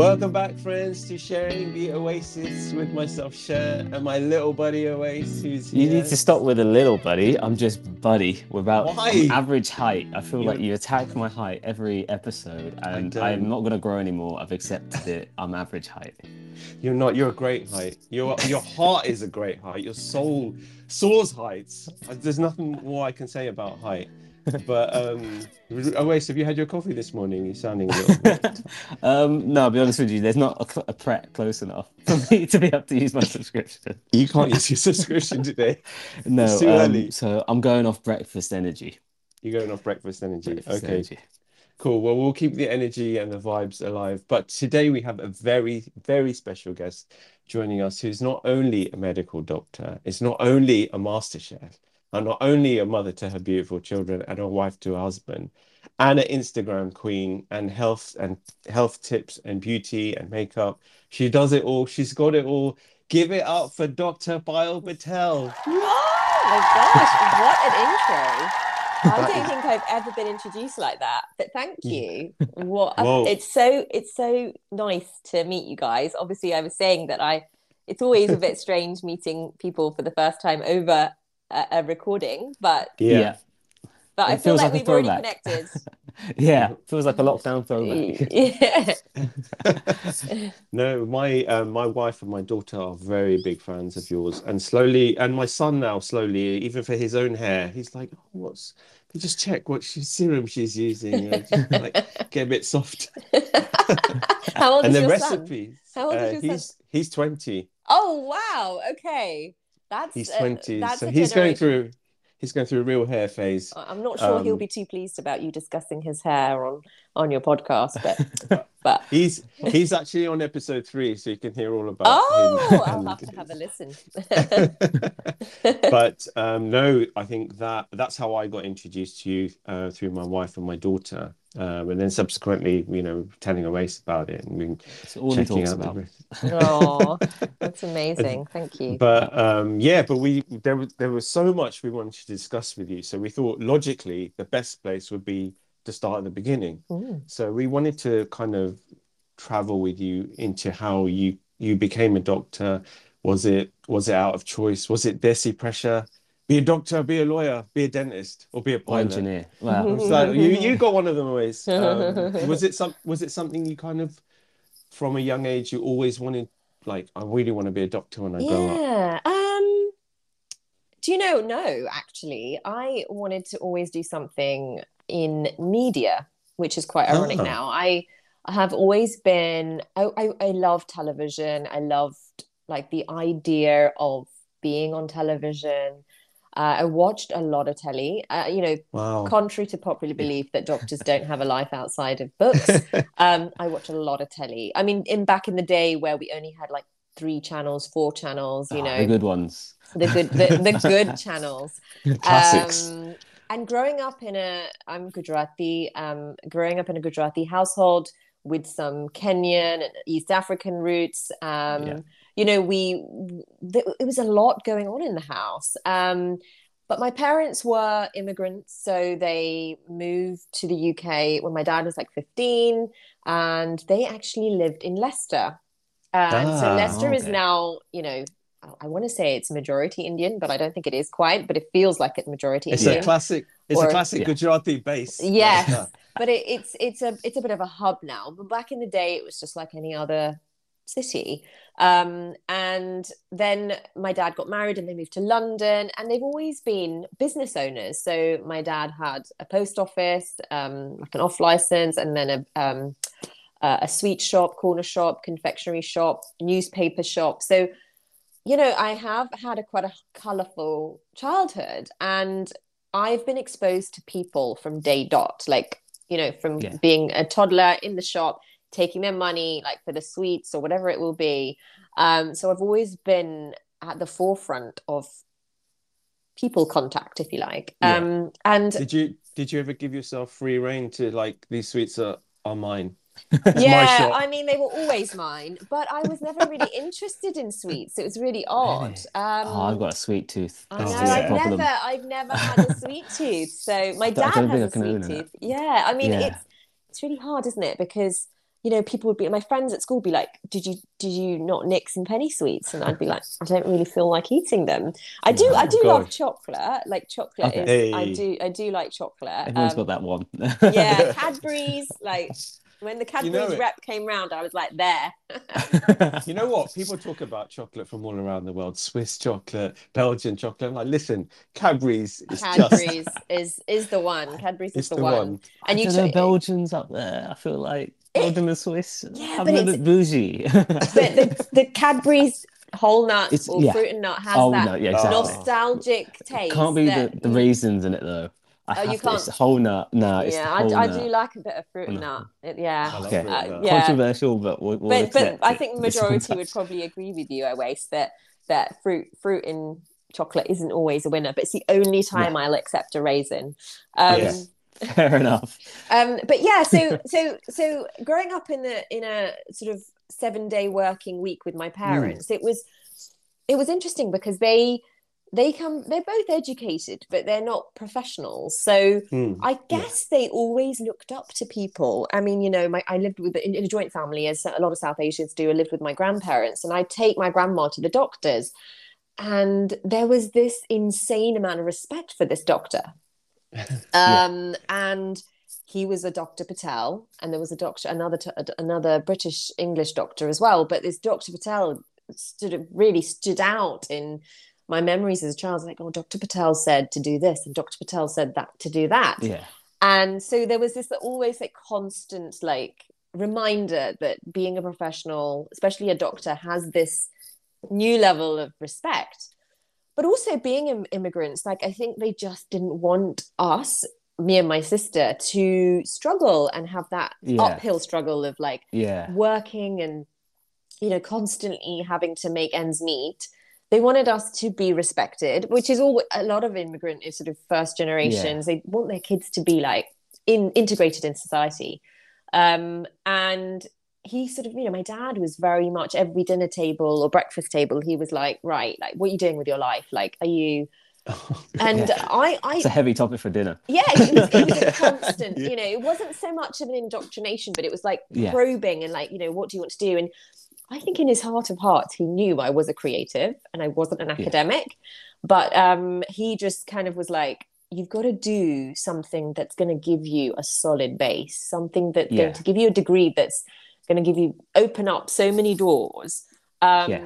Welcome back, friends, to sharing the Oasis with myself, Sher, and my little buddy Owais, who's You need to stop with a little buddy. I'm just buddy without average height. I feel like You- attack my height every episode, and. I'm not gonna grow anymore. I've accepted it. I'm average height. You're not. You're a great height. Your your heart is a great height. Your soul soars heights. There's nothing more I can say about height. But um, Owais, have you had your coffee this morning? You're sounding a little. bit- um, no, I'll be honest with you. There's not a, cl- a Pret close enough for me to be able to use my subscription. you can't use your subscription today. No, It's too um, early. so I'm going off breakfast energy. You're going off breakfast energy. Breakfast okay. energy. Cool. Well, we'll keep the energy and the vibes alive. But today we have a very, very special guest joining us who's not only a medical doctor, it's not only a master chef, and not only a mother to her beautiful children and a wife to her husband, and an Instagram queen and health and health tips and beauty and makeup. She does it all. She's got it all. Give it up for Dr. Payal Patel. Oh my gosh, what an intro. I don't think I've ever been introduced like that, but thank you. What Whoa. it's so it's so nice to meet you guys. Obviously, I was saying that I it's always a bit strange meeting people for the first time over a, a recording, but Yeah. but I feel feels like like we've already connected. Yeah. Feels like a lockdown throwback. yeah. No, my um, my wife and my daughter are very big fans of yours, and slowly, and my son now slowly, even for his own hair, he's like, oh, "What's?" They just check what she, serum she's using, and just, like get a bit soft. How old and is the your son? How old is uh, your son? he's he's twenty. Oh wow, okay. That's He's uh, twenty, that's so he's going through he's going through a real hair phase. I'm not sure he'll Um, be too pleased about you discussing his hair on on your podcast, but but He's he's actually on episode three, so you can hear all about oh, him. I'll have to have a listen. but um, no, I think that that's how I got introduced to you uh, through my wife and my daughter, um, and then subsequently, you know, telling Owais about it and we It's all he checking talks out about. the. oh, that's amazing. Thank you. But um, yeah, but we there was there was so much we wanted to discuss with you, so we thought logically the best place would be to start at the beginning. Mm. So we wanted to kind of travel with you into how you you became a doctor. Was it was it out of choice? Was it desi pressure? Be a doctor, be a lawyer, be a dentist, or be a Or pilot. engineer. Well, So you you got one of them always. Um, was it some was it something you kind of from a young age you always wanted like I really want to be a doctor when I grow up. Yeah. Um do you know no actually I wanted to always do something in media which is quite ironic Ah. now I have always been I, I I love television I loved like the idea of being on television uh, I watched a lot of telly uh, you know Wow. contrary to popular belief that doctors don't have a life outside of books um i watch a lot of telly i mean in back in the day where we only had like three channels four channels you ah, know the good ones. the good the, the good channels Classics. um, and growing up in a i'm gujarati um growing up in a gujarati household with some kenyan and east african roots um Yeah. you know we th- it was a lot going on in the house. Um but my parents were immigrants so they moved to the uk when my dad was like 15 and they actually lived in leicester. And so Ah, leicester is now you know I- I want to say it's majority Indian, but I don't think it is quite. But it feels like it's majority It's Indian. a classic. It's Or- a classic Yeah. Gujarati base. Yes, Yeah. but it, it's it's a it's a bit of a hub now. But back in the day, it was just like any other city. Um, and then my dad got married, and they moved to London, and they've always been business owners. So my dad had a post office, um, like an off license, and then a um, uh, a sweet shop, corner shop, confectionery shop, newspaper shop. So you know, I have had a quite a colorful childhood and I've been exposed to people from day dot, like, you know, from Yeah. being a toddler in the shop, taking their money, like for the sweets or whatever it will be. Um, so I've always been at the forefront of people contact, if you like. Yeah. Um, and Did you did you ever give yourself free reign to like these sweets are are mine? my yeah. I mean, they were always mine, but I was never really interested in sweets. It was really odd. Um, Oh, I've got a sweet tooth. I Oh, know. yeah. I've problem. never, I've never had a sweet tooth. So my dad has think I a can sweet own that. tooth. Yeah, I mean, Yeah. it's it's really hard, isn't it? Because you know, people would be my friends at school would be like, "Did you did you not nick some penny sweets?" And I'd be like, "I don't really feel like eating them." I do I Oh, do love chocolate. Like chocolate Okay. is I do I do like chocolate. Everyone's Um, got that one. yeah, Cadbury's. Like when the You know Cadbury's rep came round, I was like, "There." You know what? People talk about chocolate from all around the world, Swiss chocolate, Belgian chocolate. I'm like, listen, Cadbury's is just Cadbury's is is the one. Cadbury's it's is the, the one. one. And I you don't know, Belgians up there. I feel like Belgium and Swiss. Yeah, I'm but a it's- bit bougie. but the, the Cadbury's whole nut It's- or yeah. fruit and nut has oh that no, yeah, exactly. Ah. nostalgic taste. Can't be the, that the you- raisins in it though. I Oh, you have to, it's can't? whole nut. No, it's yeah, the I, whole I nut. do like a bit of fruit and No. nut. Yeah. Okay. Uh, yeah. Controversial, but we'll, we'll but but accept I think This majority would probably agree with you, Owais, that that fruit fruit in chocolate isn't always a winner, but it's the only time I'll accept a raisin. Um, Yes. Fair enough. um, but yeah, so so so growing up in the in a sort of seven day working week with my parents, it was it was interesting because they they come they're both educated, but they're not professionals. So Hmm. I guess they always looked up to people. I mean, you know, my I lived with in, in a joint family, as a lot of South Asians do. I lived with my grandparents, and I'd take my grandma to the doctors, and there was this insane amount of respect for this doctor. Um, and he was a Dr. Patel, and there was a doctor, another t- another British English doctor as well. But this Dr. Patel stood really stood out in my memories as a child. Like, oh, Dr. Patel said to do this, and Dr. Patel said that to do that Yeah. and so there was this always like constant like reminder that being a professional especially a doctor has this new level of respect but also being im- immigrants like i think they just didn't want us me and my sister to struggle and have that Yeah. uphill struggle of like Yeah. working and you know constantly having to make ends meet they wanted us to be respected which is all a lot of immigrant is sort of first generations they want their kids to be like in integrated in society um and he sort of you know my dad was very much every dinner table or breakfast table he was like right like what are you doing with your life like are you and Yeah. i i It's a heavy topic for dinner. yeah it was, it was a constant Yeah. you know it wasn't so much of an indoctrination but it was like Yeah. probing and like you know what do you want to do and i think in his heart of hearts he knew i was a creative and i wasn't an academic but um he just kind of was like you've got to do something that's going to give you a solid base something that's Yeah. going to give you a degree that's going to give you open up so many doors um Yeah.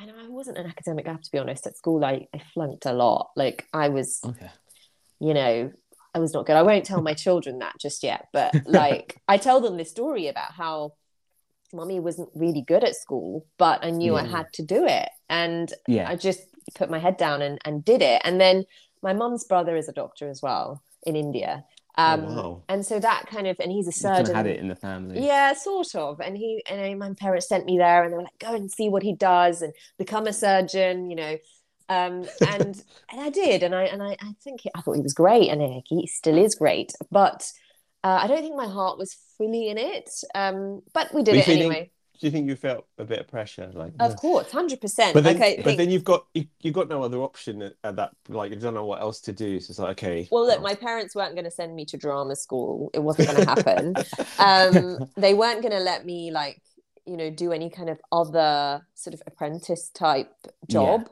and i wasn't an academic i have to be honest at school i, I flunked a lot like i was Okay. you know, I was not good. I won't tell my children that just yet, but like I tell them this story about how mummy wasn't really good at school, but I knew I had to do it. And Yeah. I just put my head down and, and did it. And then my mum's brother is a doctor as well in India. Um, Oh, wow. And so that kind of, and he's a You kind surgeon. of had it in the family. Yeah, sort of. And he and my parents sent me there, and they were like, "Go and see what he does, and become a surgeon," you know. Um, and and I did, and I and I, I think I thought he was great, and he- he still is great. But uh, I don't think my heart was fully in it. Um, but we did it feeling- anyway. Do you think you felt a bit of pressure? Like, Of no. course, hundred percent. but then, I but think. then you've got you, you've got no other option at, at that. Like, you don't know what else to do. So it's like, okay. well, look, my parents weren't going to send me to drama school. It wasn't going to happen. um, they weren't going to let me like you know do any kind of other sort of apprentice type job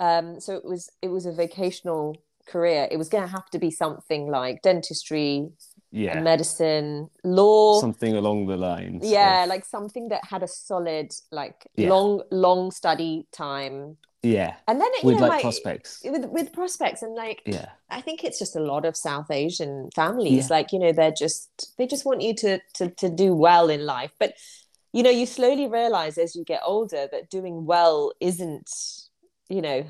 um so it was it was a vocational career it was going to have to be something like dentistry yeah. medicine law Something along the lines. yeah of- like something that had a solid like Yeah. long long study time yeah. and then it you With know like prospects. with with prospects and like Yeah. I think it's just a lot of South Asian families. Yeah. Like, you know, they're just they just want you to to to do well in life. But you know, you slowly realize as you get older that doing well isn't, you know,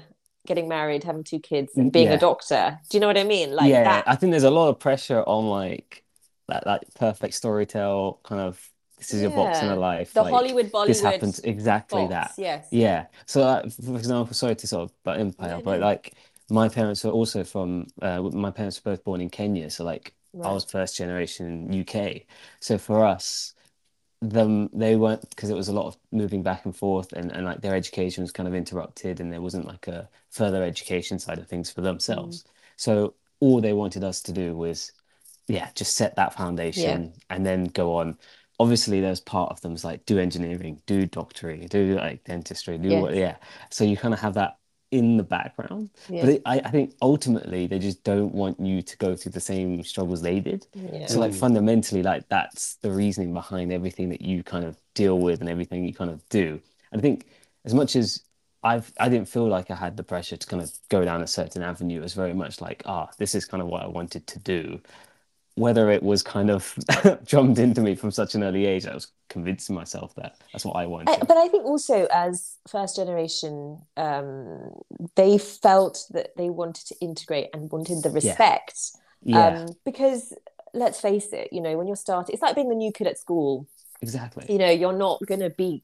getting married, having two kids, and being Yeah. a doctor. Do you know what I mean? Like yeah, that. I think there's a lot of pressure on like that that perfect storytell kind of this is your box in Yeah. a life. the like, Hollywood Bollywood this happens exactly box, that. Yes. Yeah. So, uh, for example, sorry to sort of in, Payal, No, but no. like my parents were also from, uh, my parents were both born in Kenya. So, like, I was first generation UK. So, for us, them they weren't because it was a lot of moving back and forth, and, and like their education was kind of interrupted, and there wasn't like a further education side of things for themselves. Mm. So, all they wanted us to do was, yeah, just set that foundation and then go on obviously there's part of them is like do engineering, do doctoring, do like dentistry, do what, yeah. So you kind of have that in the background. Yeah. But it, I, I think ultimately they just don't want you to go through the same struggles they did. Yeah. So like Mm. fundamentally, like that's the reasoning behind everything that you kind of deal with and everything you kind of do. And I think as much as I've I didn't feel like I had the pressure to kind of go down a certain avenue, it was very much like, ah, this is kind of what I wanted to do. Whether it was kind of drummed into me from such an early age, I was convincing myself that that's what I wanted. I, but I think also as first generation, um, they felt that they wanted to integrate and wanted the respect. yeah, Um, because let's face it, you know, when you're starting, it's like being the new kid at school. exactly. You know, you're not going to be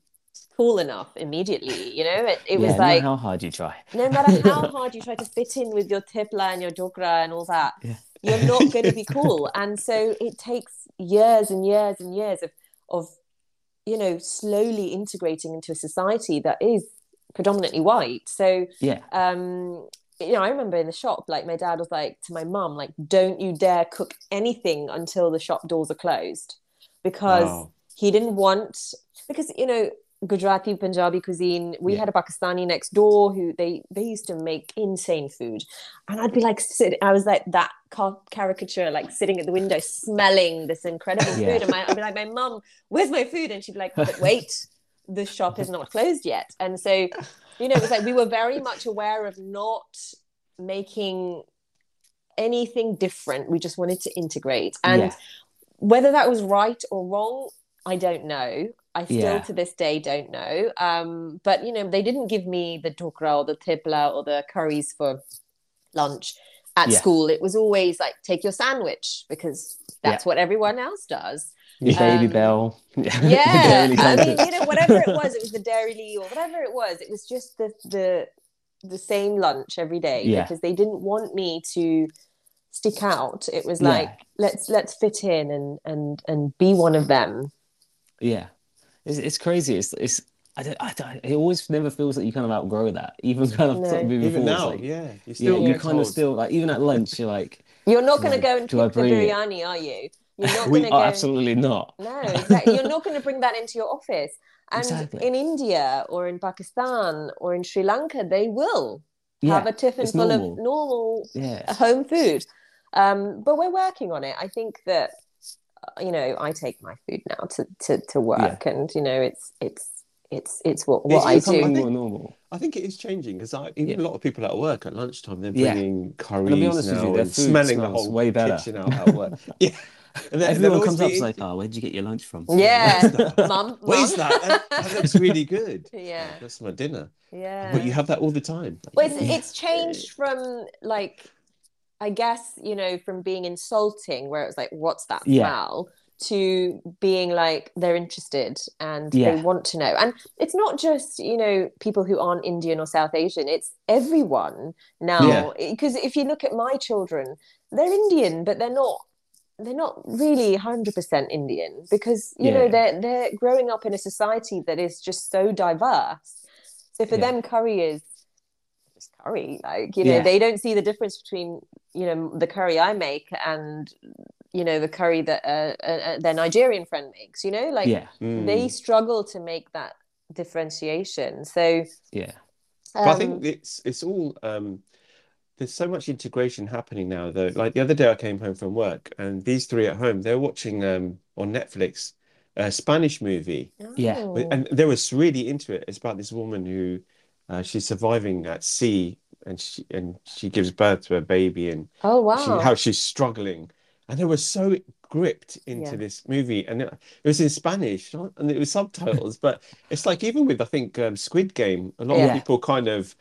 cool enough immediately. You know, it, it yeah, was like no matter how hard you try. no matter how hard you try to fit in with your thepla and your dhokla and all that, Yeah. You're not going to be cool. And so it takes years and years and years of, of, you know, slowly integrating into a society that is predominantly white. So, Yeah, um, you know, I remember in the shop, like my dad was like to my mum, like, don't you dare cook anything until the shop doors are closed, because Wow. he didn't want because you know Gujarati Punjabi cuisine. We Yeah. had a Pakistani next door who they they used to make insane food, and I'd be like, sit, I was like that ca- caricature, like sitting at the window smelling this incredible Yeah. food, and my, I'd be like, my mum, where's my food? And she'd be like, but wait, the shop is not closed yet, and so you know, it was like we were very much aware of not making anything different. We just wanted to integrate, and yeah, whether that was right or wrong, I don't know. I still Yeah. to this day don't know. Um, but you know, they didn't give me the dhokla or the thepla or the curries for lunch at Yeah. school. It was always like take your sandwich because that's what everyone else does. your baby Um, bell. Yeah, I mean, you know, whatever it was, it was the Dairylea or whatever it was. It was just the the the same lunch every day Yeah. because they didn't want me to stick out. It was Yeah. like let's let's fit in and and and be one of them. Yeah, it's, it's crazy. It's it's I don't, I don't, it always never feels like you kind of outgrow that. Even kind of No. sort of moving Even forward, now, like, yeah, you yeah, you get kind of still like even at lunch, you're like, You're not going to go and do I cook the bring it? biryani, are you? You're not We- going to go. absolutely not. No, exactly. You're not going to bring that into your office. And Exactly. in India or in Pakistan or in Sri Lanka, they will Yeah, have a tiffin full normal. of normal yeah, home food. Um, but we're working on it. I think that you know I take my food now to to, to work, and you know it's it's it's it's what what It's I becoming do. think- more normal. I think it is changing because even Yeah. a lot of people at work at lunchtime they're Yeah. bringing I'll be curries honest with now you, their and food smelling the whole way better. kitchen out at work. yeah, and then, Everyone always comes up be- and like, oh, where'd you get your lunch from? Yeah, What's that? mum. What is mum. that? that? That looks really good. Yeah, That's my dinner. yeah. But you have that all the time. Well, it's, Yeah. it's changed from like, I guess you know, from being insulting, where it was like, "What's that Yeah. smell?" to being like they're interested and Yeah. they want to know. And it's not just you know people who aren't Indian or South Asian; it's everyone now. Yeah. Because if you look at my children, they're Indian, but they're not. They're not really hundred percent Indian because you know they're they're growing up in a society that is just so diverse. So for Yeah. them, curry is just curry. Like you know, Yeah. they don't see the difference between you know the curry I make and you know the curry that uh, uh, their Nigerian friend makes. You know, like yeah, Mm. they struggle to make that differentiation. So yeah, But I um, think it's it's all um there's so much integration happening now though. Like the other day I came home from work and these three at home, they're watching um on Netflix a Spanish movie. Yeah. oh, And they were really into it. It's about this woman who uh, she's surviving at sea and she and she gives birth to a baby and oh she, wow, how she's struggling. And they were so gripped into Yeah. this movie, and it, it was in Spanish, and it was subtitles. but it's like even with I think um, Squid Game, a lot Yeah. of people kind of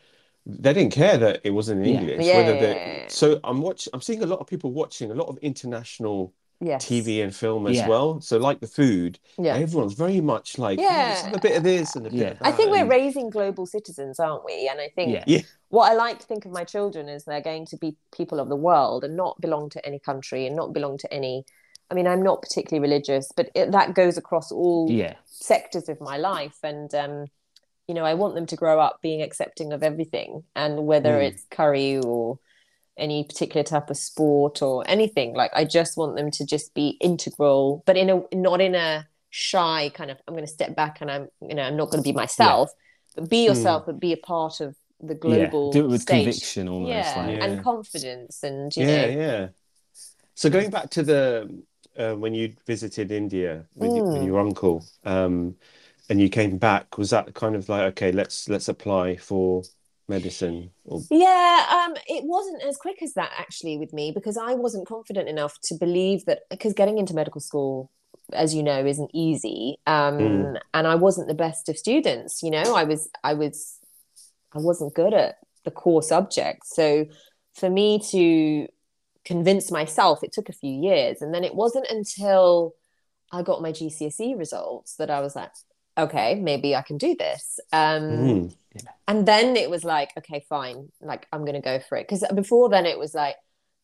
they didn't care that it wasn't in English. Yeah, whether yeah, yeah, yeah. so I'm watching I'm seeing a lot of people watching a lot of international yes, TV and film as Yeah. well. So like the food, yeah. everyone's very much like "Oh, Yeah. let's have a bit of this and a bit Yeah. of I think we're and- raising global citizens, aren't we? And I think yeah, Yeah. what I like to think of my children is they're going to be people of the world and not belong to any country and not belong to any. I mean, I'm not particularly religious, but it, that goes across all yeah, sectors of my life. And, um, you know, I want them to grow up being accepting of everything. And whether Mm. it's curry or any particular type of sport or anything, like I just want them to just be integral, but in a not in a shy kind of i'm going to step back and i'm you know i'm not going to be myself but be yourself but be a part of the global yeah. do it with stage. conviction almost yeah, like Yeah. and confidence and you yeah, know yeah. So going back to the uh, when you visited India with, your, with Mm. your uncle, um, and you came back, was that kind of like okay, let's let's apply for medicine? Or Yeah, um, it wasn't as quick as that actually with me because I wasn't confident enough to believe that because getting into medical school, as you know, isn't easy. Um, Mm. and I wasn't the best of students, you know, I was I was I wasn't good at the core subjects. So for me to convince myself, it took a few years. And then it wasn't until I got my GCSE results that I was like, okay, maybe I can do this. Um, Mm. And then it was like, okay, fine, like I'm gonna go for it. Because before then it was like,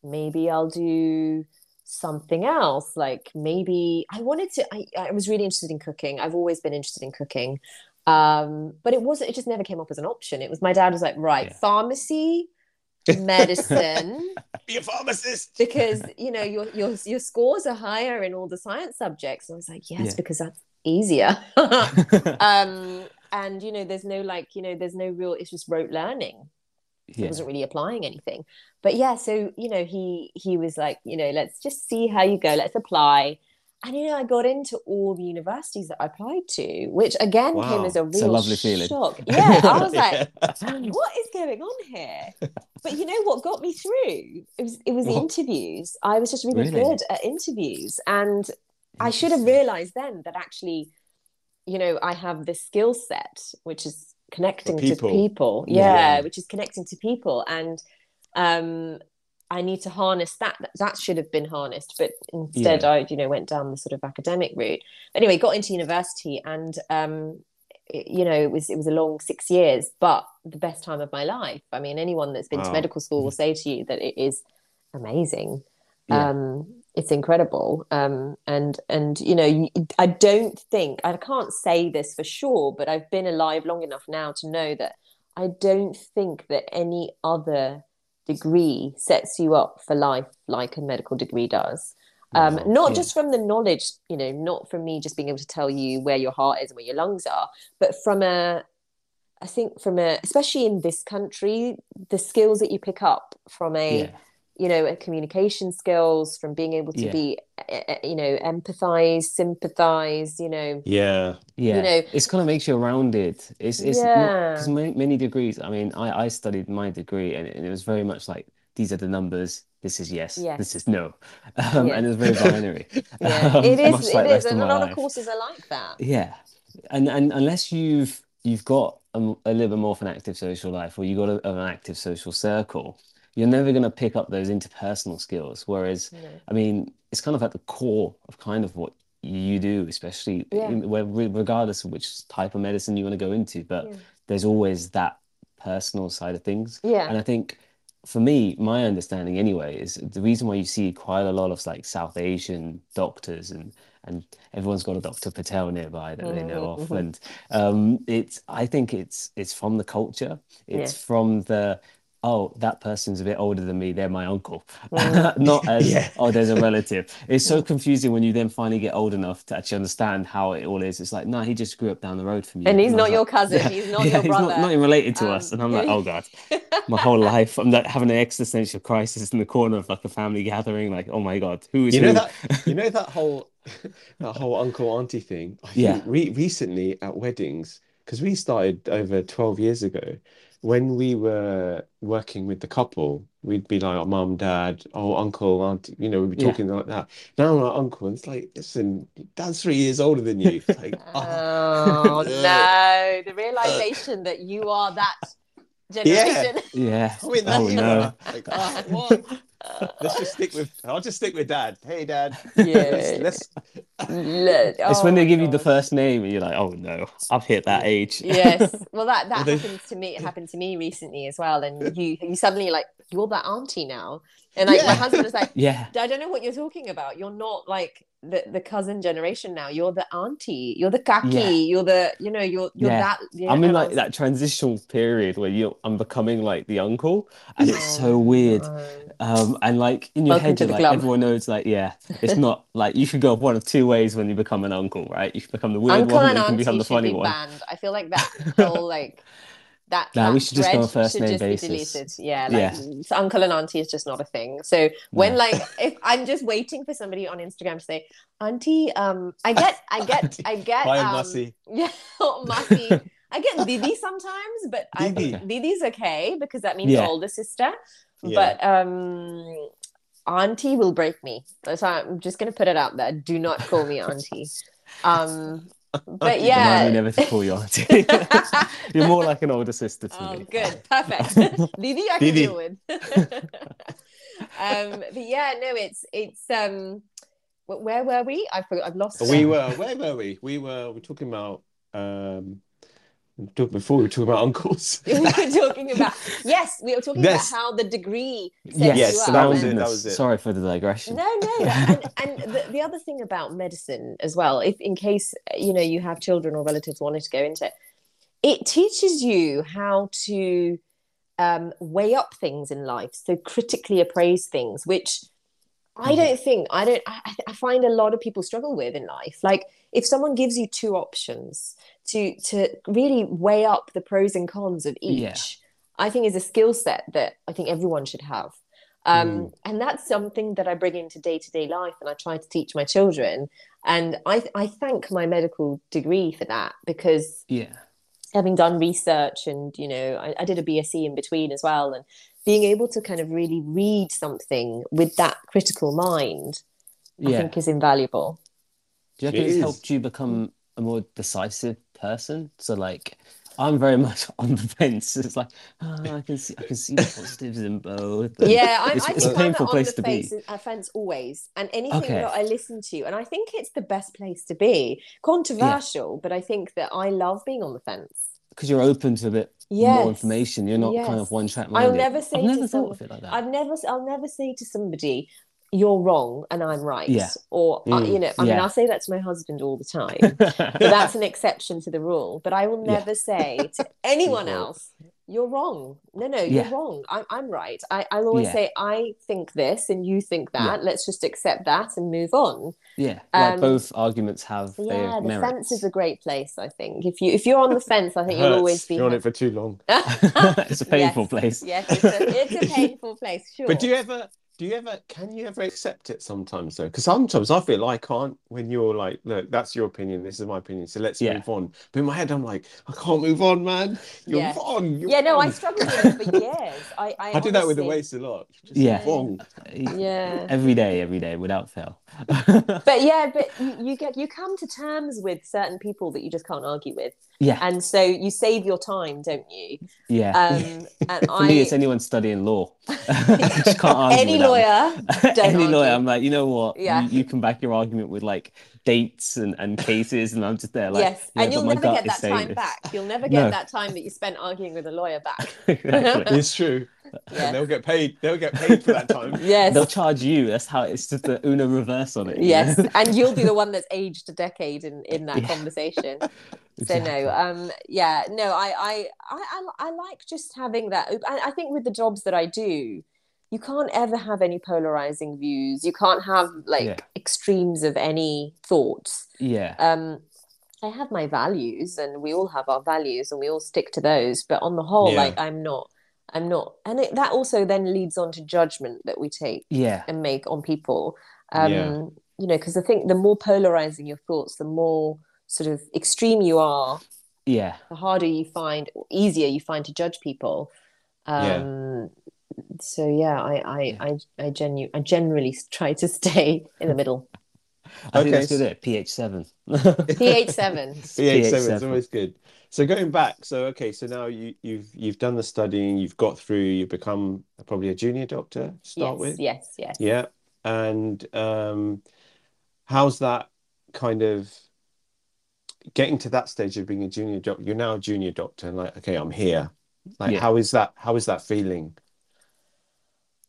maybe I'll do something else. Like maybe I wanted to. I, I was really interested in cooking. I've always been interested in cooking, um, but it wasn't. It just never came up as an option. It was my dad was like, right, Yeah. pharmacy, medicine Be a pharmacist. because you know your your your scores are higher in all the science subjects. And I was like, yes, Yeah. because that's easier. um, and you know, there's no like, you know, there's no real. It's just rote learning. Yeah. wasn't really applying anything. But yeah, so you know, he he was like, you know, let's just see how you go. Let's apply. And you know, I got into all the universities that I applied to, which again came as a real It's a lovely feeling. shock. Yeah, I was like, Yeah. what is going on here? But you know what got me through? It was it was the interviews. I was just really, Really? good at interviews, and I should have realized then that actually, you know, I have this skill set which is connecting to people. people. Yeah. Yeah, which is connecting to people, and um, I need to harness that. That should have been harnessed, but instead, Yeah. I you know went down the sort of academic route. Anyway, got into university, and um, it- you know, it was it was a long six years, but the best time of my life. I mean, anyone that's been to medical school will say to you that it is amazing. Yeah. Um, it's incredible. Um, and and you know, I don't think I can't say this for sure, but I've been alive long enough now to know that I don't think that any other degree sets you up for life like a medical degree does. Um, not Yeah. just from the knowledge, you know, not from me just being able to tell you where your heart is and where your lungs are, but from a, I think from a, especially in this country, the skills that you pick up from a, yeah. You know, communication skills, from being able to Yeah. be, you know, empathize, sympathize, you know, Yeah. Yeah, You know- it's kind of makes you rounded. It's it's Yeah. because many, many degrees. I mean, I I studied my degree, and it, and it was very much like these are the numbers. This is yes. Yes. This is no, um, Yeah. and it's very binary. yeah, Um, it is, like it the is, rest of and a my lot of courses are like that. Yeah, and and unless you've you've got a, a little bit more of an active social life, or you've got a, an active social circle, you're never going to pick up those interpersonal skills. Whereas, know. I mean, it's kind of at the core of kind of what you do, especially Yeah. in, where, regardless of which type of medicine you want to go into. But Yeah. there's always that personal side of things. Yeah. And I think for me, my understanding anyway is the reason why you see quite a lot of like South Asian doctors and and everyone's got a Dr. Patel nearby that they know of. mhm. And um it's I think it's it's from the culture. It's Yeah. from the oh, that person's a bit older than me, they're my uncle. Mm. Not as Yeah. oh, there's a relative. It's so confusing when you then finally get old enough to actually understand how it all is. It's like, no, he just grew up down the road from you. And he's was not like, your cousin, yeah, he's not yeah, your he's not, brother. not even related to us. Um, And I'm like, oh God my whole life. I'm like having an existential crisis in the corner of like a family gathering. Like, oh my God, who is You know who? that you know that whole that whole uncle auntie thing. I Yeah. re recently at weddings, because we started over 12 years ago, when we were working with the couple, we'd be like, oh, mum, dad, oh, uncle, auntie, you know, we'd be Yeah. talking like that. Now I'm like, uncle, and it's like, listen, dad's three years older than you. It's like, oh, Oh no, the realization that you are that generation. Yeah. I'm in oh, that Oh no. Like, oh, what? Let's just stick with, I'll just stick with dad. Hey, dad. Yeah. Let's, Look, It's oh when they my give you the first name and you're like, oh no, I've hit that age. yes well that that Well, they- happens to me it happened to me recently as well and you you suddenly like you're that auntie now and like my husband was like Yeah. i don't know what you're talking about you're not like the, the cousin generation now you're the auntie you're the kaki Yeah. you're the you know you're you're Yeah. that yeah, I'm in like that transitional period where you I'm becoming like the uncle and it's Oh, so weird. Um, and like in your Welcome head, you're like club. everyone knows, like yeah, it's not like you could go one of two ways when you become an uncle, right? You can become the weird Uncle one, or and you can become the funny be one. banned. I feel like that whole like that. Nah, that we should just go on thread first should name basis. Yeah, like Yeah. so uncle and auntie is just not a thing. So when No. like if I'm just waiting for somebody on Instagram to say, Auntie, um, I get, I get, I get, Hi, um, Mussy. yeah, or Mussy. I get Didi sometimes, but I Didi. think Didi's okay because that means Yeah. older sister. Yeah. But um, Auntie will break me. So I'm just gonna put it out there. Do not call me Auntie. Um, but Auntie, Remind me never to call you auntie. You're more like an older sister to me. Oh, me. good, perfect. Didi, I can Didi. deal with. um, but yeah, no, it's it's um, where were we? I forgot. I've lost. we were where were we? We were We're talking about um we talked before we were talking about uncles. we were talking about yes, we were talking Yes. about how the degree sets Yes, Yes, you so up. that was and- it, that was it. Sorry for the digression. No, no, and, and the, the other thing about medicine as well, if in case you know you have children or relatives wanting to go into it, it teaches you how to um, weigh up things in life, so critically appraise things, which I don't think I don't. I, I find a lot of people struggle with in life. Like if someone gives you two options to to really weigh up the pros and cons of each, Yeah. I think is a skill set that I think everyone should have. Um, And that's something that I bring into day to day life, and I try to teach my children. And I I thank my medical degree for that because Yeah. having done research and you know I, I did a BSc in between as well and being able to kind of really read something with that critical mind I Yeah. think is invaluable. Do you reckon It it's is. helped you become a more decisive person? So like I'm very much on the fence. It's like oh, I can see I can see the positives in both. Yeah, I, it's, I it's think a painful I'm on place the to be. uh, fence always, and anything Okay. that I listen to, and I think it's the best place to be. Controversial, but I think that I love being on the fence. Because you're open to a bit Yes. more information. You're not kind of one track I'll never say I've to never thought someone- of it like that. I've never, I'll never say to somebody, "You're wrong and I'm right," Yeah. or uh, Mm. you know, I mean, I'll say that to my husband all the time. but that's an exception to the rule. But I will Yeah. never say to anyone else, "You're wrong." No, no, you're Yeah. wrong. I'm, I'm right. I, I'll always Yeah. say, "I think this, and you think Yeah. that. Let's just accept that and move on." yeah, like Um, both arguments have Yeah, their the merits. fence is a great place. I think if you if you're on the fence, I think you'll always be. You're on it for too long. it's a painful Yes. place. Yes, it's a, it's a painful place. Sure. But do you ever do you ever can you ever accept it sometimes though? Because sometimes I feel I can't when you're like, look, that's your opinion, this is my opinion, so let's Yeah. move on. But in my head, I'm like, I can't move on, man. You're Yeah. wrong. You're yeah, no, I wrong. struggled with it for years. I I, I do that with the honestly- waist a lot. Just Yeah. wrong. Yeah. Every day, every day, without fail. But yeah, but you, you get you come to terms with certain people that you just can't argue with, yeah, and so you save your time, don't you? yeah. Um, and For I, me, it's anyone studying law. I just can't argue any with lawyer, don't any lawyer. I'm like, you know what? Yeah. You, you can back your argument with like dates and, and cases, and I'm just there like, yes, yeah, and you'll never get that time this. back. You'll never get No. that time that you spent arguing with a lawyer back. exactly. It's true. Yeah. And they'll get paid. They'll get paid for that time. Yes. They'll charge you. That's how it's just the Uno reverse on it. Yes, know? and you'll be the one that's aged a decade in in that Yeah. conversation. So no, um, yeah, no, I, I, I, I, I like just having that. I, I think with the jobs that I do, you can't ever have any polarizing views. You can't have like Yeah. extremes of any thoughts. Yeah. Um, I have my values, and we all have our values, and we all stick to those. But on the whole, Yeah. like I'm not, I'm not, and it, that also then leads on to judgment that we take Yeah. and make on people. Um, Yeah. You know, because I think the more polarizing your thoughts, the more sort of extreme you are, Yeah. the harder you find, or easier you find to judge people. Yeah. Um, So yeah, I I I I, genu- I generally try to stay in the middle. I think Okay, that's good. so- At PH seven. PH seven. PH seven is always good. So going back, so okay, so now you you've you've done the studying, you've got through, you've become probably a junior doctor to start Yes, with. yes, yes. Yeah. And um how's that kind of getting to that stage of being a junior doctor? You're now a junior doctor and like, okay, I'm here. Like Yeah. how is that how is that feeling?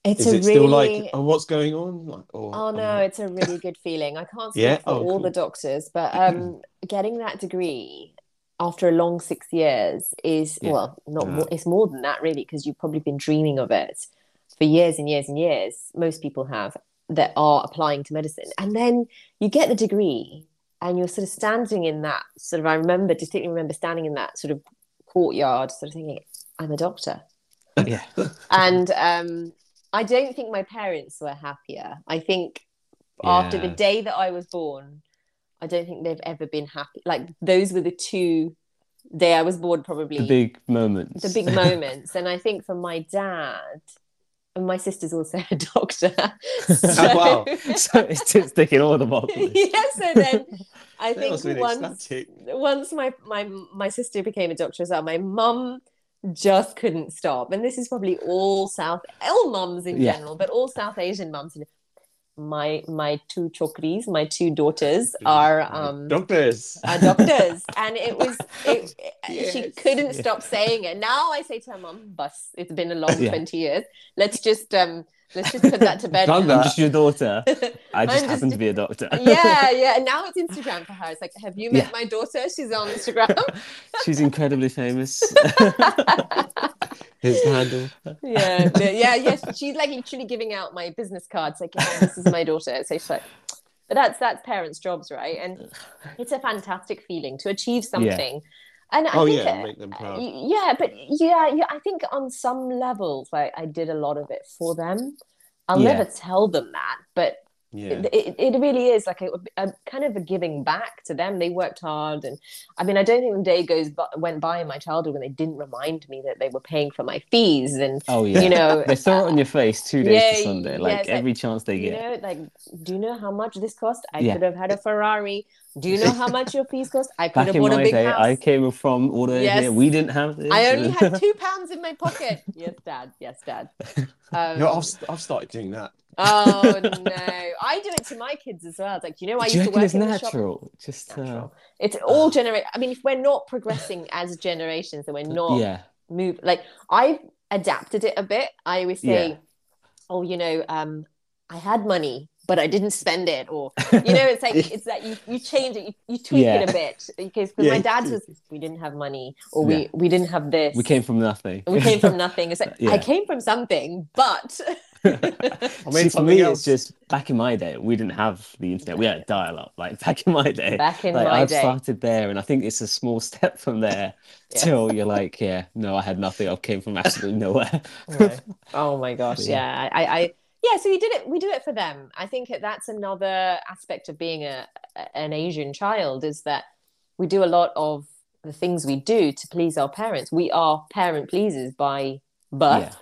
It's Is a it still like oh what's going on? Like or Oh no, I'm- it's a really good feeling. I can't speak Yeah? for Oh, all cool. the doctors, but um, getting that degree after a long six years is Yeah. well, not Yeah. more, it's more than that really, because you've probably been dreaming of it for years and years and years. Most people have that are applying to medicine, and then you get the degree, and you're sort of standing in that sort of. I remember distinctly remember standing in that sort of courtyard, sort of thinking, "I'm a doctor," Yeah. and um, I don't think my parents were happier. I think after the day that I was born, I don't think they've ever been happy. Like those were the two day I was born, probably The big moments. the big moments. And I think for my dad, and my sister's also a doctor. so, oh, wow. so it's just ticking all the boxes. yeah, so then I think really once ecstatic. once my my my sister became a doctor as well, my mum just couldn't stop. And this is probably all South all mums in Yeah. general, but all South Asian mums. My my two chokris, my two daughters are um doctors. are doctors. And it was it, she couldn't stop saying it. Now i say to her mom bus it's been a long Yeah. 20 years. Let's just um let's just put that to bed Done now. I'm just your daughter. I just I'm happen to be a doctor. yeah yeah and now it's instagram for her it's like have you met Yeah. my daughter she's on instagram She's incredibly famous. His handle. yeah yeah yeah yes she's like literally giving out my business cards like yeah, this is my daughter so she's like but that's that's parents jobs right and it's a fantastic feeling to achieve something and I Oh think yeah, uh, make them proud. Yeah but yeah, yeah i think on some levels like i did a lot of it for them i'll Yeah. never tell them that but Yeah. it, it, it really is like a, a kind of a giving back to them they worked hard and i mean i don't think a day goes by, went by in my childhood when they didn't remind me that they were paying for my fees and oh yeah. you know they throw it on your face two days Yeah, to Sunday, yeah, like like, every chance they you get. know like do you know how much this cost i Yeah. could have had a ferrari do you know how much your fees cost i could Back have in bought a my big day, house I came from all the way Yes. here. We didn't have this. I only had two pounds in my pocket. Yes, Dad. Yes, Dad. Um, No, I've, I've started doing that. Oh no, I do it to my kids as well. It's like you know, I Do used to work it's in the shop. natural? Just uh, It's all generate. I mean, if we're not progressing as generations, then we're not yeah, move. Like I've adapted it a bit. I always say, Yeah. "Oh, you know, um, I had money." But I didn't spend it, or you know, it's like it's that you, you change it, you, you tweak Yeah. it a bit because Yeah, my dad's was we didn't have money, or Yeah. we we didn't have this, we came from nothing. we came from nothing. It's like. I came from something, but I mean, made for me, else. it's just back in my day, we didn't have the internet. We had dial up. Like back in my day, back in like my I've day. started there, and I think it's a small step from there Yes. till you're like, yeah, no, I had nothing. I came from absolutely nowhere. No. Oh my gosh, Yeah. yeah. I, I yeah, so we did it we do it for them. I think that's another aspect of being a an Asian child is that we do a lot of the things we do to please our parents. We are parent pleasers by birth.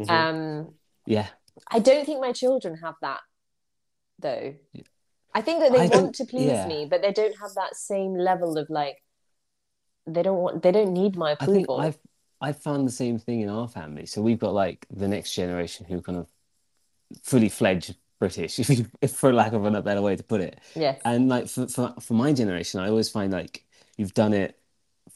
Mhm. Um yeah, I don't think my children have that though. Yeah. I think that they I want to please yeah. me, but they don't have that same level of like they don't want they don't need my approval. I think I've I've found the same thing in our family. So we've got like the next generation who kind of fully fledged British, if you, if for lack of a better way to put it. yes. And like for, for for my generation, I always find like you've done it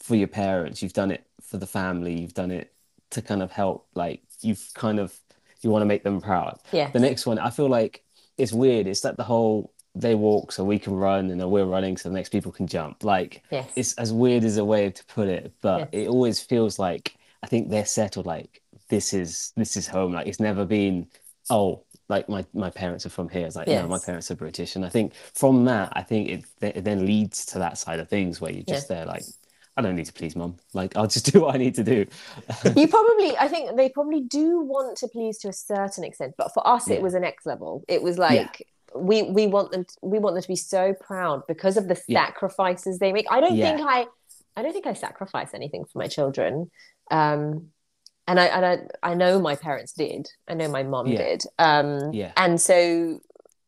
for your parents, you've done it for the family, you've done it to kind of help. Like you've kind of you want to make them proud. Yeah. The next one, I feel like it's weird. It's like the whole they walk so we can run, and then we're running so the next people can jump. Like yes. it's as weird as a way to put it, but Yes. it always feels like I think they're settled. Like this is this is home. Like it's never been oh like my my parents are from here. It's like no, my parents are British, and I think from that, I think it, it then leads to that side of things where you're just there like I don't need to please mum. Like I'll just do what I need to do. you probably i think they probably do want to please to a certain extent but for us Yeah. it was an next level it was like we we want them we want them to be so proud because of the Yeah. sacrifices they make i don't Yeah. think i i don't think i sacrifice anything for my children um and i and i, I know my parents did i know my mom Yeah. did um Yeah. and so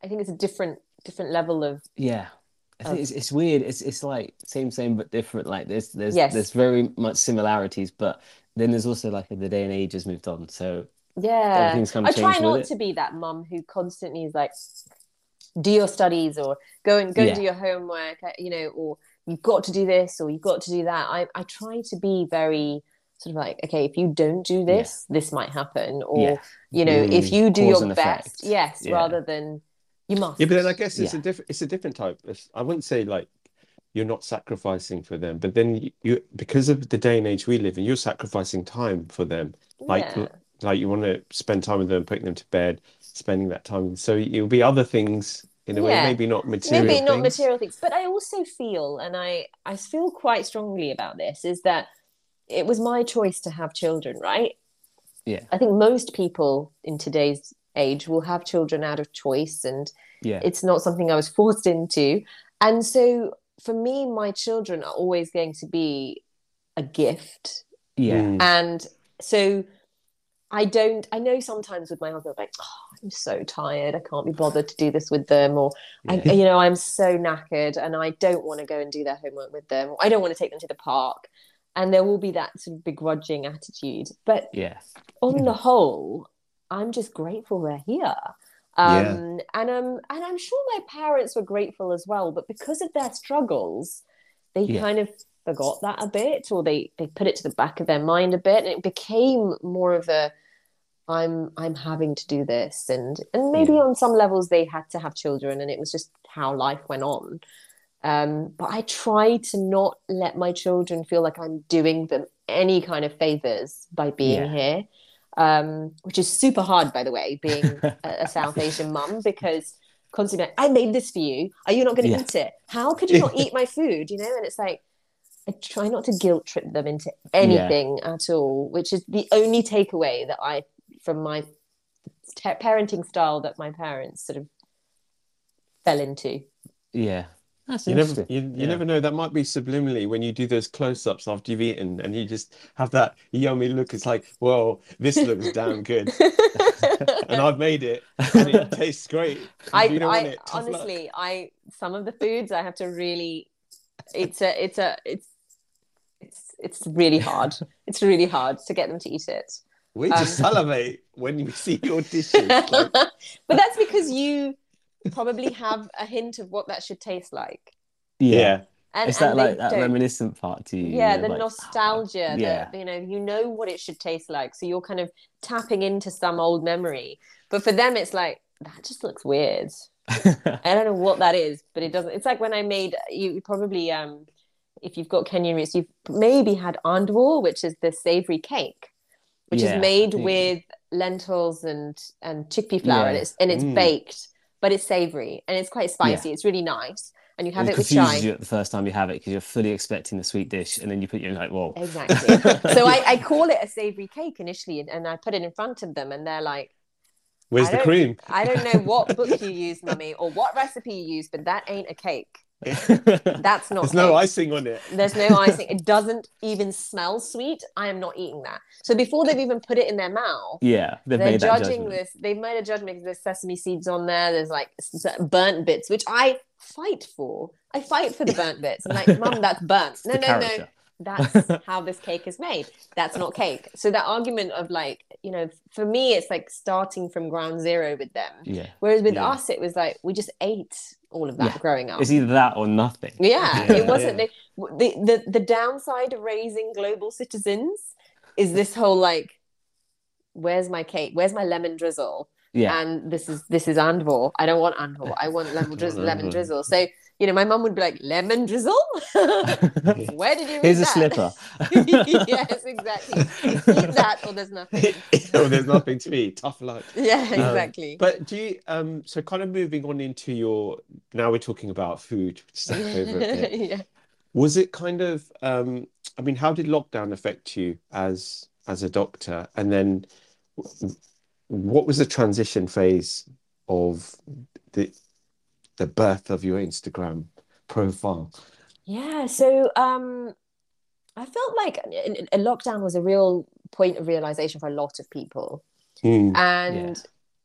i think it's a different different level of Yeah. Think it's, it's weird. It's it's like same same but different. Like there's there's Yes. there's very much similarities, but then there's also like the day and age has moved on. So yeah everything's kind I try not to be that mum who constantly is like, do your studies or go and go and Yeah. do your homework, uh, you know, or you've got to do this or you've got to do that. I, I try to be very sort of like, okay, if you don't do this, this might happen. Or, Yeah. you know, if Mm, you do your best, effect. yes, Yeah. rather than you must. Yeah, but then I guess it's Yeah. a different it's a different type. It's- I wouldn't say like you're not sacrificing for them, but then you, you because of the day and age we live in, you're sacrificing time for them. Like Yeah. like you want to spend time with them, putting them to bed, spending that time. So it'll be other things in a way, maybe not material. maybe not things. material things but i also feel and i i feel quite strongly about this is that it was my choice to have children right Yeah. i think most people in today's age will have children out of choice and Yeah. it's not something i was forced into and so for me my children are always going to be a gift yeah. Mm. and so I don't, I know sometimes with my husband, like, oh, I'm so tired. I can't be bothered to do this with them. Or, I, you know, I'm so knackered and I don't want to go and do their homework with them. Or I don't want to take them to the park. And there will be that sort of begrudging attitude. But yes. on the whole, I'm just grateful they're here. Um, and um, and I'm sure my parents were grateful as well, but because of their struggles, they Yeah. kind of forgot that a bit, or they they put it to the back of their mind a bit, and it became more of a I'm I'm having to do this, and and maybe Yeah. on some levels they had to have children, and it was just how life went on. Um, but I try to not let my children feel like I'm doing them any kind of favors by being Yeah. here, um, which is super hard, by the way, being a, a South Asian mum because constantly, like, I made this for you. Are you not going to Yeah. eat it? How could you not eat my food? You know, and it's like I try not to guilt trip them into anything at all, which is the only takeaway that I from my te- parenting style that my parents sort of fell into. Yeah. That's You never, you, you Yeah. never know. That might be subliminally when you do those close-ups after you've eaten, and you just have that yummy look. It's like, well, this looks damn good, and I've made it, and it tastes great. I, you don't want I it, tough luck. honestly, I some of the foods I have to really. It's a, it's a, it's, it's, it's really hard. It's really hard to get them to eat it. we um, just salivate when we see your dishes. Like, but that's because you probably have a hint of what that should taste like. yeah. yeah, And, Is that and they like that don't. reminiscent part to you? yeah you know, the like, nostalgia yeah. the, you know you know what it should taste like so you're kind of tapping into some old memory but for them it's like that just looks weird i don't know what that is but it doesn't it's like when i made you you probably um if you've got kenyan roots you've maybe had handvo which is the savory cake which Yeah, is made with lentils and and chickpea flour and it's and it's Mm. baked but it's savory and it's quite spicy it's really nice and you have it it with confuses chai you at the first time you have it because you're fully expecting the sweet dish, and then you put your like, whoa. Exactly. so I, I call it a savory cake initially, and, and I put it in front of them, and they're like, where's the cream? "I don't know what book you use, mummy, or what recipe you use, but that ain't a cake. That's not. There's no icing on it. There's no icing. It doesn't even smell sweet. I am not eating that. So before they've even put it in their mouth, yeah, they've they're judging this. They've made a judgment because there's sesame seeds on there. There's like burnt bits, which I fight for. I fight for the burnt bits. I'm like, mum, that's burnt. No, no, no that's how this cake is made. That's not cake. So that argument of like, you know, for me, it's like starting from ground zero with them. Yeah, Whereas with Yeah. us, it was like we just ate all of that Yeah. growing up. it's either that or nothing. Yeah, Yeah, it wasn't. The, the the downside of raising global citizens is this whole like, where's my cake? Where's my lemon drizzle? Yeah, And this is this is handvo. I don't want handvo. I want lemon drizzle. lemon drizzle. So you know, my mum would be like, lemon drizzle. Where did you read here's a that? slipper. yes, exactly. Eat that or there's nothing. oh, there's nothing to eat. Tough luck. Yeah, Um, exactly. But do you um so kind of moving on into your now we're talking about food, step over bit. yeah. Was it kind of um I mean, how did lockdown affect you as as a doctor? And then what was the transition phase of the the birth of your Instagram profile? Yeah, so um I felt like a a lockdown was a real point of realization for a lot of people. Hmm. And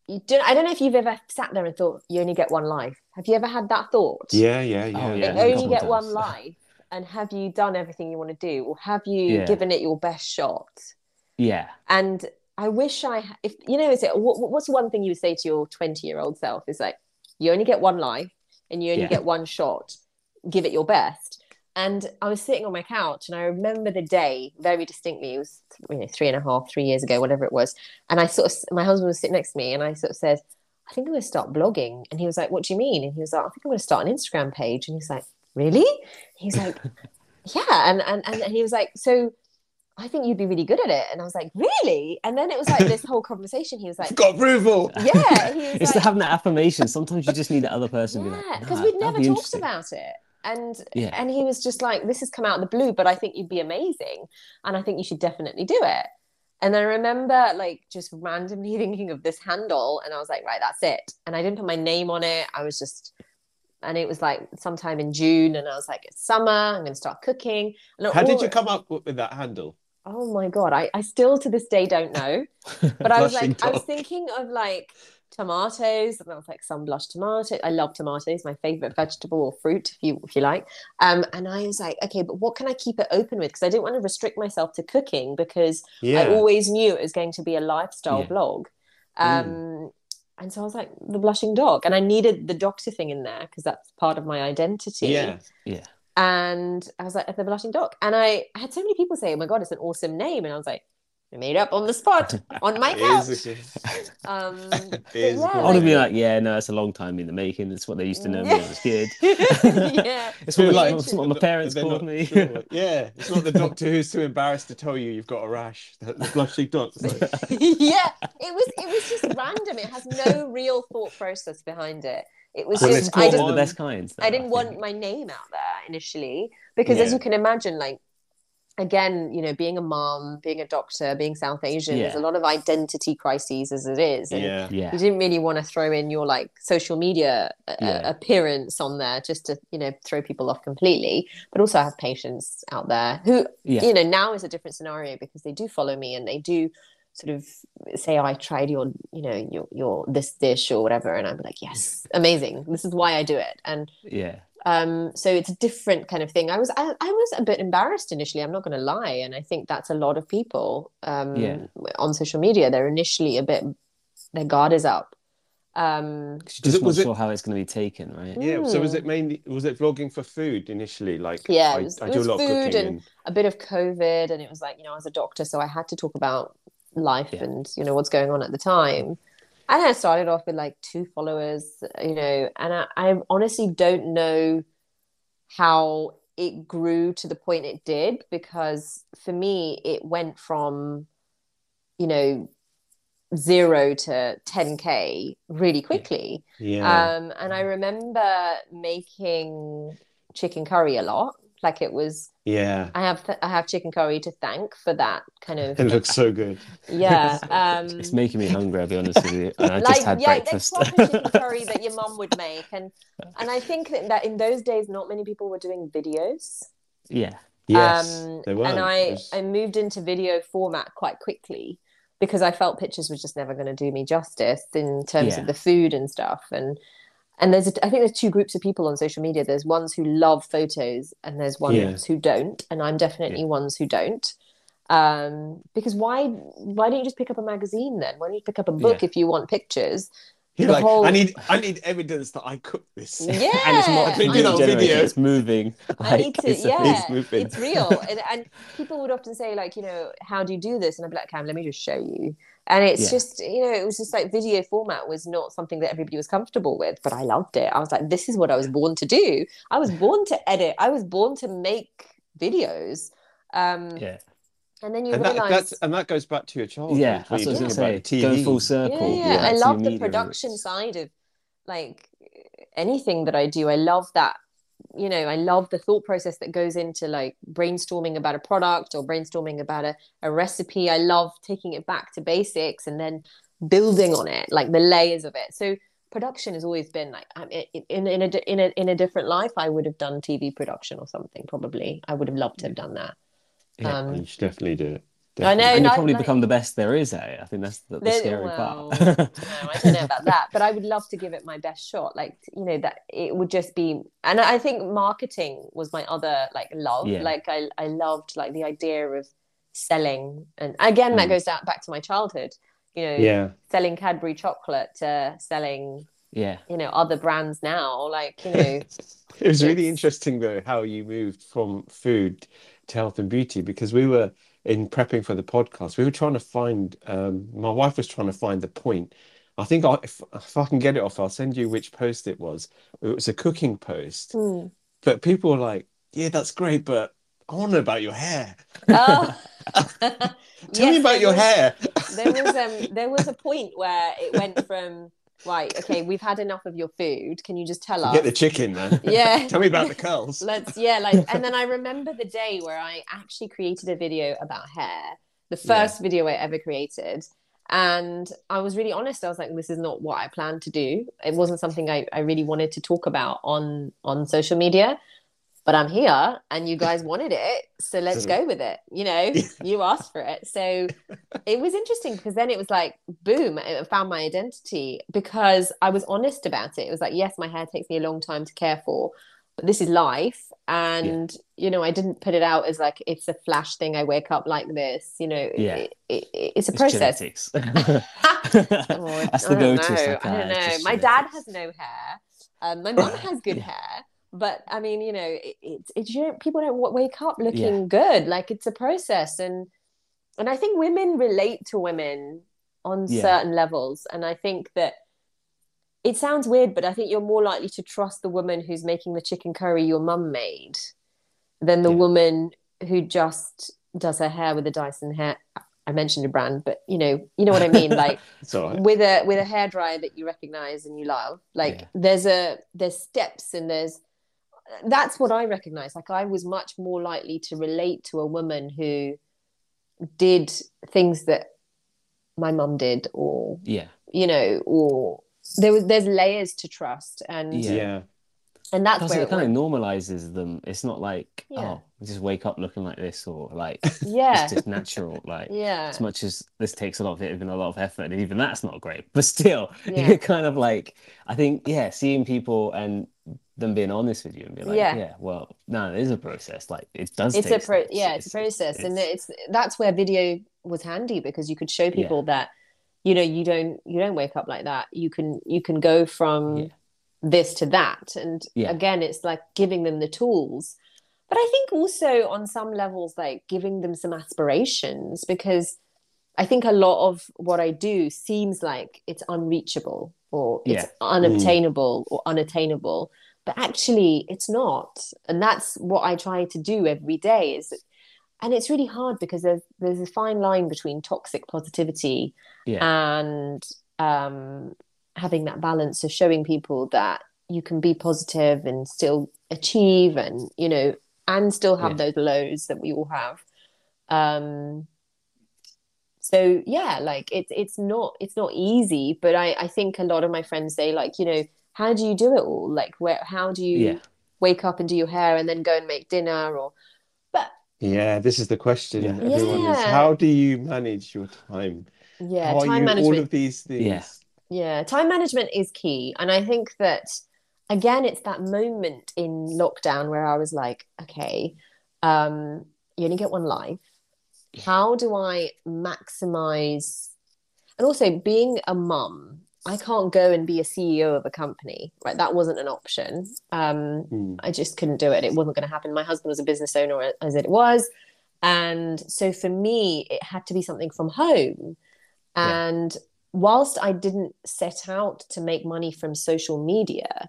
you don't, I don't know if you've ever sat there and thought you only get one life. Have you ever had that thought? Yeah, yeah, yeah. Oh, You yeah, yeah. a only get one life. And have you done everything you want to do? Or have you Yeah. given it your best shot? Yeah, And I wish I, if you know, is it what, what's one thing you would say to your 20 year old self? Is like, you only get one life and you only Yeah. get one shot. Give it your best. And I was sitting on my couch and I remember the day very distinctly. It was, you know, three and a half, three years ago, whatever it was. And I sort of, my husband was sitting next to me and I sort of said, I think I'm going to start blogging. And he was like, What do you mean? And he was like, I think I'm going to start an Instagram page. And he's like, Really? He's like, Yeah. And, and, and, and he was like, So I think you'd be really good at it. And I was like, really? And then it was like this whole conversation. He was like, Got approval. yeah. He was It's like, having that affirmation. Sometimes you just need that other person to be yeah, like, because "Nah, we'd never be talked about it. And Yeah. and he was just like, this has come out of the blue, but I think you'd be amazing. And I think you should definitely do it. And I remember like just randomly thinking of this handle, and I was like, right, that's it. And I didn't put my name on it. I was just, and it was like sometime in June, and I was like, it's summer. I'm going to start cooking. And How did you come up with with that handle? Oh my god, I, I still to this day don't know. But I was like, I was thinking of like tomatoes, and I was like sun blush tomato. I love tomatoes, my favorite vegetable or fruit, if you if you like. Um, and I was like, okay, but what can I keep it open with? Because I didn't want to restrict myself to cooking because Yeah. I always knew it was going to be a lifestyle Yeah. blog. Um, and so I was like, the blushing doc, and I needed the doctor thing in there because that's part of my identity yeah. Yeah. And I was like, the blushing doc. And I, I had so many people say, oh my God, it's an awesome name. And I was like, I made up on the spot on my It couch. Um, It but yeah, I want to like- be like, yeah, no, it's a long time in the making. It's what they used to know me when I was a kid. yeah. It's what, Like- it's what my parents called not me. sure. Yeah, it's not the doctor who's too embarrassed to tell you you've got a rash. The, the blushing doc. Like, yeah. It was it was just random. It has no real thought process behind it. It was Well, just I called didn't are the best kinds. though, I didn't think. want my name out there initially because, as you can imagine, like again, you know, being a mom, being a doctor, being South Asian, there's a lot of identity crises as it is. And yeah. Yeah. you didn't really want to throw in your like social media uh, Yeah. appearance on there just to you know throw people off completely but also I have patients out there who Yeah. you know now is a different scenario because they do follow me and they do sort of say i tried your you know your your this dish or whatever and i'm like yes amazing this is why i do it and Yeah. um so it's a different kind of thing i was i, I was a bit embarrassed initially i'm not going to lie and i think that's a lot of people um Yeah. on social media they're initially a bit their guard is up um 'Cause Was you're just it- not was it- sure how it's going to be taken, right? Yeah. So was Mm. it mainly was it vlogging for food initially? Like Yeah, I, it was- I it do a was lot of food cooking and- a bit of covid and it was like you know i was a doctor so i had to talk about life Yeah. and you know what's going on at the time and i started off with like two followers you know and I, I honestly don't know how it grew to the point it did because for me it went from you know zero to 10k really quickly yeah. um, and I remember making chicken curry a lot. Like it was, yeah. I have I have chicken curry to thank for that kind of It looks so good. yeah. Um, It's making me hungry. I'll be honest with you. And I like just had yeah, breakfast. like proper chicken curry that your mum would make, and and I think that, that in those days, not many people were doing videos. yeah. Yes. um, they were. and I I moved into video format quite quickly because I felt pictures were just never going to do me justice in terms Yeah. of the food and stuff. And and there's a, I think there's two groups of people on social media. There's ones who love photos and there's ones Yeah. who don't. And I'm definitely ones who don't. Um, because why why don't you just pick up a magazine then? Why don't you pick up a book Yeah. if you want pictures? You're the like, whole- I need I need evidence that I cooked this. Yeah, and it's not I've been I doing that computer on need- generated, video. It's moving. I need to, it's yeah, it's real. And, and people would often say, like, you know, how do you do this? And I'd be like, Cam, let me just show you. And it's Yeah. just, you know, it was just like video format was not something that everybody was comfortable with, but I loved it. I was like, this is what I was born to do. I was born to edit. I was born to make videos. Um, yeah. And then you and that, realize, that's and that goes back to your childhood. Yeah. That's what I was talking going to say. about, Go TV. full yeah, circle. yeah, I love the production roots. side of like anything that I do. I love that you know i love the thought process that goes into like brainstorming about a product or brainstorming about a, a recipe i love taking it back to basics and then building on it like the layers of it so production has always been like in, in, a, in, a, in a different life i would have done tv production or something probably i would have loved to have done that Yeah. um You should definitely do it. I know, And you'll probably like- become the best there is at it. I think that's the, the scary well, part. no, I don't know about that, but I would love to give it my best shot. Like, you know, that it would just be, and I think marketing was my other like love. Yeah. Like, I I loved like the idea of selling, and again, that Mm. goes down back to my childhood. You know, Yeah. selling Cadbury chocolate to selling, yeah. you know, other brands now. Like, you know, It was really interesting though how you moved from food to health and beauty because we were in prepping for the podcast. We were trying to find. Um, my wife was trying to find the point. I think I, if, if I can get it off, I'll send you which post it was. It was a cooking post, hmm. but people were like, "Yeah, that's great, but I want to know about your hair." oh, Tell me about your was- hair. there was um there was a point where it went from right okay we've had enough of your food can you just tell us Get the chicken, man. Yeah. Tell me about the curls. let's yeah like and then i remember the day where i actually created a video about hair the first video i ever created and i was really honest i was like this is not what i planned to do it wasn't something i, I really wanted to talk about on on social media but i'm here and you guys wanted it so let's go with it you know you asked for it so it was interesting because then it was like boom i found my identity because i was honest about it it was like yes my hair takes me a long time to care for but this is life and you know i didn't put it out as like it's a flash thing i wake up like this you know Yeah. it, it, it's a It's process genetics. Oh, That's the don't go-to. know. it's like, I don't know. My dad has no hair. Um, my mum has good Yeah. hair, but I mean, you know, it, it's it's you know, people don't wake up looking good. Like it's a process, and and I think women relate to women on Yeah. certain levels, and I think that it sounds weird, but I think you're more likely to trust the woman who's making the chicken curry your mum made than the Yeah. woman who just does her hair with a Dyson hair. I mentioned a brand, but you know, you know what I mean. Like right. with a with a hairdryer that you recognize and you love like Yeah. there's a there's steps and there's that's what i recognize like i was much more likely to relate to a woman who did things that my mum did or Yeah. you know or there was there's layers to trust and Yeah. Yeah. and that's Plus, where it it kind of normalizes them. It's not like, Yeah. oh, we just wake up looking like this, or like yeah it's just natural. Like, yeah as much as this takes a lot of it, even a lot of effort, and even that's not great. But still, Yeah. you're kind of like, I think, yeah, seeing people and them being honest with you and be like, Yeah. yeah, well, no, it is a process. Like, it does. it's a pro steps. yeah it's a process and it's that's where video was handy because you could show Yeah. people that you know you don't you don't wake up like that you can you can go from Yeah. this to that and Yeah. again it's like giving them the tools but i think also on some levels like giving them some aspirations because i think a lot of what i do seems like it's unreachable or it's Yeah. unobtainable or unattainable. But actually it's not. And that's what i try to do every day is and it's really hard because there's there's a fine line between toxic positivity yeah, and um, having that balance of showing people that you can be positive and still achieve and you know and still have Yeah. those lows that we all have. Um so yeah like it's it's not it's not easy but i i think a lot of my friends say like you know how do you do it all like where how do you Yeah. wake up and do your hair and then go and make dinner or but Yeah, this is the question Yeah. everyone is how do you manage your time? yeah How are time you management all of these things? Yeah. Yeah, time management is key. And I think that, again, it's that moment in lockdown where I was like, okay, um, you only get one life. How do I maximize? And also, being a mum, I can't go and be a CEO of a company, right? That wasn't an option. Um, Mm. I just couldn't do it. It wasn't going to happen. My husband was a business owner as it was. And so for me, it had to be something from home. Yeah. And whilst I didn't set out to make money from social media,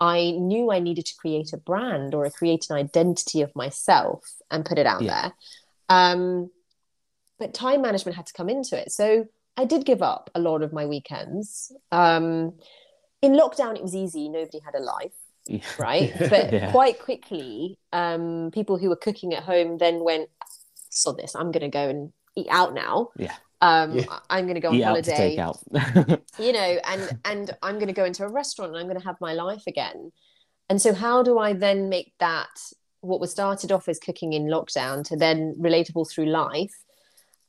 I knew I needed to create a brand or create an identity of myself and put it out Yeah. there. Um, but time management had to come into it. So I did give up a lot of my weekends. Um, in lockdown, it was easy. Nobody had a life Yeah. right? But Yeah. quite quickly, um, people who were cooking at home then went, saw this, I'm going to go and eat out now. Yeah. Um, Yeah. I'm going to go on Eat holiday, out. you know, and and I'm going to go into a restaurant and I'm going to have my life again. And so, how do I then make that what was started off as cooking in lockdown to then relatable through life?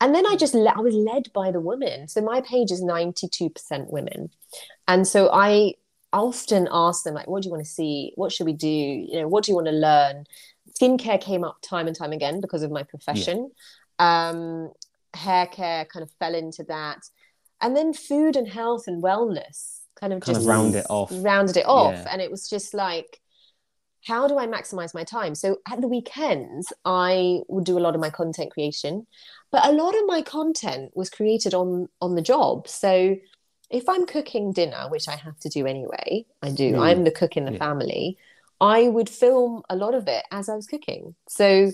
And then I just I was led by the women. So my page is 92% women. And so I often ask them like what do you want to see? What should we do? You know, what do you want to learn? Skincare came up time and time again because of my profession. Um hair care kind of fell into that. And then food and health and wellness kind of Kind just of round it off. rounded it off. Yeah. And it was just like how do I maximize my time? So at the weekends, I would do a lot of my content creation, but a lot of my content was created on on the job. So if I'm cooking dinner, which I have to do anyway, I do. Mm. I'm the cook in the Yeah. family. I would film a lot of it as I was cooking. So,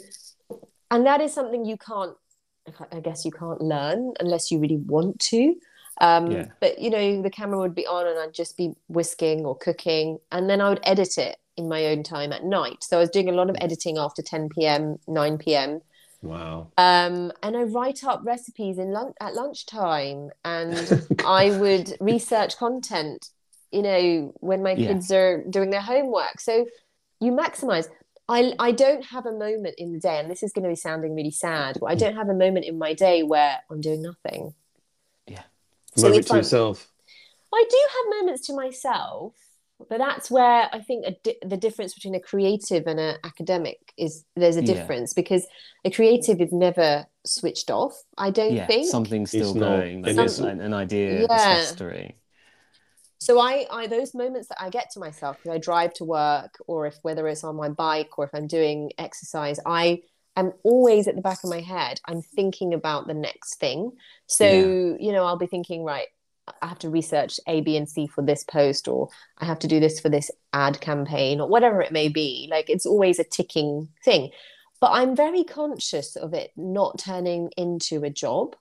and that is something you can't I guess you can't learn unless you really want to. Um, Yeah. But you know, the camera would be on, and I'd just be whisking or cooking, and then I would edit it in my own time at night. So I was doing a lot of editing after 10 p.m., 9 p.m. Wow. Um, and I write up recipes in lunch at lunchtime, and I would research content. You know, when my Yeah. kids are doing their homework. So you maximize. I I don't have a moment in the day, and this is going to be sounding really sad, but I don't have a moment in my day where I'm doing nothing. Yeah, So Moment to yourself. I do have moments to myself, but that's where I think a di- the difference between a creative and an academic is there's a Yeah. difference because a creative is never switched off. I don't Yeah, think. something's still It's not. going. Like It there's an, an idea Yeah. that's festering. So I, I those moments that I get to myself when I drive to work, or if whether it's on my bike or if I'm doing exercise, I am always at the back of my head. I'm thinking about the next thing. So Yeah. you know, I'll be thinking, right, I have to research A, B, and C for this post, or I have to do this for this ad campaign, or whatever it may be. Like it's always a ticking thing. But I'm very conscious of it not turning into a job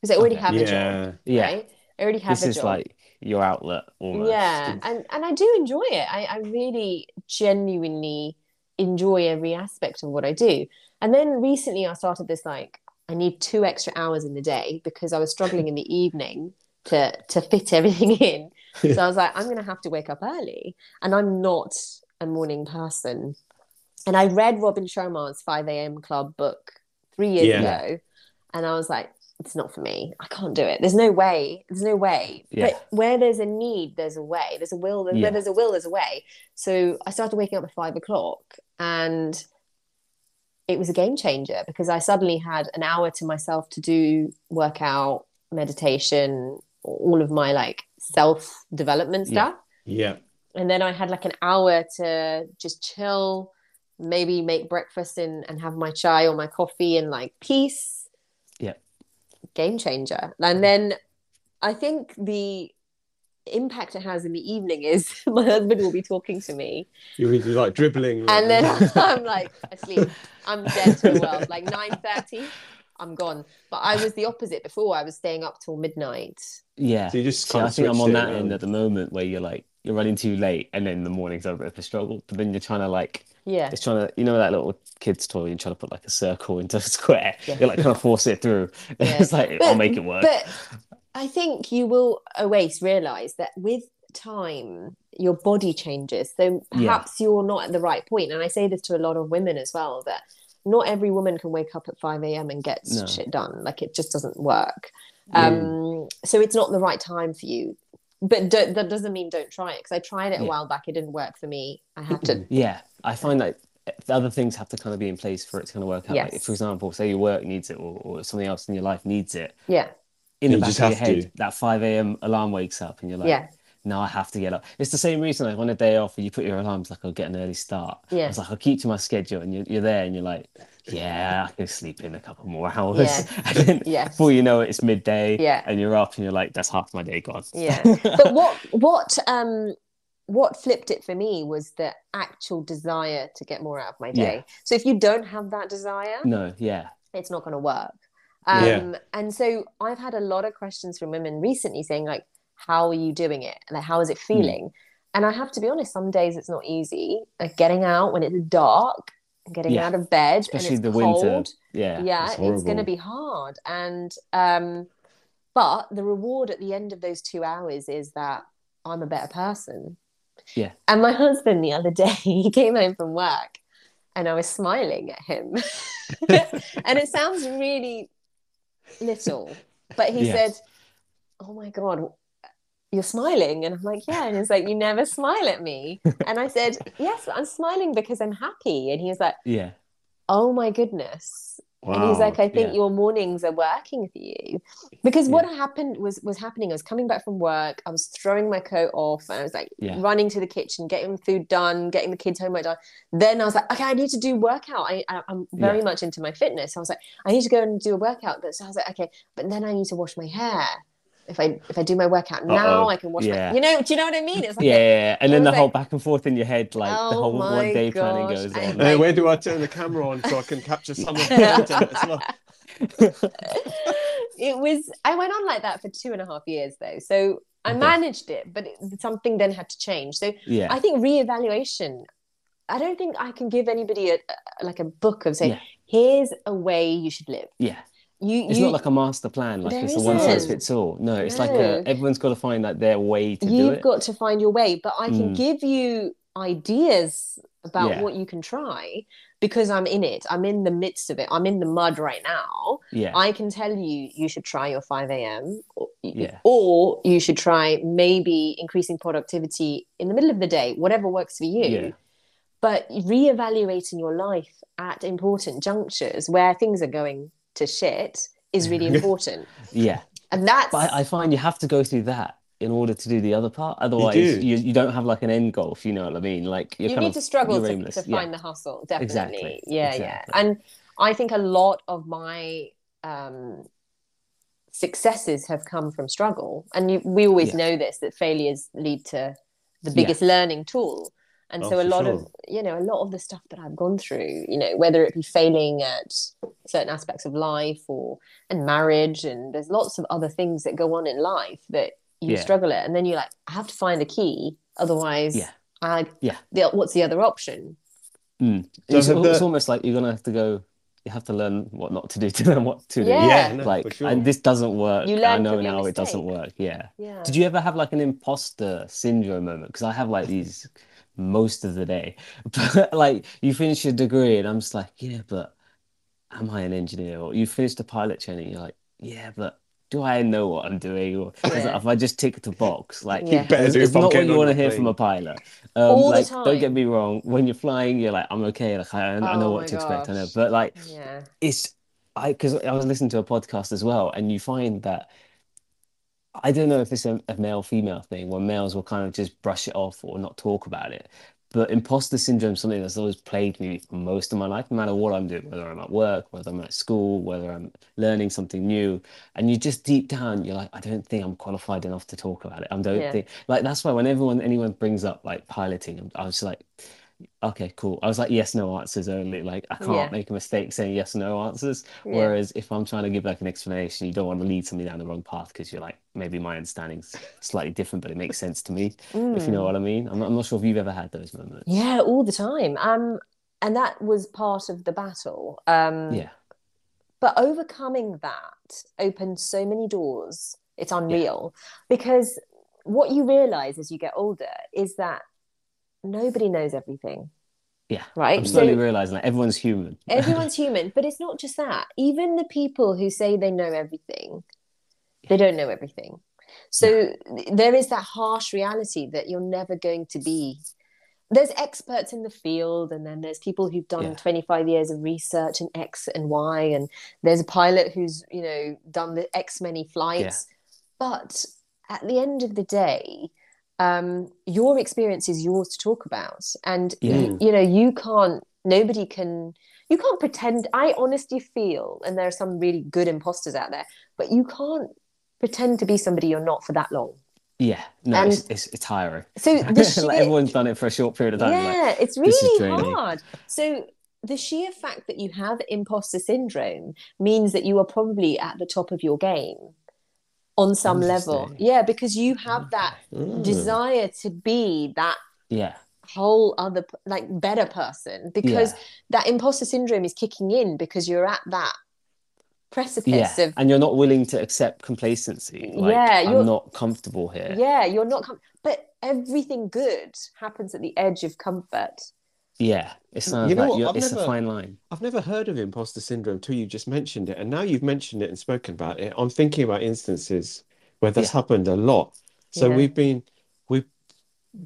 because I already Okay. have a job. Yeah. Yeah, Right? I already have this a is job. like your outlet almost. Yeah, and and I do enjoy it. I, I really genuinely enjoy every aspect of what I do. And then recently I started this like I need two extra hours in the day because I was struggling in the evening to to fit everything in. So I was like, I'm gonna have to wake up early. And I'm not a morning person. And I read Robin Sharma's 5 a.m. club book three years Yeah. ago. And I was like, it's not for me. I can't do it. There's no way. There's no way. Yeah. But where there's a need, there's a way. There's a will. Where Yeah. there's a will, there's a way. So I started waking up at five o'clock and it was a game changer because I suddenly had an hour to myself to do workout, meditation, all of my like self development stuff. Yeah. And then I had like an hour to just chill, maybe make breakfast and, and have my chai or my coffee and like peace. Yeah. Game changer. And then I think the impact it has in the evening is my husband will be talking to me You're like dribbling. and then I'm like asleep. I'm dead to the world. Like 9:30, I'm gone. But I was the opposite before. I was staying up till midnight. Yeah. So you just See, I think I'm on that around. end at the moment where you're like you're running too late and then the morning's over a bit of a struggle. But then you're trying to like Yeah. it's trying to you know that little kid's toy you're trying to put like a circle into a square. Yeah. You're like trying to force it through. Yeah. It's like I'll make it work. But I think you will always realize that with time, your body changes. So Yeah. perhaps you're not at the right point. And I say this to a lot of women as well that not every woman can wake up at 5 a.m. and get No. shit done. Like it just doesn't work. Mm. Um, so it's not the right time for you. But don't, that doesn't mean don't try it because I tried it a while back. It didn't work for me. I had to Yeah, I find that the other things have to kind of be in place for it to kind of work out. Like, for example, say your work needs it or, or something else in your life needs it. Yeah. In the back just of your head, to. that 5 a.m. alarm wakes up and you're like, Yeah. No, I have to get up. It's the same reason like on a day off, you put your alarms like I'll get an early start. Yeah. It's like I'll keep to my schedule and you're, you're there and you're like, yeah, I can sleep in a couple more hours. Yeah. And then Yes. before you know it, it's midday Yeah. and you're up and you're like, that's half my day gone. Yeah. but what what um what flipped it for me was the actual desire to get more out of my day. Yeah. So if you don't have that desire, no, yeah. it's not going to work. Um, Yeah. And so I've had a lot of questions from women recently saying like, "How are you doing it? Like, how is it Hmm. feeling?" And I have to be honest, some days it's not easy. Like getting out when it's dark, and getting Yeah. out of bed, Especially and the it's winter. cold Yeah. yeah it's it's, going to be hard and um but the reward at the end of those two hours is that i'm a better person Yeah. and my husband the other day he came home from work and i was smiling at him and it sounds really little but he Yeah. said oh my god you're smiling and i'm like yeah and he's like you never smile at me and i said yes i'm smiling because i'm happy and he was like Yeah. oh my goodness Wow. and he's like, I think yeah. your mornings are working for you. Because what Yeah. happened was was happening. I was coming back from work. I was throwing my coat off and I was like Yeah. running to the kitchen, getting food done, getting the kids' homework done. Then I was like, okay, I need to do workout. I, I I'm very much into my fitness. So I was like, I need to go and do a workout. So I was like, okay, but then I need to wash my hair. If I if I do my workout now, Uh-oh. I can wash Yeah. my you know, do you know what I mean? It's like a- Yeah, and then the was whole like- back and forth in your head, like the Oh whole one day planning goes I- on. like- where do I turn the camera on so I can capture some of the content as well? it was i went on like that for two and a half years though so i Okay. managed it but it, something then had to change so yeah. i think reevaluation i don't think i can give anybody a, a- like a book of saying Yeah. here's a way you should live yeah. You It's you not like a master plan, like it's a one size fits all. No, it's like a, everyone's got to find like their way to do you've got to find your way but i can Mm. give you ideas about Yeah. what you can try because i'm in it i'm in the midst of it i'm in the mud right now yeah. I can tell you you should try your 5 a.m. Or, Yeah. or you should try maybe increasing productivity in the middle of the day, whatever works for you. Yeah. But reevaluating your life at important junctures where things are going to shit is really important. yeah. And that's But I, I find you have to go through that in order to do the other part. Otherwise, do. you, you, don't have like an end goal, if you know what I mean. Like you're you kind need of, to struggle you're to, aimless. to Yeah. find the hustle definitely Exactly, yeah exactly. yeah and i think a lot of my um successes have come from struggle and you, we always Yeah. know this that failures lead to the Yeah. biggest learning tool and Oh, so a lot sure. of you know a lot of the stuff that i've gone through you know whether it be failing at certain aspects of life or and marriage and there's lots of other things that go on in life that you Yeah. struggle at and then you're like i have to find a key otherwise Yeah. I, Yeah. the, what's the other option Mm. So It's, have it's almost like you're gonna have to go. You have to learn what not to do to learn what to do. Yeah. Yeah, no, like sure. and this doesn't work. You learn I know from your now it doesn't work. Yeah. yeah Did you ever have like an imposter syndrome moment? Because I have like these most of the day. But like you finish your degree and I'm just like, yeah, but am I an engineer? Or you finish the pilot training, you're like, yeah, but do I know what I'm doing? Or is it- Yeah. if I just tick the box, like Yeah. Better it's, do it's not what you want to hear from a pilot. Um, All the like, don't get me wrong, when you're flying, you're like, I'm okay, like I, I know Oh what my to expect, I know. But like yeah it's I because I was listening to a podcast as well, and you find that I don't know if it's a, a male female thing where males will kind of just brush it off or not talk about it. But imposter syndrome is something that's always plagued me for most of my life, no matter what I'm doing, whether I'm at work, whether I'm at school, whether I'm learning something new. And you just deep down, you're like, I don't think I'm qualified enough to talk about it. I don't Yeah. think like that's why when everyone anyone brings up like piloting, I was just like, okay, cool. I was like, yes, no answers only. Like I can't Yeah. make a mistake saying yes, no answers. Yeah. Whereas if I'm trying to give like an explanation, you don't want to lead somebody down the wrong path because you're like, maybe my understanding's slightly different, but it makes sense to me, if you know Mm. what I mean. I'm not, I'm not sure if you've ever had those moments. yeah all the time um and that was part of the battle um Yeah. but overcoming that opened so many doors it's unreal because what you realize as you get older is that nobody knows everything. Yeah. right? I'm so realizing that everyone's human. everyone's human but it's not just that. Even the people who say they know everything they don't know everything. So th- there is that harsh reality that you're never going to be. There's experts in the field and then there's people who've done Yeah. 25 years of research in x and y and there's a pilot who's you know done the x many flights. But at the end of the day um, your experience is yours to talk about and Yeah. y- you know you can't nobody can you can't pretend i honestly feel and there are some really good imposters out there but you can't pretend to be somebody you're not for that long Yeah. No, And- it's, it's, it's tiring. so sheer, like everyone's done it for a short period of time. like, yeah it's really hard so the sheer fact that you have imposter syndrome means that you are probably at the top of your game on some level yeah because you have that Mm. desire to be that yeah. whole other like better person because Yeah. that imposter syndrome is kicking in because you're at that precipice Yeah. of And you're not willing to accept complacency. Like, Yeah, you're- I'm not comfortable here. yeah you're not com- but everything good happens at the edge of comfort Yeah. It sounds You know like what? you're, I've it's never- a fine line. I've never heard of imposter syndrome till you just mentioned it. And now you've mentioned it and spoken about it. I'm thinking about instances where that's Yeah. happened a lot. So Yeah. we've been we've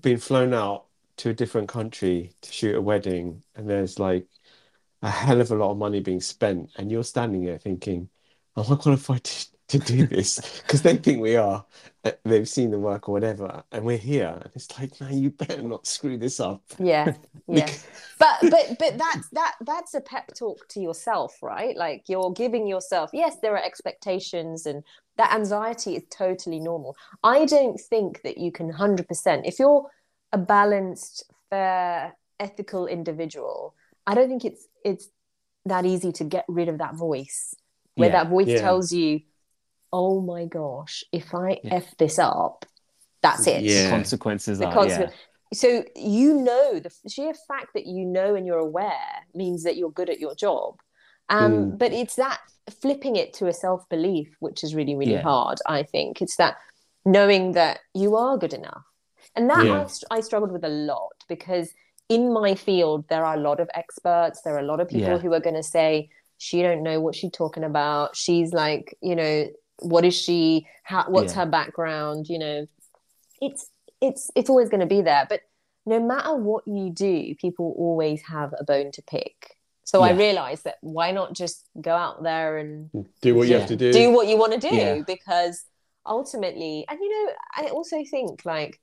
been flown out to a different country to shoot a wedding, and there's like a hell of a lot of money being spent, and you're standing there thinking, Am I qualified to, to do this? Because they think we are. Uh, They've seen the work or whatever, and we're here. And it's like, no, you better not screw this up. yeah yeah but but but that's that that's a pep talk to yourself right like you're giving yourself yes there are expectations and that anxiety is totally normal i don't think that you can 100% if you're a balanced fair ethical individual i don't think it's it's that easy to get rid of that voice where Yeah. that voice Yeah. tells you, "Oh my gosh, if I Yeah. f this up, that's it." Yeah. consequences The are consequence- So you know the sheer fact that you know and you're aware means that you're good at your job. Um, Mm. But it's that flipping it to a self belief, which is really, really Yeah. hard. I think it's that knowing that you are good enough, and that Yeah. I, str- I struggled with a lot because in my field there are a lot of experts. There are a lot of people Yeah. who are going to say she don't know what she's talking about. She's like, you know, what is she? How? What's Yeah. her background? You know, it's it's it's always going to be there but no matter what you do people always have a bone to pick so i Yeah. realized that why not just go out there and Do what you Yeah. have to do. do what you want to do Yeah. because ultimately and you know i also think like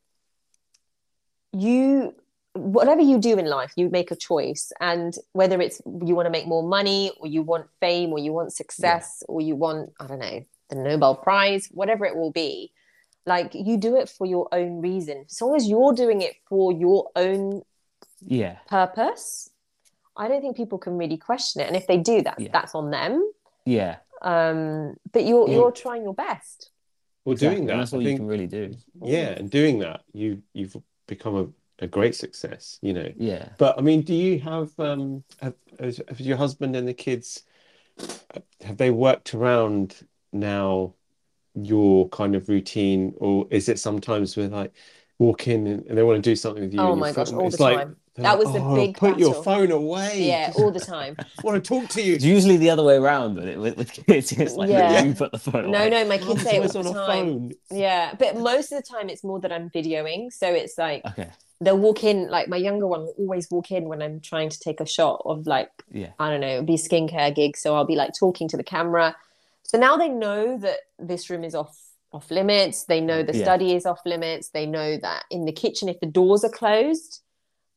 you whatever you do in life you make a choice and whether it's you want to make more money or you want fame or you want success or you want i don't know the nobel prize whatever it will be like you do it for your own reason as long as you're doing it for your own yeah purpose i don't think people can really question it and if they do that Yeah. that's on them yeah um but you're Yeah. you're trying your best well, exactly. doing that, and that's all I you think, can really do yeah, and doing that, you you've become a, a great success. You know, yeah But I mean, do you have um have, has, has your husband and the kids have they worked around now your kind of routine, or is it sometimes with like walk in and they want to do something with you? Oh and my your gosh, phone- all it's the like, time. That was the "Oh, big put your battle." phone away. yeah all the time want to talk to you. it's usually the other way around with it with, with kids it's like Yeah. you put the phone no away. no my kids say it all the time phone. yeah but most of the time it's more that i'm videoing so it's like okay they'll walk in like my younger one will always walk in when i'm trying to take a shot of like yeah I don't know, it'll be a skincare gig. So I'll be like talking to the camera. So now they know that this room is off off limits. They know the Yeah. study is off limits. They know that in the kitchen, if the doors are closed,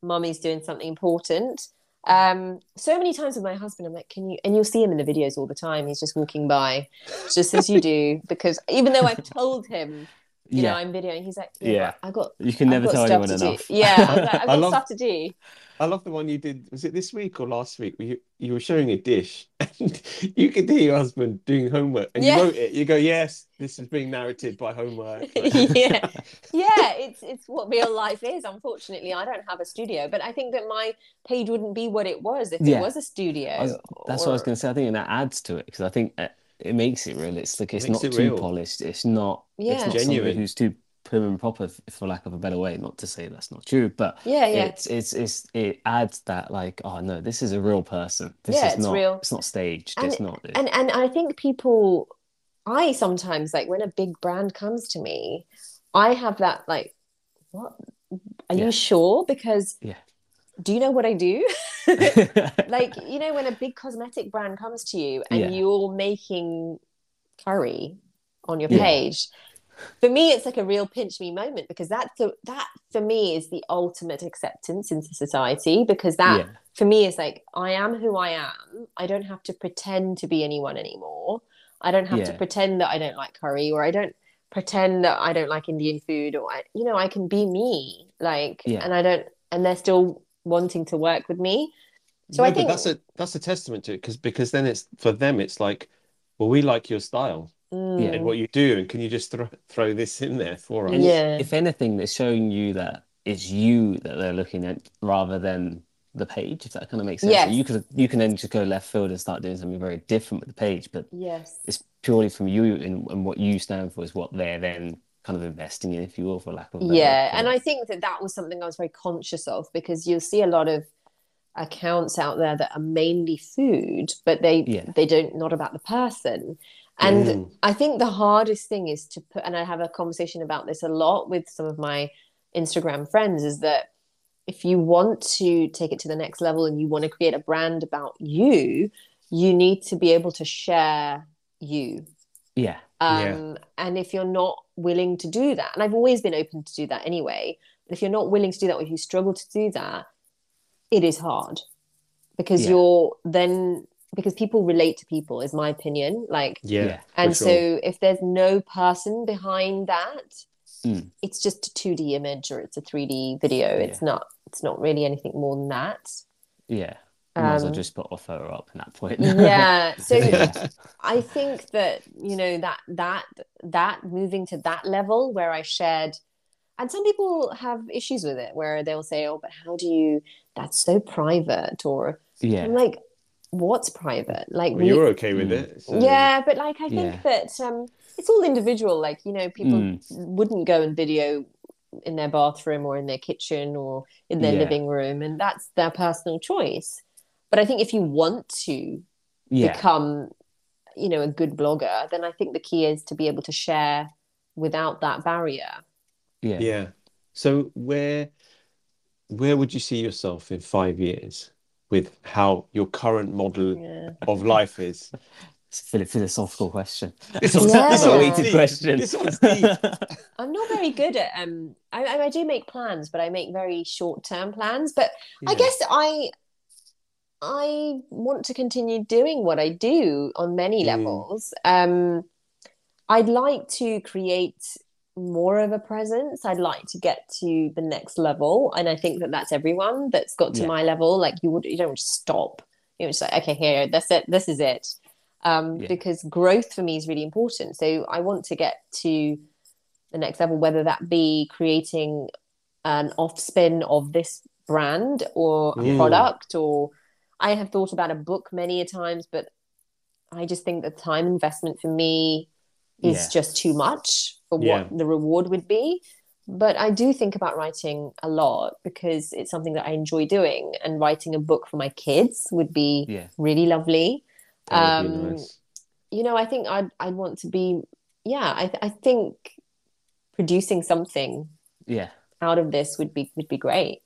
mummy's doing something important. Um, so many times with my husband, I'm like, can you and you'll see him in the videos all the time. He's just walking by, just as you do, because even though I've told him, you know, yeah I'm videoing, he's like, yeah, Yeah. I got you can never tell anyone enough. Yeah, I was like, I've I got love- stuff to do. I love the one you did. Was it this week or last week? Where you, you were showing a dish and you could hear your husband doing homework and Yeah. you wrote it. You go, Yes, this is being narrated by homework. Yeah. yeah it's it's what real life is unfortunately i don't have a studio but i think that my page wouldn't be what it was if Yeah. it was a studio was- that's what I was going to say. I think that adds to it because I think uh, it makes it real. It's like it's Makes not it too real. polished. It's not. Yeah. It's not Genuine. who's too prim and proper, for lack of a better way. Not to say that's not true, but yeah yeah it's it's it's it adds that like oh no, this is a real person. This Yeah, is it's not. real. It's not staged. And- it's not. and and i think people i sometimes like when a big brand comes to me i have that like what are Yeah. you sure because Yeah. do you know what i do like you know when a big cosmetic brand comes to you and Yeah. you're making curry on your page for me it's like a real pinch me moment because that's the, that for me is the ultimate acceptance into society because that yeah, for me is like i am who i am. I don't have to pretend to be anyone anymore. I don't have to pretend that i don't like curry or i don't pretend that i don't like indian food or I, you know i can be me like Yeah. and i don't and they're still wanting to work with me. So No, i but think that's a that's a testament to it because because then it's for them it's like, well, we like your style Mm. and what you do, and can you just throw throw this in there for us? And Yeah. If anything, they're showing you that it's you that they're looking at rather than the page. If that kind of makes sense. Yes. You could you can then just go left field and start doing something very different with the page, but yes it's purely from you and, and what you stand for is what they're then kind of investing in, if you will, for lack of a yeah word. and i think that that was something i was very conscious of because you'll see a lot of accounts out there that are mainly food but they Yeah. they don't not about the person and Mm. i think the hardest thing is to put and i have a conversation about this a lot with some of my instagram friends is that if you want to take it to the next level and you want to create a brand about you you need to be able to share you yeah, um, and if you're not willing to do that, and I've always been open to do that anyway, but if you're not willing to do that, or if you struggle to do that, it is hard because Yeah. you're then because people relate to people, is my opinion. Like, Yeah, Yeah. and sure. so if there's no person behind that, Mm. it's just a 2D image or it's a 3D video. It's not. It's not really anything more than that. yeah. You might as well Um, just put offer her up at that point. yeah. So Yeah. I think that you know that that that moving to that level where I shared, and some people have issues with it where they'll say, "Oh, but how do you? That's so private." Or Yeah. I'm like, "What's private?" Like Well, we, you're okay with Mm. it. so- yeah, but like I think Yeah. that um, it's all individual. Like you know, people Mm. wouldn't go and video in their bathroom or in their kitchen or in their Yeah. living room, and that's their personal choice. But I think if you want to Yeah. become you know a good blogger then i think the key is to be able to share without that barrier Yeah. Yeah. So where where would you see yourself in five years with how your current model yeah of life is? It's a philosophical question. It's one's- a one's weighted question. This one's deep. i'm not very good at um i, I I do make plans but i make very short term plans but i guess i i want to continue doing what i do on many Mm. levels um i'd like to create more of a presence i'd like to get to the next level and i think that that's everyone that's got to Yeah. my level like you would you don't just stop you know just like okay here that's it this is it um Yeah. because growth for me is really important so i want to get to the next level whether that be creating an off spin of this brand or a Mm. product or i have thought about a book many a times but i just think the time investment for me is Yeah. just too much for what Yeah. the reward would be but i do think about writing a lot because it's something that i enjoy doing and writing a book for my kids would be Yeah. really lovely be Um, nice. you know i think i'd, I'd want to be yeah I, I think producing something Yeah. out of this would be would be great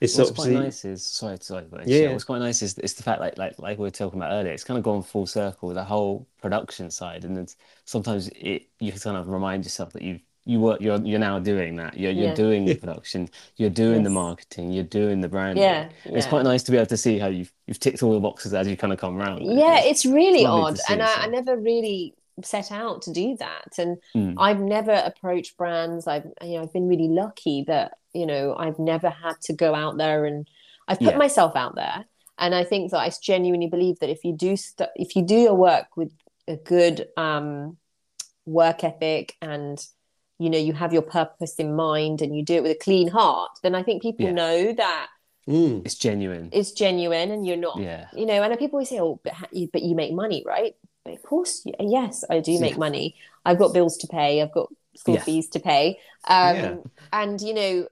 It's What's quite nice is sorry, sorry, but Yeah, yeah, yeah. what's quite nice is is the fact like like like we were talking about earlier, it's kind of gone full circle, the whole production side, and it's sometimes it you kind of remind yourself that you you work you're you're now doing that. You're you're Yeah. doing the production, you're doing the marketing, you're doing the branding. yeah, It's quite nice to be able to see how you've you've ticked all the boxes as you kind of come around. yeah it's really lovely to odd and I. I never really set out to do that and Mm. i've never approached brands i've you know i've been really lucky that you know i've never had to go out there and i've put Yeah. myself out there and i think that i genuinely believe that if you do st- if you do your work with a good um work ethic and you know you have your purpose in mind and you do it with a clean heart then i think people Yeah. know that Mm. It's genuine. it's genuine and you're not Yeah. you know and people always say oh but, ha- you, but you make money right but of course y- yes i do make Yeah. money i've got bills to pay i've got school Yeah. fees to pay um Yeah. and you know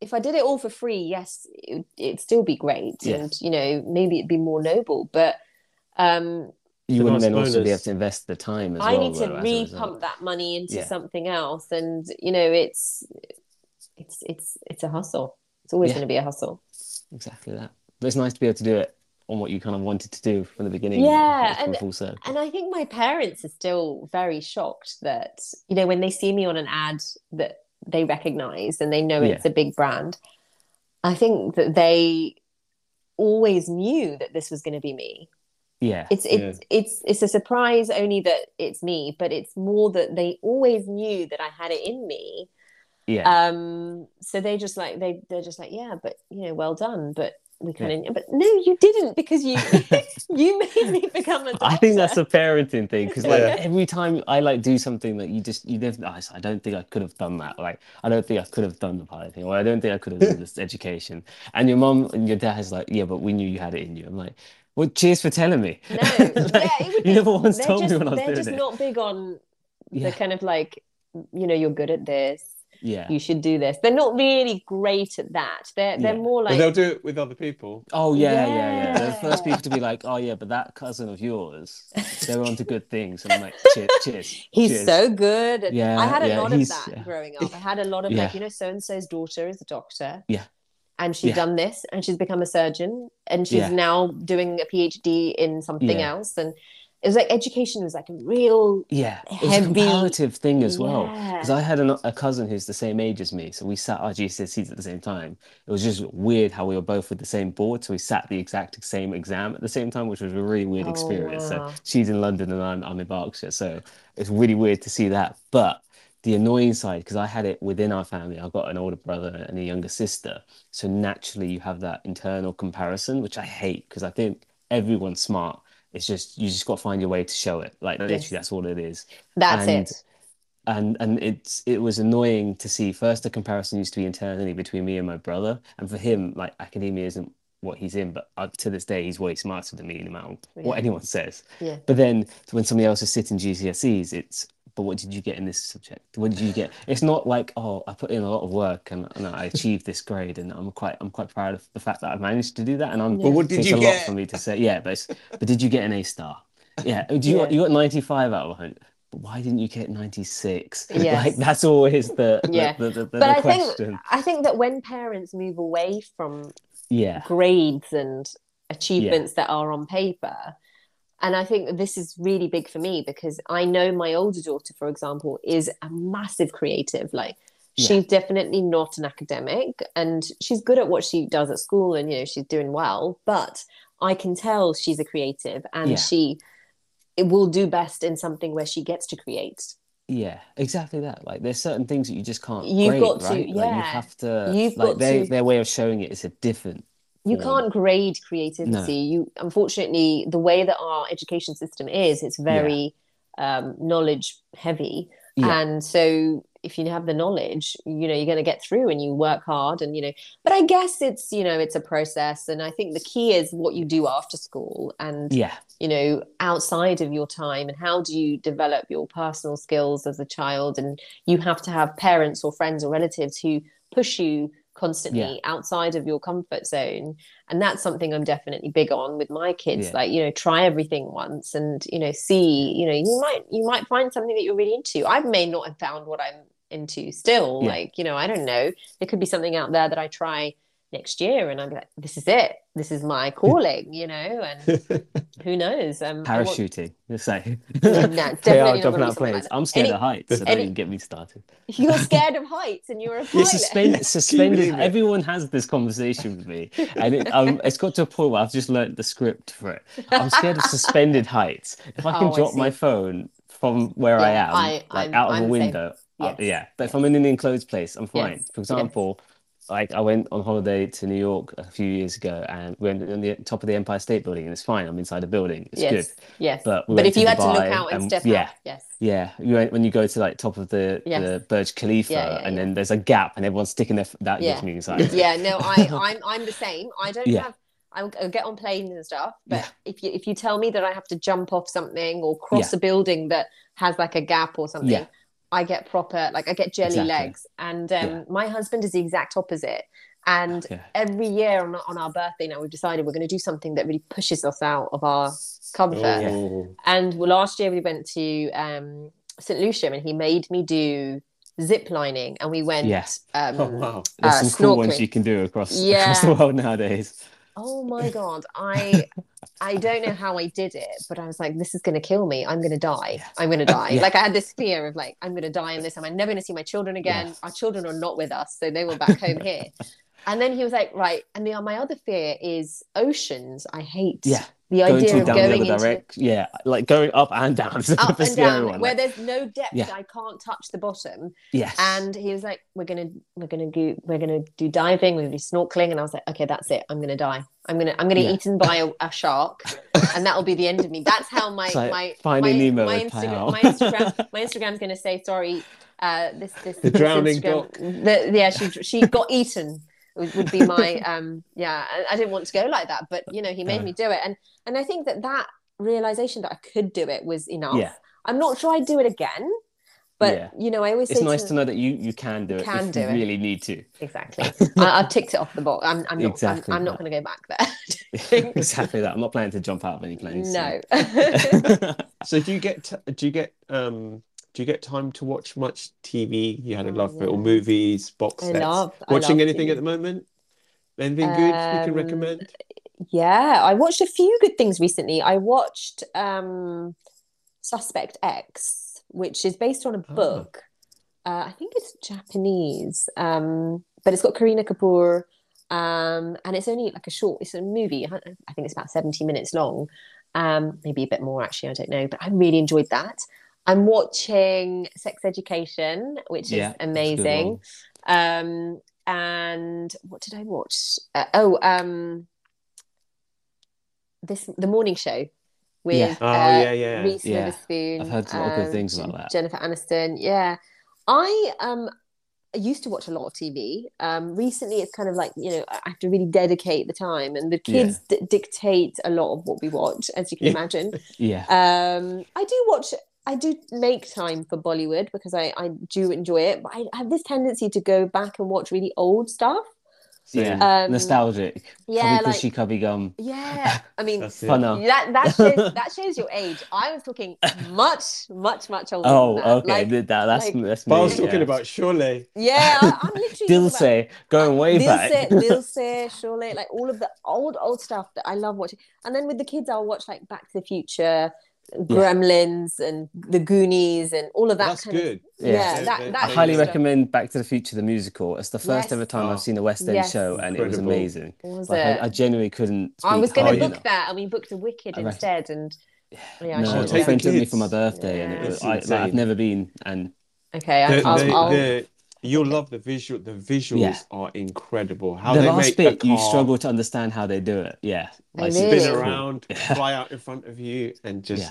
if i did it all for free yes it, would- it'd still be great Yeah. and you know maybe it'd be more noble but um You a wouldn't nice then also be able to invest the time as i well, need to though, as a re-pump result. that money into Yeah. something else and you know it's it's it's it's a hustle it's always Yeah. going to be a hustle Exactly that. But it's nice to be able to do it on what you kind of wanted to do from the beginning. Yeah, and- full circle. And I think my parents are still very shocked that, you know, when they see me on an ad that they recognize and they know Yeah. it's a big brand, I think that they always knew that this was going to be me. Yeah. It's it's it's it's a surprise only that it's me, but it's more that they always knew that I had it in me. Yeah. Um so they just like they they're just like, yeah, but you know, well done, but we kind of but no, you didn't because you you made me become a doctor. I think that's a parenting thing because like Yeah. every time I like do something that you just you never I I don't think I could have done that like I don't think I could have done the pilot thing or I don't think I could have done this education and your mom and your dad is like yeah but we knew you had it in you I'm like well cheers for telling me No, Like, yeah, it would you never once they're told just, me when I was doing it. they're just not big on yeah the kind of like, you know, you're good at this. Yeah You should do this. They're not really great at that. They're they're Yeah. more But like they'll do it with other people. oh yeah yeah yeah they're the first people to be like oh yeah but that cousin of yours they're onto good things and I'm like cheers cheers he's cheers. so good. At, Yeah, I had a yeah, lot of that yeah. growing up. I had a lot of Yeah. like, you know, so and so's daughter is a doctor. Yeah. And she's Yeah. done this and she's become a surgeon and she's Yeah. now doing a PhD in something Yeah. else. And it was like education was like a real Yeah, it was a comparative thing as well. Yeah. Because I had an, a cousin who's the same age as me, so we sat our GCSEs at the same time. It was just weird how we were both with the same board, so we sat the exact same exam at the same time, which was a really weird Oh, experience. So she's in London and I'm, I'm in Berkshire, so it's really weird to see that. But the annoying side because I had it within our family. I've got an older brother and a younger sister, so naturally you have that internal comparison, which I hate because I think everyone's smart. It's just you just got to find your way to show it. Like literally, that's all it is. That's And- it. and and it's it was annoying to see first the comparison used to be internally between me and my brother and for him like academia isn't what he's in but uh, to this day he's way smarter than me no matter what anyone says Yeah. but then when somebody else is sitting GCSEs it's but what did you get in this subject? What did you get? It's not like oh I put in a lot of work and, and I achieved this grade and I'm quite I'm quite proud of the fact that I managed to do that. And I'm But what did it's you a lot for me to say. Yeah but it's, but did you get an A star? Yeah. Do you Yeah. you got 95 out of 100 but why didn't you get 96 Yes. like that's always the the, Yeah. the, the, But I think I think that when parents move away from yeah. grades and achievements that are on paper. And I think this is really big for me because I know my older daughter, for example, is a massive creative. Like Yeah. she's definitely not an academic and she's good at what she does at school and you know she's doing well, but I can tell she's a creative and Yeah. she it will do best in something where she gets to create. yeah exactly that like there's certain things that you just can't You've grade, got to- right? like you have to You've like got their to- their way of showing it is a different you can't grade creativity. You unfortunately the way that our education system is it's very um, knowledge heavy. Yeah. and so if you have the knowledge you know you're going to get through and you work hard and you know but i guess it's you know it's a process. And i think the key is what you do after school and yeah. you know outside of your time and how do you develop your personal skills as a child? And you have to have parents or friends or relatives who push you constantly Yeah. outside of your comfort zone and that's something i'm definitely big on with my kids Yeah. like you know try everything once and you know see you know you might you might find something that you're really into i may not have found what i'm into still Yeah. like you know i don't know there could be something out there that i try next year and i'm like this is it this is my calling you know and who knows um I want- parachuting just say No, definitely not jumping out planes like. I'm scared Any- of heights so don't even get me started you're scared of heights and you're a Yeah, pilot suspend, suspended. Everyone has this conversation with me, and it, um, it's got to a point where I've just learnt the script for it. I'm scared of suspended heights. If I can Oh, I drop my phone from where I am, I- like I'm- out of I'm a the same. window, uh, yeah. But if I'm in an enclosed place, I'm fine. Yes, For example, like I went on holiday to New York a few years ago, and we went on the top of the Empire State Building, and it's fine. I'm inside a building. It's yes good. yes But but, we went if you had to look out and and- step yeah. out yes Yeah, you went, when you go to like top of the, Yes. the Burj Khalifa, Yeah, yeah, and yeah. then there's a gap, and everyone's sticking their that Yeah. me anxiety. yeah no i i'm i'm the same i don't have I'll, I'll get on planes and stuff but if you if you tell me that i have to jump off something or cross a building that has like a gap or something Yeah. I get proper like i get jelly Exactly. legs and um Yeah. my husband is the exact opposite and every year on, on our birthday now we've decided we're going to do something that really pushes us out of our comfort Oh. and well, last year we went to um, St. Lucia and he made me do zip lining and we went Yes. um, Oh, wow. There's uh, some cool ones you can do across Yeah. across the world nowadays. Oh my god I I don't know how I did it but I was like this is going to kill me I'm going to die. I'm going to die Yeah. like I had this fear of like I'm going to die in this I'm never going to see my children again Yeah. our children are not with us so they were back home here and then he was like right and the, my other fear is oceans I hate Yeah. The Going idea to of down going the other into direct, yeah, like going up and down. up the and scary down one. where like- there's no depth Yeah. I can't touch the bottom yes, and he was like we're gonna we're gonna do we're gonna do diving we're gonna do snorkeling and i was like okay that's it i'm gonna die i'm gonna i'm gonna Yeah. get eaten by a, a shark and that'll be the end of me that's how my like my Finding my, Nemo my instagram my instagram my instagram's gonna say sorry uh this this The this drowning Instagram- the, yeah she she got eaten would, would be my um yeah I, I didn't want to go like that but you know he made Uh. me do it and and i think that that realization that i could do it was enough Yeah. i'm not sure i'd do it again but Yeah. you know i always it's nice to, to know that you you can do it Can if do you it. really need to. Exactly. I, I've ticked it off the box. I'm, I'm not. Exactly I'm, I'm not going to go back there. exactly that. I'm not planning to jump out of any planes. no. soon. So do you get t- do you get um do you get time to watch much TV? You had a Oh, love for it, or movies, box I sets. love. Watching anything TV. at the moment? Anything good you can Um, recommend? Yeah, I watched a few good things recently. I watched um, Suspect X, which is based on a Ah. book. Uh, I think it's Japanese, um, but it's got Kareena Kapoor, um, and it's only like a short. It's a movie. I I think it's about seventy minutes long, um, maybe a bit more actually. I don't know, but I really enjoyed that. I'm watching Sex Education, which Yeah, is that's a good amazing. Um, and what did I watch? Uh, oh, um, this the morning show with Yeah. Oh, uh, yeah, yeah. Reese Yeah. Witherspoon. I've heard a lot of good things about that. Jennifer Aniston. Yeah, I um I used to watch a lot of TV. Um, recently, it's kind of like you know I have to really dedicate the time, and the kids d- dictate a lot of what we watch, as you can Yeah. imagine. Yeah. Um, I do watch. I do make time for Bollywood because I, I do enjoy it, but I have this tendency to go back and watch really old stuff. Yeah. Um, Nostalgic. Yeah, Kabhi like Khushi, Kabhie Gham. yeah. I mean, That's it. That that shows, that shows your age. I was talking much, much, much older. Oh, than that. okay. Like, that, that's like- that's But I was talking yeah. about Sholay. yeah, I, I'm literally talking about- Dilse, going way back. Dilse, Dilse, Sholay, like all of the old, old stuff that I love watching. And then with the kids, I'll watch like Back to the Future, Gremlins, and The Goonies, and all of that. That's kind of- good. yeah, Yeah. that, They- that I they- highly stuff. recommend Back to the Future the musical. It's the first Yes. ever time Oh. I've seen a West End Yes. show, and it was amazing. Was Like, it? I, I genuinely couldn't. I was going to book enough. that, and we booked The Wicked I instead. And yeah, I No, should a have friend took me for my birthday, and it was, It's I, like, I've never been, and Okay, The, I'll, the, I'll, you'll love the visual. The visuals Yeah. are incredible. How the they last make a bit you struggle to understand how they do it. Yeah, it's really? spin around, fly out in front of you, and just Yeah.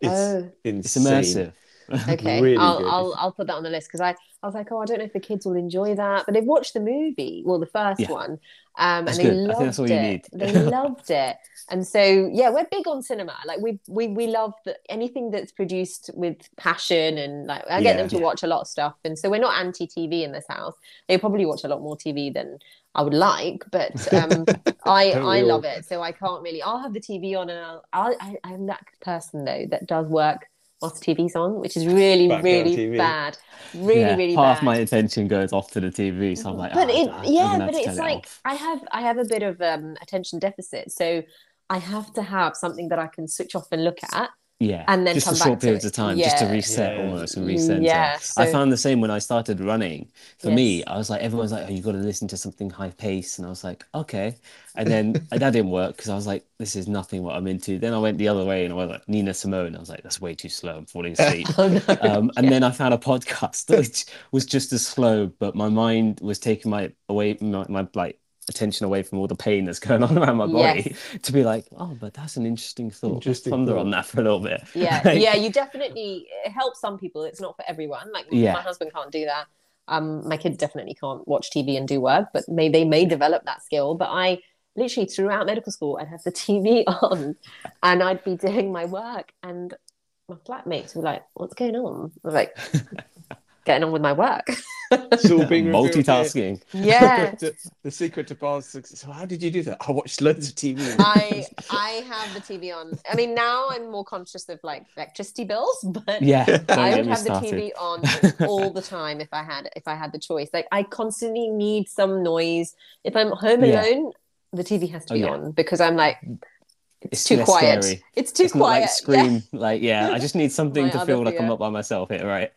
It's Oh. It's insane. immersive. okay, really I'll. I'll I'll put that on the list because I I was like, oh, I don't know if the kids will enjoy that, but they've watched the movie, well, the first Yeah. one, um, That's and they good. I loved think that's all it. need. They loved it, and so yeah, we're big on cinema. Like we we we love the, anything that's produced with passion, and like I get Yeah. them to Yeah. watch a lot of stuff, and so we're not anti TV in this house. They probably watch a lot more TV than I would like, but um, I I love all? it. So I can't really. I'll have the TV on, and I'll, I'll I, I'm that person though that does work whilst the TV's on, which is really Background really bad, really yeah, really half bad. my attention goes off to the TV, so I'm like, but "Oh, it, I'm yeah, gonna have but it's turn it like off." I have I have a bit of um, attention deficit, so I have to have something that I can switch off and look at, yeah, and then just come for back short periods of time, just to reset Yeah. almost and recenter. Yeah, I found the same when I started running. For me, I was like, everyone's like, oh, you've got to listen to something high pace, and I was like, okay, and then that didn't work because I was like, this is nothing what I'm into. Then I went the other way and I was like Nina Simone. I was like, that's way too slow. I'm falling asleep. Oh, no. um, and then I found a podcast which was just as slow, but my mind was taking my away my, my like attention away from all the pain that's going on around my body to be like, oh, but that's an interesting thought. Let's ponder thought. on that for a little bit. yeah, Like, yeah, you definitely it helps some people. It's not for everyone. Like Yeah. my husband can't do that. Um, my kids definitely can't watch TV and do work, but may they may develop that skill. But I literally throughout medical school, I'd have the TV on, and I'd be doing my work, and my flatmates were like, "What's going on?" I was like, "Getting on with my work." It's all being multitasking. yeah, the, the secret to Bar's success. So how did you do that? I watched loads of TV. I I have the TV on. I mean, now I'm more conscious of like electricity bills, but Yeah, I would me have the. TV on all the time if I had if I had the choice. Like I constantly need some noise. If I'm home Yeah. alone, the TV has to Oh, be yeah. on because I'm like it's, It's too quiet. scary. It's too it's not quiet. like scream. Like, yeah, I just need something to other feel like I'm not by myself here, right?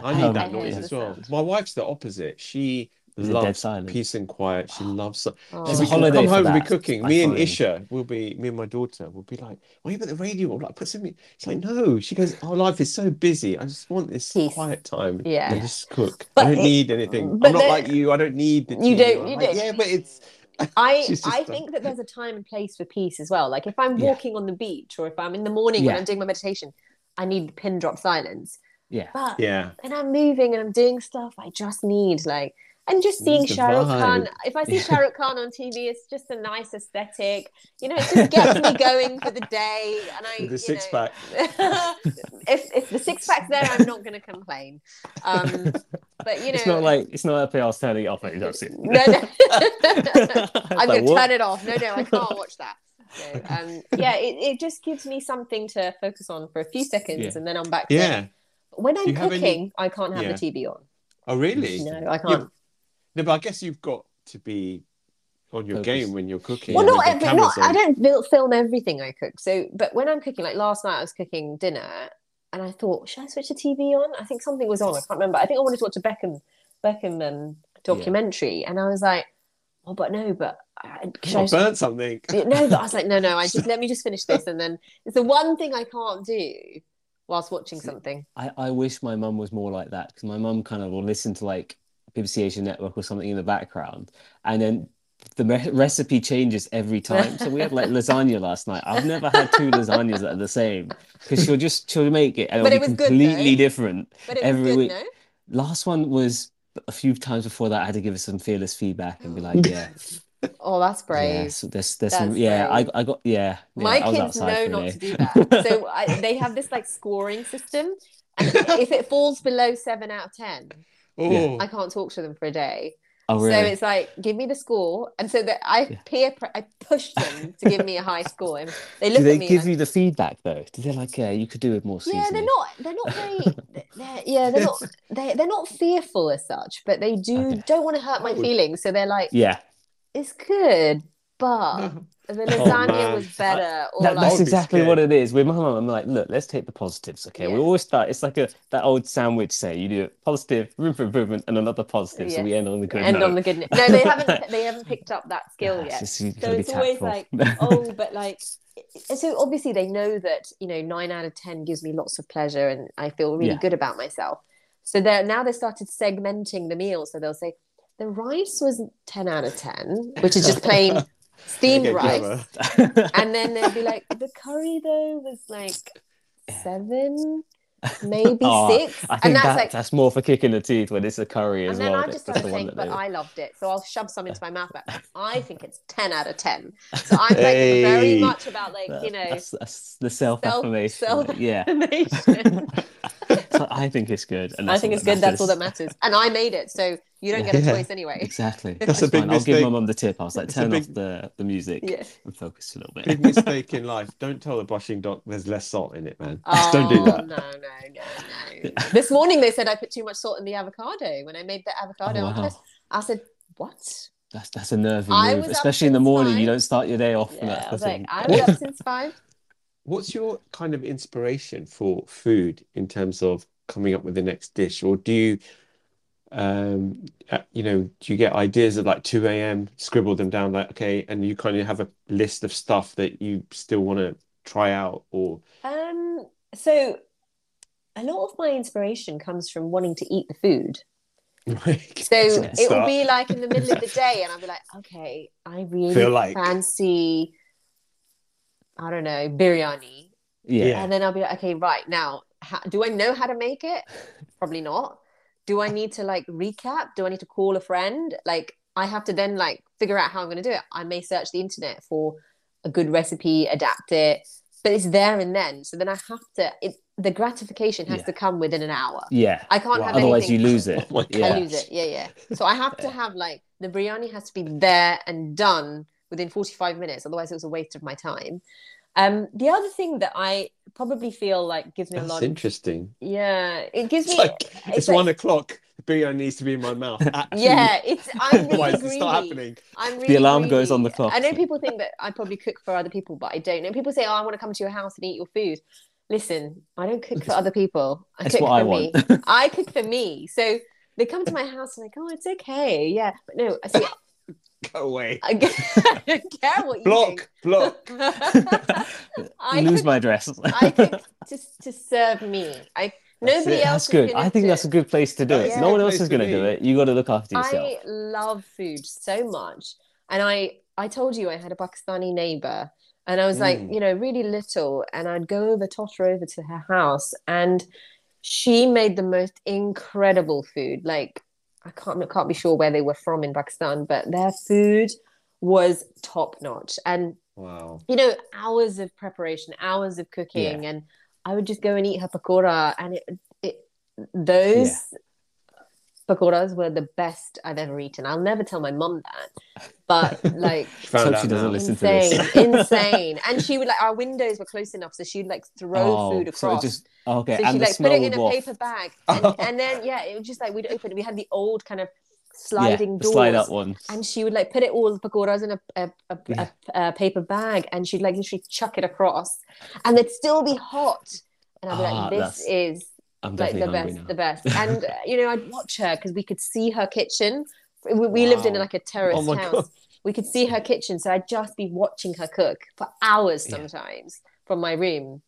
I need Um, that I noise as well. sound. My wife's the opposite. She Is loves silent? peace and quiet. She loves. So, Oh. There's we a holiday come home and be cooking. I Me and find. Isha will be. Me and my daughter will be like, "Why you put the radio on? Like, put something." It's like, no. She goes, "Our life is so busy. I just want this Peace. quiet time. Yeah. and just cook. But I don't it- need anything. I'm not like you. I don't need the. You don't- I'm you like, don't. Yeah, but it's. I I like- think that there's a time and place for peace as well. Like if I'm Yeah. walking on the beach or if I'm in the morning when Yeah. I'm doing my meditation, I need pin drop silence. Yeah. But Yeah. And I'm moving and I'm doing stuff, I just need like and just seeing Need the Shah Rukh Khan. If I see Shah Rukh Khan on TV, it's just a nice aesthetic. You know, it just gets me going for the day. And I With the six know, pack. if if the six pack's there, I'm not going to complain. Um, but you know, It's not like it's not FPR's turning it off anytime soon. no, no. I'm Like, going to what? turn it off. No, no, I can't watch that. So, um, yeah, it, it just gives me something to focus on for a few seconds, Yeah. and then I'm back. to it. Yeah. When I'm Do you have any- cooking, I can't have Yeah. the TV on. Oh, really? No, I can't. No, but I guess you've got to be on your Focus. game when you're cooking. Well, with not every, cameras not. I don't film everything I cook. So, but when I'm cooking, like last night, I was cooking dinner, and I thought, should I switch the TV on? I think something was on. I can't remember. I think I wanted to watch a Beckham Beckham um, documentary, and I was like, oh, but no, but I, should I I, burnt something. no, but I was like, no, no. I just let me just finish this, and then it's the one thing I can't do whilst watching something. I, I wish my mum was more like that because my mum kind of will listen to like BBC Asian Network or something in the background, and then the re- recipe changes every time. So we had like lasagna last night. I've never had two lasagnas that are the same because she'll just she'll make it and it'll But be it was good, completely though. different But it every was good, week. no? Last one was a few times before that. I had to give her some fearless feedback and be like, yeah, Oh, that's brave. yeah, so there's there's some yeah. I brave. I got yeah. yeah, My I was kids outside know for a not to do that. So I, they have this like scoring system. And if it falls below seven out of 10, Oh, I can't talk to them for a day. Oh So it's like, give me the score. And so that I Yeah. peer, pre- I push them to give me a high score. And they look Do they at me give like, you the feedback though? Do they like, yeah, you could do it more yeah, they're not, they're not very, they're, yeah, they're not, they, they're not fearful as such, but they do, Okay. don't want to hurt my feelings. So they're like, Yeah, it's good, but the oh, lasagna man. was better. Or That, like, that's would be exactly what it is. With my mum, I'm like, look, let's take the positives. Okay, we always start. It's like a that old sandwich say. You do it positive, room for improvement, and another positive. So we end on the good end note. on the good. No, they haven't. They haven't picked up that skill Yeah, it's yet. just- So gotta it's always like, oh, but like, so obviously they know that you know nine out of ten gives me lots of pleasure, and I feel really Yeah. good about myself. So they're now they started segmenting the meal. So they'll say the rice was ten out of ten, which is just plain steamed rice, and then they'd be like, the curry though was like seven, maybe Oh, six, I think and that's that, like that's more for kicking the teeth when it's a curry as and then well. I just the started one saying, that but I loved it. So I'll shove some into my mouth. But I think it's 10 out of 10. So I'm like very much about like, you know, that's, that's the self affirmation. self- yeah, affirmation. So I think it's good. And I think it's that good. That's all that matters. matters. And I made it. So you don't get a Yeah. choice anyway. Exactly. That's That's a big fine. I'll give my mum the tip. I was like, turn big- off the, the music Yeah. and focus a little bit. Big mistake in life. Don't tell the blushing doc there's less salt in it, man. Oh, don't do that. No, no, no, no. this morning they said I put too much salt in the avocado when I made the avocado Oh, wow. I said, what? That's that's a nervy I move, especially in the since morning. You don't start your day off. Yeah, that's I was like. I was up since five. What's your kind of inspiration for food in terms of coming up with the next dish? Or do you, um, uh, you know, do you get ideas at like 2 a.m., scribble them down like, okay, and you kind of have a list of stuff that you still want to try out or Um, so a lot of my inspiration comes from wanting to eat the food. like So it will be like in the middle of the day, and I'll be like, okay, I really Feel like- fancy, I don't know, biryani. Yeah. Yeah. And then I'll be like, okay, right now, how, do I know how to make it? Probably not. Do I need to like recap? Do I need to call a friend? Like, I have to then like figure out how I'm going to do it. I may search the internet for a good recipe, adapt it, but it's there and then. So then I have to. It, the gratification has Yeah. to come within an hour. Yeah. I can't Wow. have Otherwise, anything. you lose it. Oh yeah. I lose it. Yeah, yeah. So I have to have like the biryani has to be there and done within 45 minutes. Otherwise, it was a waste of my time. Um, the other thing that I probably feel like gives me a That's lot. interesting. Yeah, it gives It's me. like it's, it's like- one o'clock. The biryani needs to be in my mouth. Yeah, it's. I'm really otherwise it's not happening. I'm really the alarm goes on the clock. I know people think that I probably cook for other people, but I don't. And people say, "Oh, I want to come to your house and eat your food." Listen, I don't cook for other people. I That's cook what for I me. want. I cook for me. So they come to my house and like, "Oh, it's okay, yeah." But no, I see. Go away. I don't care what you Block, block. I lose cook, my dress. I cook to, to serve me. I That's nobody it. else. That's good. I think do that's a good place to do That it. is No one else is going to do it. You got to look after yourself. I love food so much. And I I told you I had a Pakistani neighbor and I was like, Mm. you know, really little and I'd go over totter over to her house and she made the most incredible food. Like I can't can't be sure where they were from in Pakistan, but their food was top notch. And Wow. you know, hours of preparation, hours of cooking, and I would just go and eat her pakora, and it, it those pakoras were the best I've ever eaten. I'll never tell my mum that, but like Found out she doesn't now. listen to this. insane, insane. And she would like our windows were close enough, so she'd like throw food Oh, so it across. just oh, okay, So and she'd the like put it in a waft. paper bag, and, and then yeah, it was just like we'd open. it. We had the old kind of sliding yeah, doors, slide up one. and she would like put it all the pakoras in a, a, a, Yeah. a, a paper bag and she'd like literally chuck it across and they'd still be hot and I'd be Ah, like this that's is I'm like the best now. the best and you know I'd watch her because we could see her kitchen we, we lived in like a terrace Oh house God. we could see her kitchen so I'd just be watching her cook for hours Yeah. sometimes from my room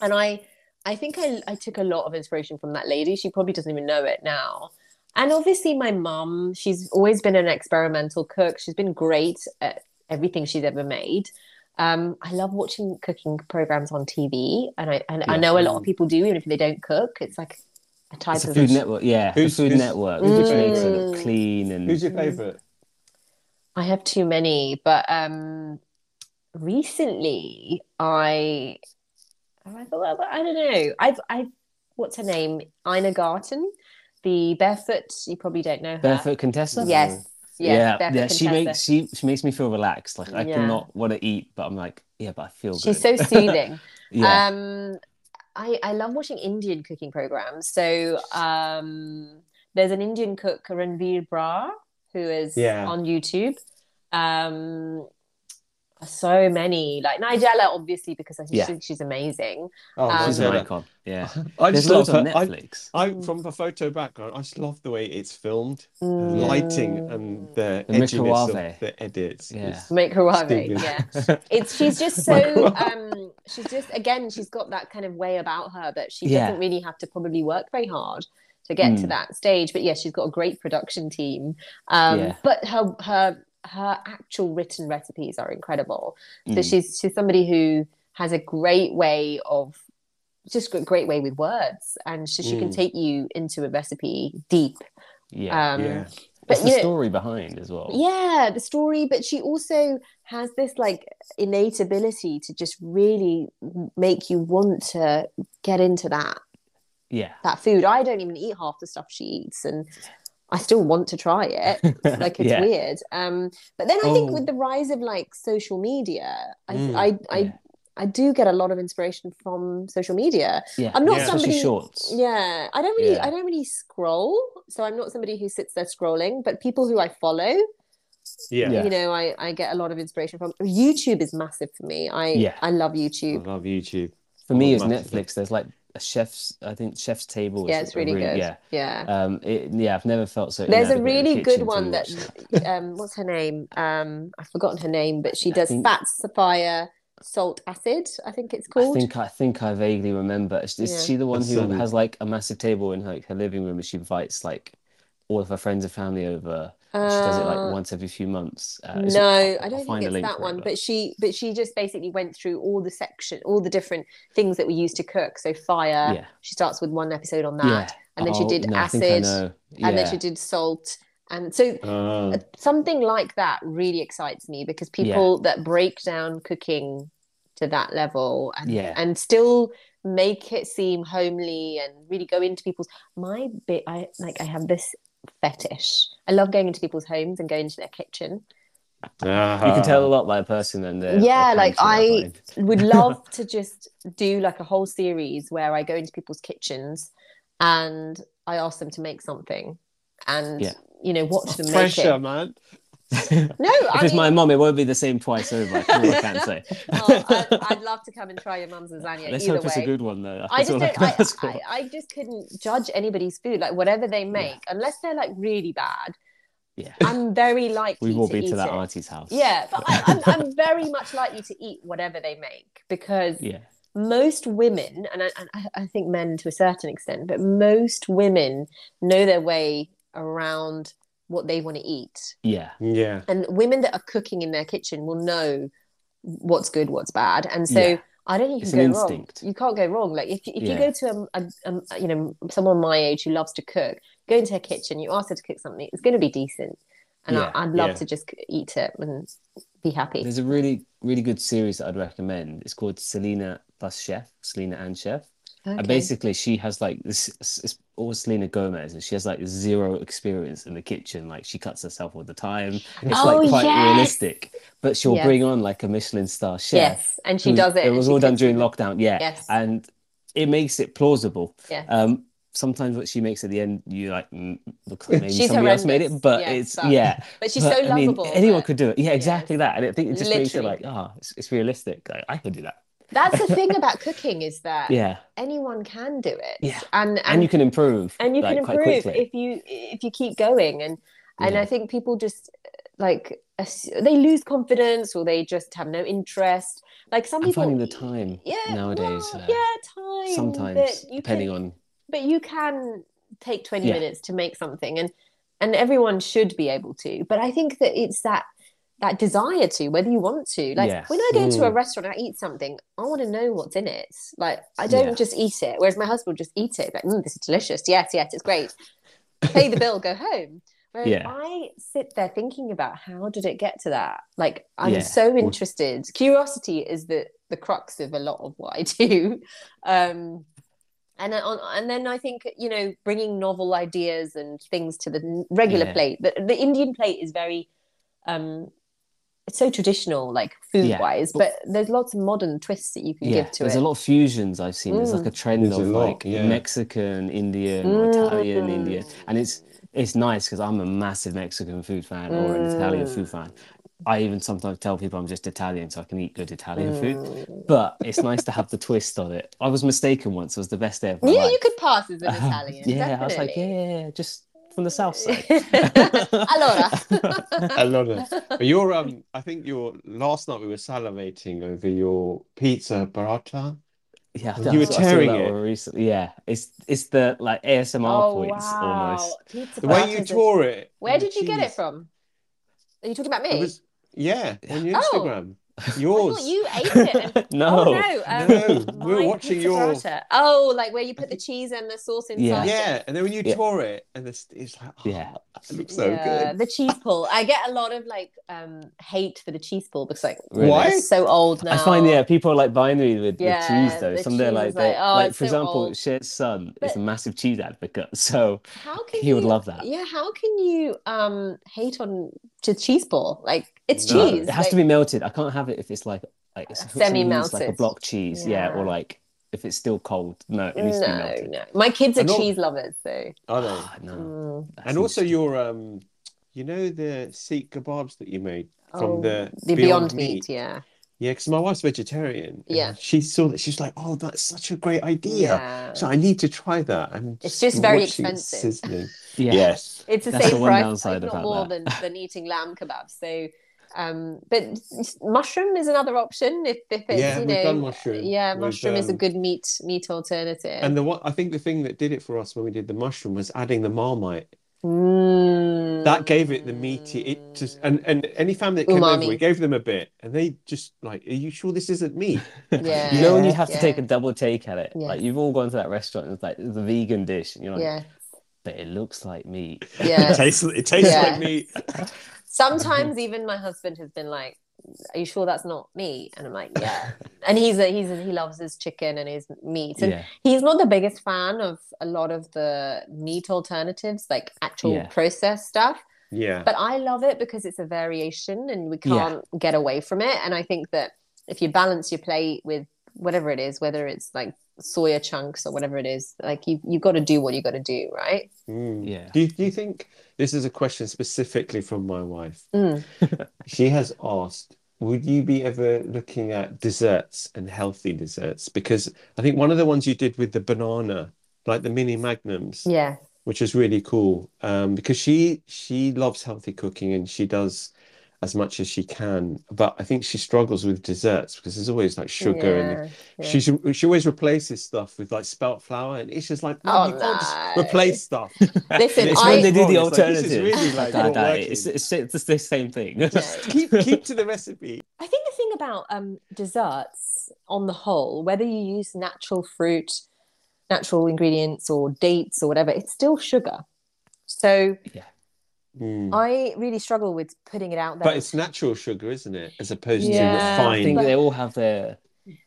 and I I think I, I took a lot of inspiration from that lady. She probably doesn't even know it now. And obviously, my mum, she's always been an experimental cook. She's been great at everything she's ever made. Um, I love watching cooking programs on TV, and I and I know a lot of people do, even if they don't cook. It's like a type It's a of Food Network, yeah. Who's- Food who's- Network, who's which your makes it look clean and Who's your favorite? I have too many, but um, recently I, I thought I don't know. I've I've what's her name? Ina Garten, the barefoot. You probably don't know her. Barefoot Contessa. Yes. Yeah, Barefoot yeah. She makes she she makes me feel relaxed. Like I Yeah. cannot want to eat, but I'm like, yeah, but I feel good. She's good. so soothing. yeah, Um, I I love watching Indian cooking programs. So um, there's an Indian cook, Ranveer Brar, who is Yeah. on YouTube. Um, so many like Nigella, obviously, because I Yeah. think she's amazing. Oh, Um, she's an icon. Yeah, I there's just love loads on her. I, Netflix. I Mm. from the photo background, I just love the way it's filmed, Mm. lighting and the, The edginess of the edits. Yeah. It's Microwave, stupid. yeah. It's she's just so um she's just again she's got that kind of way about her that she Yeah. doesn't really have to probably work very hard to get to Mm. that stage. But yeah, she's got a great production team. Um Yeah. but her her her actual written recipes are incredible. So Mm. she's she's somebody who has a great way of just a great way with words and she, she can Mm. take you into a recipe deep. yeah, Um yeah. but What's the know, story behind as well? yeah the story but she also has this like innate ability to just really make you want to get into that yeah. that food i don't even eat half the stuff she eats and i still want to try it like it's Yeah. weird um but then i think Oh. with the rise of like social media i Mm, I, I yeah. i do get a lot of inspiration from social media Yeah, I'm not Yeah. especially somebody- shorts. yeah i don't really Yeah. i don't really scroll so i'm not somebody who sits there scrolling but people who i follow yeah. Yeah. you know I, I get a lot of inspiration from youtube is massive for me i Yeah. i love I youtube love YouTube. For me, it's. Netflix. There's like a chef's, I think chef's table. is yeah it's a really good Yeah, yeah um, it, yeah. I've never felt so. there's a inadequate in really good one to that um what's her name um i've forgotten her name but she does think- fat sapphire salt acid i think it's called. I think I think I vaguely remember. Is, is Yeah. she the one who has like a massive table in her, her living room and she invites like all of her friends and family over? She does it Uh, like once every few months. Uh, it- no, I'll- I don't think it's that for it, one. but- But she, but she just basically went through all the section, all the different things that we used to cook. So fire. yeah, She starts with one episode on that, yeah. and then she Oh, did no, acid, know. and then she did salt, and so Uh, something like that really excites me because people that break down cooking to that level and Yeah. and still make it seem homely and really go into people's my bit I like I have this fetish. I love going into people's homes and going into their kitchen. Uh-huh. You can tell a lot by a person and their, Yeah, their like, I. Would love to just do like a whole series where I go into people's kitchens and I ask them to make something and Yeah. you know watch them make Pressure, it. man. No, if it's mean, my mum, it won't be the same twice over. I can't say. oh, I'd, I'd love to come and try your mum's lasagna. Let's hope it's a good one though. I just don't. I. I, I just couldn't judge anybody's food, like whatever they make, unless they're like really bad. Yeah. I'm very likely We've all to been eat to that it. auntie's house. Yeah, but I, I'm, I'm very much likely to eat whatever they make because Yeah. most women, and I, and I think men to a certain extent, but most women know their way around what they want to eat. Yeah. Yeah. And women that are cooking in their kitchen will know what's good, what's bad. And so Yeah. I don't think you It's can an go wrong. instinct. You can't go wrong. Like if, if you go to a, a, a, you know, someone my age who loves to cook, go into her kitchen, you ask her to cook something, it's going to be decent. And Yeah. I, I'd love Yeah. to just eat it and be happy. There's a really, really good series that I'd recommend. It's called Selena plus Chef, Selena and Chef. And Okay. basically, she has like this. It's all Selena Gomez, and she has like zero experience in the kitchen. Like she cuts herself all the time. It's Oh, like quite yes. realistic, but she'll Yes. bring on like a Michelin star chef. Yes, and she does it. It was all done during it. lockdown. Yeah, Yes. and it makes it plausible. Yes. Um, sometimes what she makes at the end, you like mm, looks like maybe She's somebody else made it, but Yeah, it's but- yeah. but she's But, so I mean, lovable. anyone could do it. Yeah, exactly that, and I think it just makes it Literally. like, oh, it's, it's realistic. Like, I could do that. That's the thing about cooking is that Yeah, anyone can do it. Yeah. and and, you can improve. and you like, can improve if you if you keep going and and Yeah. I think people just like they lose confidence or they just have no interest. Like some I'm people finding the time yeah, nowadays. well, uh, yeah, time. sometimes, depending can, on but you can take 20 Yeah. minutes to make something and and everyone should be able to but i think that it's that that desire to whether you want to like Yes. when i go to a Mm. restaurant and i eat something i want to know what's in it like i don't Yeah. just eat it whereas my husband will just eat it like mm, this is delicious yes yes it's great pay the bill go home whereas Yeah. i sit there thinking about how did it get to that like i'm Yeah. so interested curiosity is the the crux of a lot of what i do um and then on, and then I think you know bringing novel ideas and things to the regular plate. The, the Indian plate is very, um, it's so traditional, like food Yeah. wise. But there's lots of modern twists that you can yeah, give to there's it. There's a lot of fusions I've seen. There's like a trend There's a of lot, like yeah. Mexican, Indian, or Italian, Mm. Indian, and it's it's nice because I'm a massive Mexican food fan or an Italian Mm. food fan. I even sometimes tell people I'm just Italian so I can eat good Italian food. Mm. But it's nice to have the twist on it. I was mistaken once. It was the best day of my Yeah, life. you could pass as an Italian. yeah, I was like, yeah, yeah, yeah, just from the south side. allora. I love it. But you're um I think your last night we were salivating over your pizza burrata. Yeah, You were I tearing it. one recently. Yeah, it's it's the like ASMR oh points wow! almost. Pizza The way you tore it. Where did you get it from? Are you talking about me? Was yeah, on your Oh. Instagram. I Yours. thought you ate it. No. Oh no! Um, No, we were watching pizza your- Oh, like where you put the cheese and the sauce inside. Yeah. Yeah, and then when you Yeah. tore it, and this it's like, oh, Yeah. it looks so yeah, good. the cheese pull. I get a lot of like um hate for the cheese pull because like Really? Why? it's so old now. I find yeah, people are like binary with, Yeah, with cheese though. the Some they're like, like, oh, like for so example, old. Sher's son is a massive cheese advocate, so How can he would love that. Yeah, how can you um hate on to cheese pull? Like it's No. cheese. it has to be melted. I can't have it if it's like like it's Semi-melted. like a block cheese, yeah. or like if it's still cold. No, it needs to be No, melted. no. My kids are And all- cheese lovers, so I know. Ah, no, mm. And also your um, you know the seekh kebabs that you made from Oh, the the Beyond, Meat, yeah. Yeah, because my wife's vegetarian. Yeah. She saw that. She's like, "Oh, that's such a great idea." Yeah. So I need to try that. And It's just very expensive. yeah. Yes. It's the That's the same one price, downside if not about more than, than eating lamb kebabs. So, um, but mushroom is another option if, if it's Yeah, you we've know, done mushroom yeah, with, mushroom is a um, good meat meat alternative. And the what I think the thing that did it for us when we did the mushroom was adding the marmite. Mm. That gave it the meaty. It just and and any family that came over, we gave them a bit, and they just like, "Are you sure this isn't meat?" yeah, You know when you have to take a double take at it, Yeah. like you've all gone to that restaurant and it's like the vegan dish, and you're like, yeah, but it looks like meat. yeah. it tastes. It tastes Yeah. like meat. Sometimes even my husband has been like, "Are you sure that's not meat?" And I'm like, "Yeah." and he's a, he's a, he loves his chicken and his meat, and Yeah, he's not the biggest fan of a lot of the meat alternatives, like actual Yeah. processed stuff. Yeah. But I love it because it's a variation and we can't get away from it. And I think that if you balance your plate with whatever it is, whether it's like soya chunks or whatever it is, like you you've got to do what you got to do, right? Mm. yeah. Do you, do you think this is a question specifically from my wife? Mm. She has asked, would you be ever looking at desserts and healthy desserts? Because I think one of the ones you did with the banana, like the mini magnums, Yeah. which is really cool. Um, because she she loves healthy cooking and she does as much as she can, but I think she struggles with desserts because there's always like sugar and Yeah, yeah. she she always replaces stuff with like spelt flour, and it's just like, Oh, Mum, you can't just replace stuff. Listen, It's It's I when they do the It's like, alternative. really, like, Dad, not it's, it's, it's the same thing. keep keep to the recipe. I think the thing about um, desserts on the whole, whether you use natural fruit, natural ingredients, or dates or whatever, it's still sugar. So Mm. I really struggle with putting it out there. But it's natural sugar, isn't it? As opposed Yeah, to I think refined. they all have their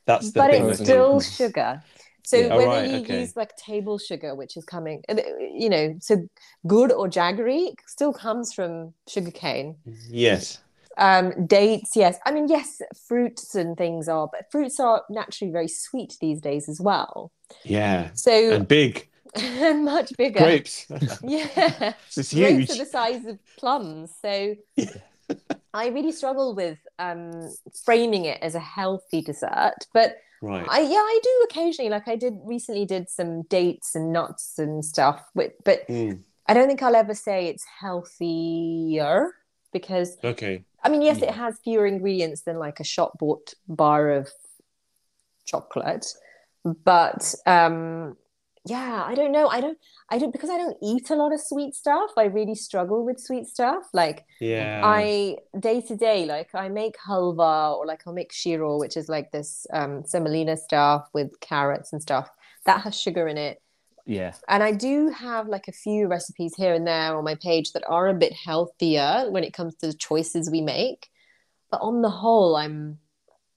That's the but thing. it's I still think. sugar. So Yeah. Oh, whether right, you okay. use like table sugar, which is coming, uh, you know, so good or jaggery still comes from sugarcane. Yes. Um, dates, yes. I mean, yes, fruits and things are, but fruits are naturally very sweet these days as well. Yeah. So And big and much bigger. grapes. Yeah. It's Grapes are the size of plums. So I really struggle with um, framing it as a healthy dessert. But Right. I yeah, I do occasionally. Like I did recently did some dates and nuts and stuff. But but Mm. I don't think I'll ever say it's healthier. because Okay. I mean, yes, Yeah. it has fewer ingredients than like a shop bought bar of chocolate, but um, yeah, I don't know. I don't, I don't because I don't eat a lot of sweet stuff. I really struggle with sweet stuff. Like Yeah. I day to day, like I make halva or like I'll make shiro, which is like this um, semolina stuff with carrots and stuff that has sugar in it. Yeah. And I do have like a few recipes here and there on my page that are a bit healthier when it comes to the choices we make. But on the whole, I'm,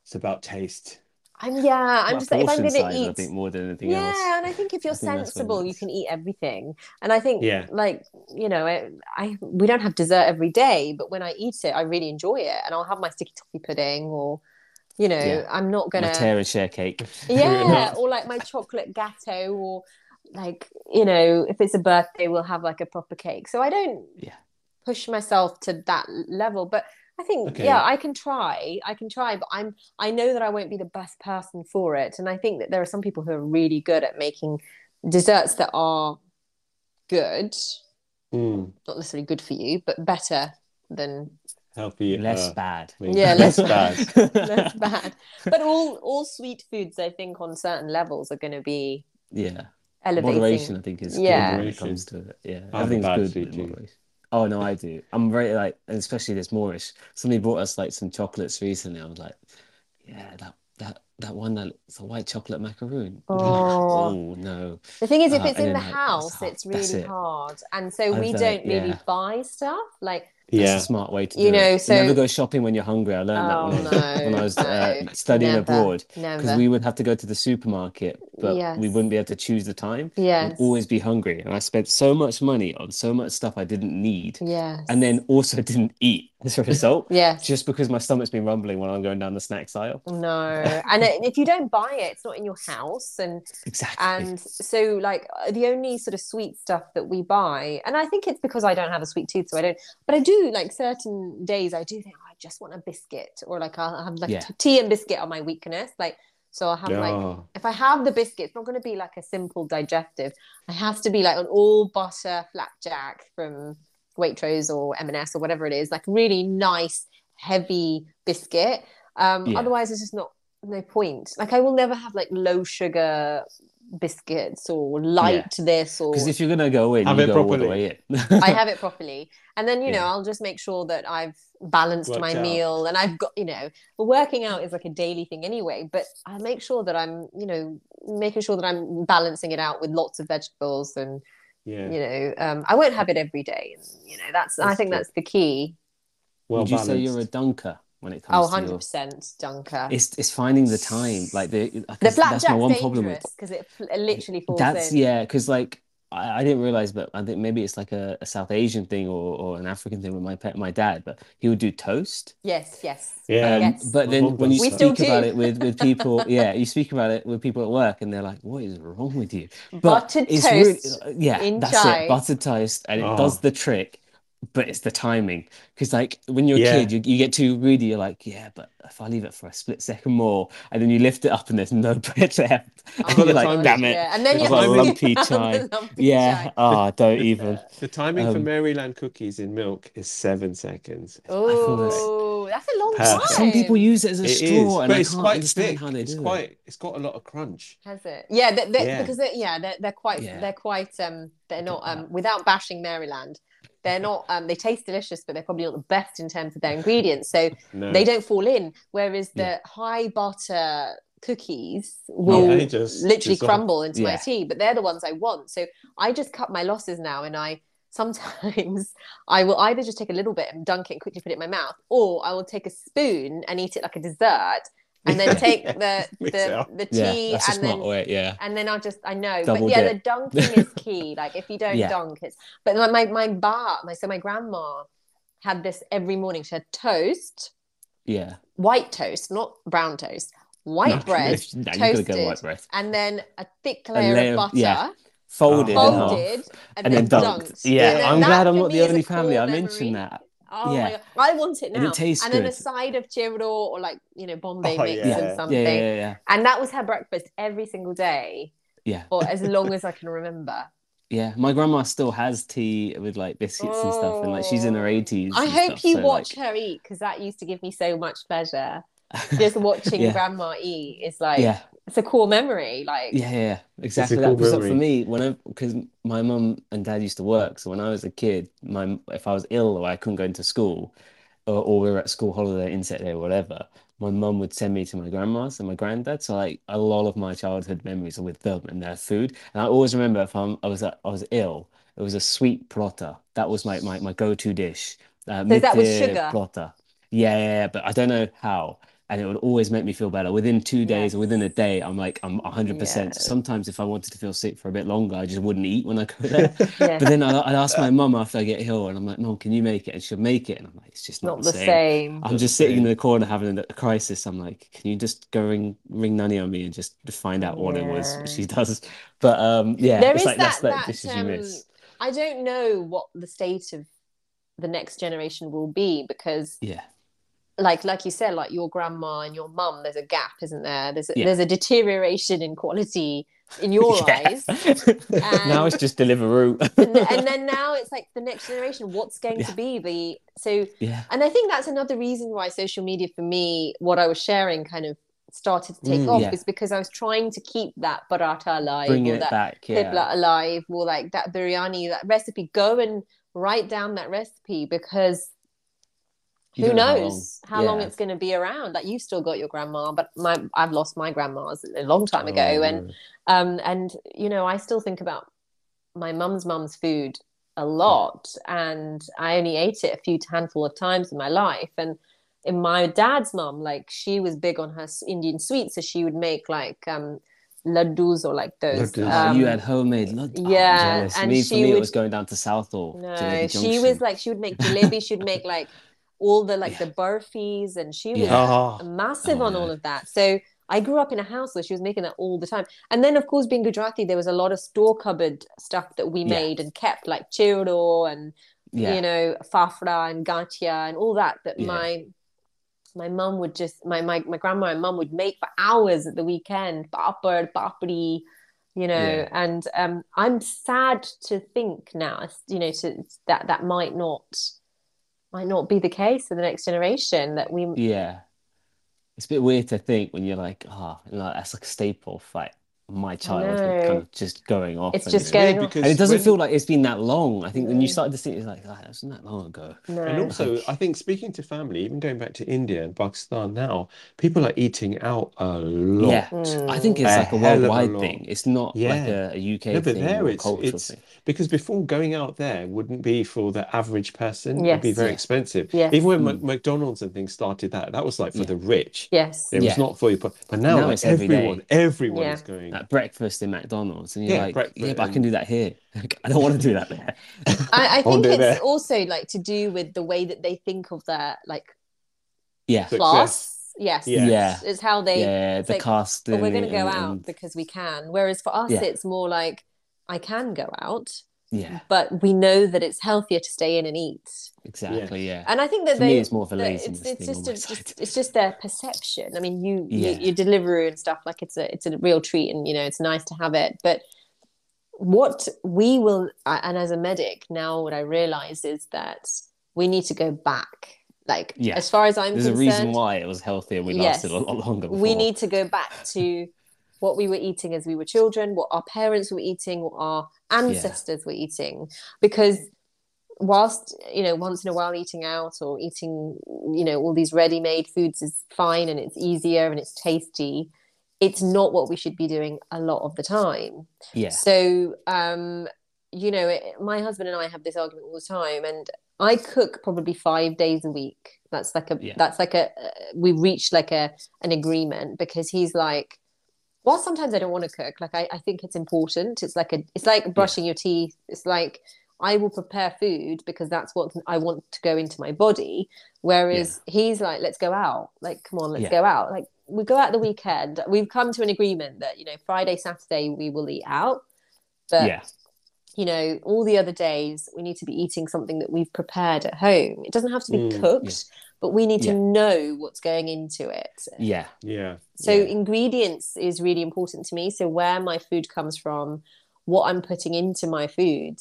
It's about taste. I'm yeah, I'm just like if I'm portion gonna size, I eat, think more than anything yeah, else. and I think if you're I think that's what it sensible, you can eat everything. And I think Yeah. like you know, I, I we don't have dessert every day, but when I eat it, I really enjoy it, and I'll have my sticky toffee pudding, or you know, Yeah. I'm not gonna tear and share cake. yeah or like my chocolate gateau or like you know if it's a birthday we'll have like a proper cake so i don't Yeah. push myself to that level but i think Okay. yeah i can try i can try but i'm i know that i won't be the best person for it and i think that there are some people who are really good at making desserts that are good Mm. not necessarily good for you but better than Healthy. Less uh, bad. maybe. Yeah, less bad. less bad but all all sweet foods i think on certain levels are going to be Yeah. elevating Moderation, I think, is good Yeah. when it comes to it. Yeah. I have a Everything's bad good sweet in tooth. moderation. Oh no, I do. I'm very like, and especially this moreish. Somebody brought us like some chocolates recently. I was like, yeah, that that that one that it's a white chocolate macaroon. Oh. Oh no. The thing is, if Uh, it's in the like, house, it's really it. hard, and so we I've, uh, don't really yeah. buy stuff. Like, That's Yeah. a smart way to do You know, it. so- never go shopping when you're hungry. I learned oh that when I was, no, when I was no, uh, studying never, abroad because we would have to go to the supermarket, but we wouldn't be able to choose the time. yes, We'd always be hungry, and I spent so much money on so much stuff I didn't need, yes, and then also didn't eat as a result, yeah. just because my stomach's been rumbling when I'm going down the snacks aisle. no, and if you don't buy it, it's not in your house, and Exactly. and so like the only sort of sweet stuff that we buy, and I think it's because I don't have a sweet tooth, so I don't. But I do like certain days, I do think oh, I just want a biscuit, or like I'll have like Yeah. tea and biscuit are my weakness, like. So I'll have like Oh, if I have the biscuit, it's not going to be like a simple digestive. It has to be like an all butter flapjack from Waitrose or M&S or whatever it is, like really nice, heavy biscuit. Um, Yeah. Otherwise, it's just not no point. Like I will never have like low sugar biscuits or light this or Because if you're gonna go in, Have you it go all the properly. way in. I have it properly. And then, you know, I'll just make sure that I've balanced Worked my out. meal and I've got, you know, working out is like a daily thing anyway, but I make sure that I'm, you know, making sure that I'm balancing it out with lots of vegetables and, yeah. you know, um, I won't have it every day. And, you know, that's, I think good. that's the key. Well Would you balanced. say you're a dunker when it Oh, comes to your? 100% Dunker. It's it's finding the time. Like the The that's my one problem because it, it literally falls That's in. yeah, because like I, I didn't realize, but I think maybe it's like a, a South Asian thing or, or an African thing with my pet, my dad. But he would do toast. Yes, yes. Yeah. Um, Yes. But then when you We speak about it with with people, yeah, you speak about it with people at work, and they're like, "What is wrong with you?" But Buttered it's toast really, yeah, in that's chai. it, buttered toast, and it Oh. does the trick. But it's the timing, because like when you're a kid, you, you get too greedy. You're like, yeah, but if I leave it for a split second more, and then you lift it up and there's no bread left, Oh and you're the like, timing. damn it, Yeah. And then The you I've got a lumpy time lumpy Yeah, chai. ah, don't even. The timing for Um, Maryland cookies in milk is seven seconds. Oh, that's a long Perfect. time. Some people use it as a It is, straw, and but I it's can't quite thick. how they It's do quite. It's got a lot of crunch. Has it? Yeah, they they Yeah. because they're, yeah, they're, they're quite Yeah. they're quite um they're not um without bashing Maryland, they're not um they taste delicious, but they're probably not the best in terms of their ingredients. So No, they don't fall in. Whereas the Yeah. high butter cookies will they just literally dissolve. crumble into my tea, but they're the ones I want. So I just cut my losses now, and I sometimes I will either just take a little bit and dunk it and quickly put it in my mouth, or I will take a spoon and eat it like a dessert, and then take the Mix the, up. the Yeah, tea that's a and smart then way. Yeah, and then I'll just I know, Double but yeah, dip. the dunking is key. Like if you don't Yeah. dunk, it's but my my, my bar, my so my grandma had this every morning. She had toast, yeah. white toast, not brown toast, white No, bread, no, you gotta go toasted, white bread. and then a thick layer, layer of of- butter, yeah, Folded, Oh. folded, and, and then, then dunked. dunked. Yeah, And I'm glad I'm not the only family. core I memory. mentioned that. Oh Yeah. my god, I want it And it now. tastes and then a good. side of chirro or like you know Bombay Oh, mix yeah. and something. Yeah, yeah, yeah, And that was her breakfast every single day yeah. for as long as I can remember. Yeah, my grandma still has tea with like biscuits and stuff, and like she's in her Oh. eighties. I hope you watch her eat because that used to give me so much pleasure. Just watching Yeah. grandma eat is like yeah, it's a core memory. Like yeah, yeah, exactly. cool That was for me when I because my mum and dad used to work. So when I was a kid, my if I was ill or I couldn't go into school, or, or we were at school holiday, inset day, or whatever, my mum would send me to my grandma's and my granddad. So like a lot of my childhood memories are with them and their food. And I always remember if I'm I was I was ill, it was a sweet plotter. That was my my, my go-to dish. Uh, So that was sugar? plotter. Yeah, yeah, yeah, but I don't know how. And it would always make me feel better. Within two days or within a day, I'm like, I'm 100%. Yes. Sometimes if I wanted to feel sick for a bit longer, I just wouldn't eat when I go there. yeah, But then I'd, I'd ask my mum after I get ill, and I'm like, Mum, can you make it? And she'll make it. And I'm like, it's just not not the same. same. I'm just sitting in the corner having a crisis. I'm like, can you just go ring ring Nanny on me and just find out what it was she does? But um, yeah, There it's is like that's that that dishes you um, miss. I don't know what the state of the next generation will be because Yeah, like like you said like your grandma and your mum there's a gap isn't there there's a, Yeah. there's a deterioration in quality in your Yeah. eyes Now it's just Deliveroo. and, th- and then now it's like the next generation what's going Yeah. to be the so yeah, and i think that's another reason why social media for me what i was sharing kind of started to take Mm, off yeah. is because i was trying to keep that paratha alive bringing or that back. Yeah, alive or like that biryani that recipe go and write down that recipe because You who don't how long. knows how long, it's going to be around like you've still got your grandma but my i've lost my grandmas a long time ago Oh, and um and you know i still think about my mum's mum's food a lot and i only ate it a few handful of times in my life and in my dad's mum like she was big on her indian sweets so she would make like um laddus or like those Oh, um, you had homemade oh, yeah, jealous. and Me, for she me, it was going down to Southall. no she was like she would make jalebi she'd make like all the like Yeah. the burfis and she was Yeah. Ah, massive Oh, on yeah. all of that. So I grew up in a house where she was making that all the time. And then, of course, being Gujarati, there was a lot of store cupboard stuff that we Yeah. made and kept, like churro and yeah, you know fafra and gatia and all that. That Yeah. my my mum would just my my my grandma and mum would make for hours at the weekend, papad, papri. You know, Yeah. and um, I'm sad to think now, you know, to, that that might not might not be the case for the next generation. That we yeah. It's a bit weird to think when you're like, ah, like, that's like a staple like my childhood kind of just going off. It's just it's going weird on. because And it doesn't when- feel like it's been that long. I think when you No. started to think, it's like, ah, that wasn't that long ago. no. And also, I think speaking to family, even going back to India and Pakistan now, people are eating out a lot. Yeah, Mm. I think it's A like a hell of a worldwide thing. It's not like Yeah. a, a UK No, but thing there or it's cultural it's thing. because before going out there wouldn't be for the average person. It'd be very Yeah. expensive. Yes. Even when Mm. McDonald's and things started that, that was like for Yeah. the rich. Yes. It was not for you. But, but now, Now like it's every day. everyone, everyone Yeah. is going. Like breakfast in McDonald's, and you're Yeah, like, breakfast yeah, but I can do that here. I don't want to do that there. I, I think it's that. also like to do with the way that they think of their like Yeah, Success. class. Yes. Yeah. Yeah. It's how they yeah, the like, casting. well, oh, we're gonna go and- out and- because we can. Whereas for us Yeah. it's more like I can go out, yeah, but we know that it's healthier to stay in and eat. exactly. Yeah, And I think that For they me, it's more of a that laziness it's, it's just, a, just it's just their perception. I mean, you, Yeah. you you deliver and stuff like it's a it's a real treat, and you know it's nice to have it. But what we will, and as a medic now, what I realize is that we need to go back. Like Yeah. as far as I'm There's a reason why it was healthier. We Yes. lasted a lot longer. we need to go back to what we were eating as we were children, what our parents were eating, what our ancestors were eating. Because whilst, you know, once in a while eating out or eating, you know, all these ready made foods is fine and it's easier and it's tasty, it's not what we should be doing a lot of the time. Yeah, So, um, you know, it, my husband and I have this argument all the time, and I cook probably five days a week. That's like a Yeah. that's like a uh, we reached like a an agreement because he's like, well, sometimes I don't want to cook. Like I, I think it's important. It's like a it's like brushing your teeth. It's like I will prepare food because that's what I want to go into my body. Whereas he's like, let's go out. Like, come on, let's Yeah. go out. Like we go out the weekend. We've come to an agreement that you know Friday, Saturday we will eat out, but yeah, you know all the other days we need to be eating something that we've prepared at home. It doesn't have to be Mm, cooked, but we need to know what's going into it. yeah, Yeah. So Yeah. ingredients is really important to me. So where my food comes from, what I'm putting into my food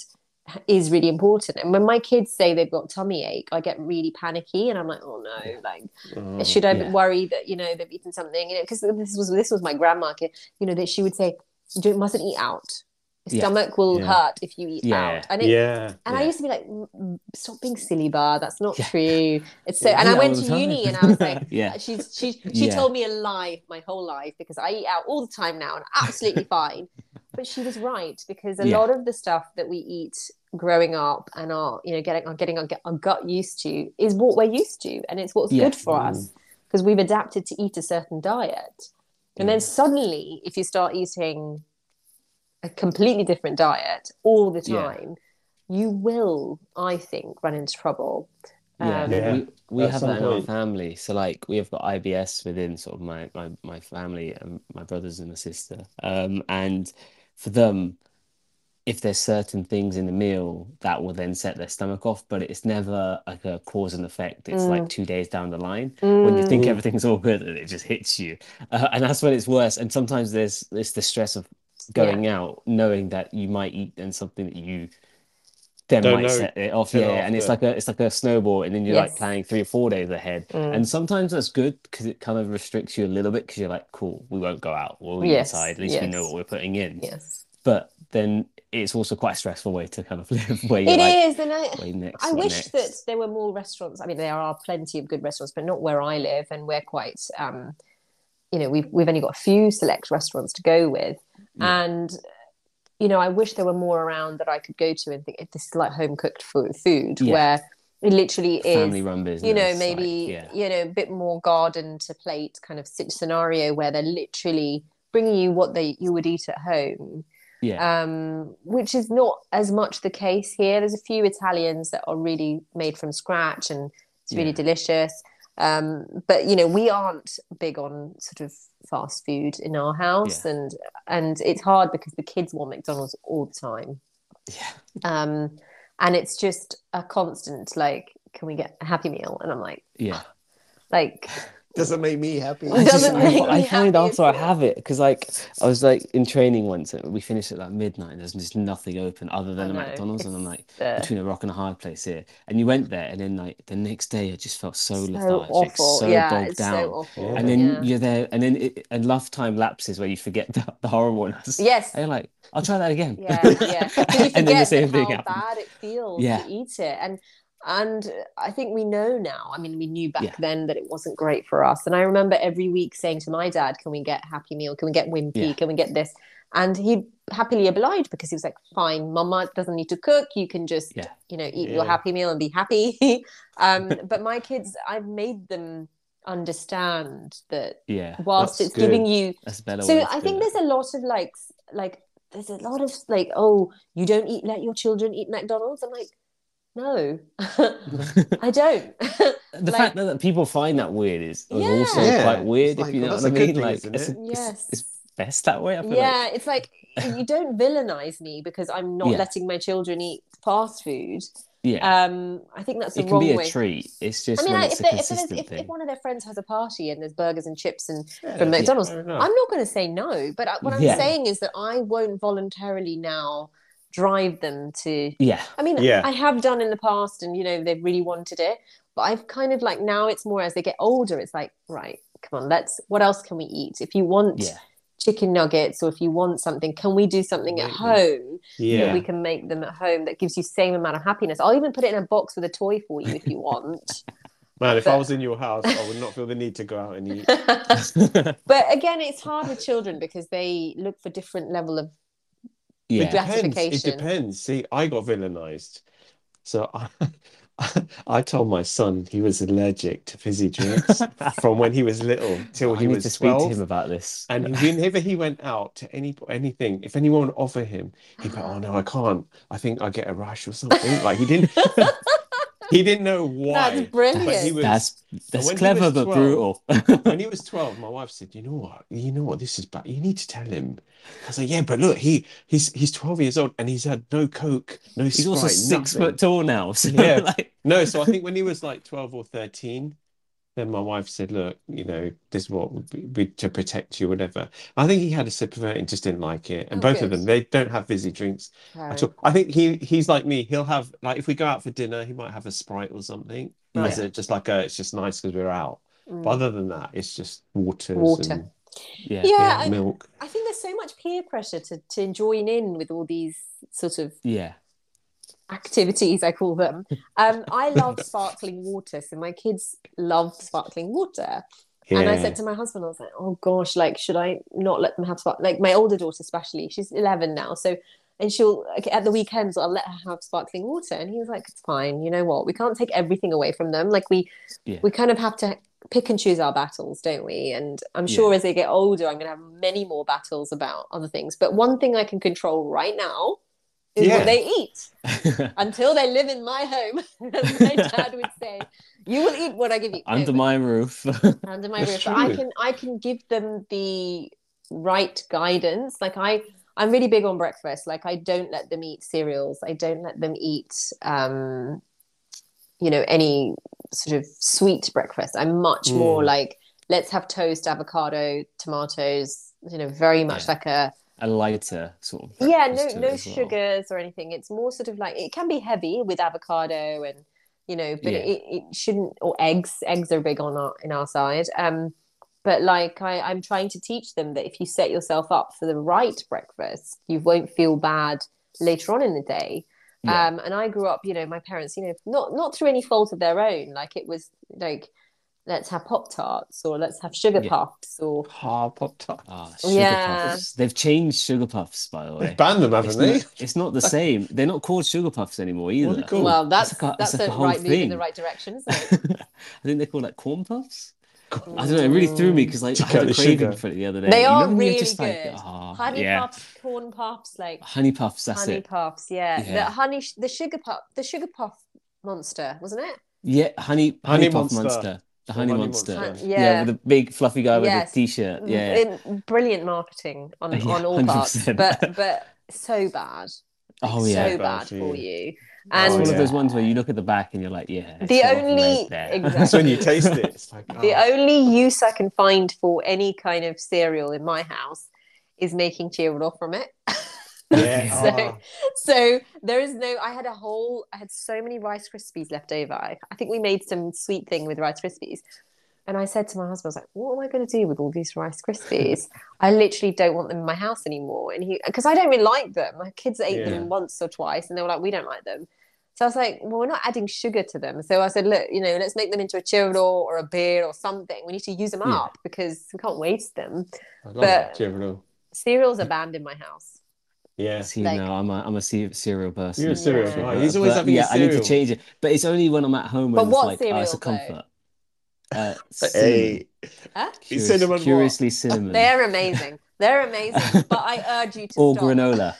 is really important. And when my kids say they've got tummy ache, I get really panicky, and I'm like, oh no, like Oh, should I yeah. worry that you know they've eaten something? You know, because this was this was my grandma. You know that she would say, "You mustn't eat out. Your Yeah. stomach will Yeah. hurt if you eat Yeah. out." And it, yeah. and I used to be like, "Mm, mm, "Stop being silly, bar. That's not Yeah. true." It's so. Yeah, And I went to time. uni, and I was like, Yeah. "She's she she Yeah. told me a lie my whole life because I eat out all the time now and absolutely fine." But she was right because a Yeah. lot of the stuff that we eat growing up and are you know getting are getting our, our gut used to is what we're used to, and it's what's Yeah. good for us because we've adapted to eat a certain diet. And then suddenly, if you start eating a completely different diet all the Yeah. time, you will, I think, run into trouble. Yeah, Um, Yeah. we we At have some that in our family. So like we have got IBS within sort of my my my family and my brothers and my sister. Um, and for them, if there's certain things in the meal that will then set their stomach off, but it's never like a cause and effect. It's like two days down the line when you think Mm. everything's all good and it just hits you, uh, and that's when it's worse. And sometimes there's it's the stress of going out, knowing that you might eat then something that you then Don't might know set it off. Yeah, and it's after. like a it's like a snowball, and then you're like Yes. planning three or four days ahead. Mm. And sometimes that's good because it kind of restricts you a little bit because you're like, cool, we won't go out, we'll eat Yes, inside. At least we know what we're putting in. yes, But then it's also quite a stressful way to kind of live where you're it like, is, and I, next, I wish next? that there were more restaurants. I mean, there are plenty of good restaurants, but not where I live, and we're quite, um, you know, we've we've only got a few select restaurants to go with, Yeah. and you know, I wish there were more around that I could go to and think if this is like home cooked food, food Yeah. where it literally is family run business. you know like, maybe yeah, you know a bit more garden to plate kind of sit- scenario where they're literally bringing you what they you would eat at home yeah, um which is not as much the case here there's a few italians that are really made from scratch and it's really Yeah. delicious um but you know we aren't big on sort of fast food in our house Yeah. and and it's hard because the kids want mcdonald's all the time yeah, um and it's just a constant like can we get a happy meal and i'm like yeah. like Doesn't make me happy. I just, doesn't I, make I me find happy after I have it because like I was like in training once and we finished at like midnight and there's just nothing open other than a know, McDonald's and I'm like it's, uh, between a rock and a hard place here. And you went there and then like the next day I just felt so, so lethargic awful. so yeah bogged it's down. so awful and then yeah. you're there and then it, and love time lapses where you forget the, the horribleness yes. And you're like I'll try that again. Yeah yeah. 'Cause you and then the forget same how thing happens bad it feels Yeah. to eat it and and I think we know now. I mean, we knew back Yeah. then that it wasn't great for us. And I remember every week saying to my dad, "Can we get Happy Meal? Can we get Wimpy? Yeah. Can we get this?" And he'd happily oblige because he was like, "Fine, Mama doesn't need to cook. You can just, Yeah. you know, eat your Happy Meal and be happy." um, but my kids, I've made them understand that yeah whilst That's it's giving you that's a better so I think it. there's a lot of like like there's a lot of like oh you don't eat let your children eat McDonald's I'm like no I don't the Like- fact that, that people find that weird is, is Yeah. also Yeah. quite weird It's if you like, know what I that's a good mean thing, like it's, it? it's, Yes. it's best that way I feel yeah like it's like you don't villainize me because I'm not Yeah. letting my children eat fast food yeah um I think that's the it can wrong be a way treat it's just I mean, like, if, they, if, there's- if, if one of their friends has a party and there's burgers and chips and Yeah, from McDonald's, fair enough. I'm not going to say no. But I, what I'm Yeah. saying is that I won't voluntarily now drive them to yeah I mean, Yeah. I have done in the past, and you know, they've really wanted it. But I've kind of like now it's more as they get older, it's like, right, come on, let's what else can we eat? If you want yeah chicken nuggets or if you want something, can we do something at Make them. home that Yeah. we can make them at home that gives you same amount of happiness? I'll even put it in a box with a toy for you if you want. Man, if I was in your house, I would not feel the need to go out and eat. but again, it's hard with children because they look for different level of yeah It depends. It depends. See, I got villainized. So I, I told my son he was allergic to fizzy drinks from when he was little till I he need was to speak to him about this And whenever he went out to any anything, if anyone would offer him, he'd go, "Oh no, I can't. I think I get a rash or something." Like he didn't, he didn't know why. That's brilliant. But he was, that's that's when clever was but brutal when he was 12, my wife said, You know what? You know what? This is bad. You need to tell him. I was like, Yeah, but look, he he's he's 12 years old and he's had no Coke, no he's also six nothing. foot tall now so Yeah. like No, so I think when he was like 12 or 13, then my wife said, "Look, you know, this is what would be, be to protect you, whatever." I think he had a sip of it and just didn't like it. And Oh, both of them, they don't have fizzy drinks Right. at all. I think he he's like me. He'll have like if we go out for dinner, he might have a sprite or something. As a, just like a, it's just nice because we're out. Mm. But other than that, it's just waters Water. and Yeah. Yeah, yeah, I- milk. I think there's so much peer pressure to to join in with all these sort of Yeah. activities I call them. Um, I love sparkling water, so my kids love sparkling water. Yeah. And I said to my husband, I was like, "Oh gosh, like should I not let them have spark? Like my older daughter, especially, she's eleven now, so." And she'll like, at the weekends I'll let her have sparkling water, and he was like, "It's fine. You know what? We can't take everything away from them. Like we, Yeah. we kind of have to pick and choose our battles, don't we? And I'm sure as they get older, I'm going to have many more battles about other things. But one thing I can control right now is Yeah. what they eat until they live in my home, as my dad would say. You will eat what I give you. Under but- my roof. under my That's roof. I can I can give them the right guidance. Like I I'm really big on breakfast. Like I don't let them eat cereals. I don't let them eat um you know any sort of sweet breakfast. I'm much more Mm. like let's have toast, avocado, tomatoes, you know, very much Yeah. like a a lighter sort of. yeah, no breakfast to it no as well. sugars or anything. It's more sort of like it can be heavy with avocado and you know, but Yeah. it, it shouldn't or eggs. Eggs are big on our in our side. Um, but like I, I'm trying to teach them that if you set yourself up for the right breakfast, you won't feel bad later on in the day. Yeah. Um, and I grew up, you know, my parents, you know, not not through any fault of their own. Like it was like, let's have pop tarts or let's have sugar Yeah. puffs or Ah, pop tarts. Ah, sugar Yeah. puffs. They've changed sugar puffs, by the way. They've banned them, haven't It's they? not, it's not the same. They're not called sugar puffs anymore either. What are they called? well, that's It's like a- that's it's like a a whole right move in the right direction, isn't it? I think they call called like corn puffs. I don't know. It really threw me because like To I had cut a the craving sugar. for it the other day. They You are know when really just good. like, ah, honey yeah, puffs, corn puffs, like honey puffs. That's honey it. puffs. Yeah. Yeah. the honey, the sugar puff, the sugar puff monster, wasn't it? Yeah, honey, honey, Honey puff Monster. monster. The honey, Honey monster. Monster. Yeah. yeah. with the big fluffy guy with Yes. the t-shirt. Yeah, In- brilliant marketing on, Yeah, on all parts, 100%. but but so bad, oh yeah. so Bad bad for for you. You. Oh, it's one of those oh, ones where you look at the back and you're like, yeah. The only- exactly. That's when you taste it. It's like the oh. only use I can find for any kind of cereal in my house is making Cheerios from it. Yeah. so, oh. so there is no. I had a whole. I had so many Rice Krispies left over. I, I think we made some sweet thing with Rice Krispies, and I said to my husband, "I was like, what am I going to do with all these Rice Krispies? I literally don't want them in my house anymore." And he, because I don't really like them. My kids ate Yeah. them once or twice, and they were like, "We don't like them." So I was like, "Well, we're not adding sugar to them." So I said, "Look, you know, let's make them into a Cheerio or a beer or something. We need to use them Yeah. up because we can't waste them." I love but- that Cereals are banned in my house. Yeah. See, Like- no, I'm a, I'm a cereal person. You're a cereal Yeah. guy. He's always But, having yeah, a I need to change it, but it's only when I'm at home. But and it's what like, oh, it's a cereal, though? Comfort. Uh, cinnamon. Hey. Huh? Curious- cinnamon what? curiously cinnamon. They're amazing. They're amazing. But I urge you to or stop. granola.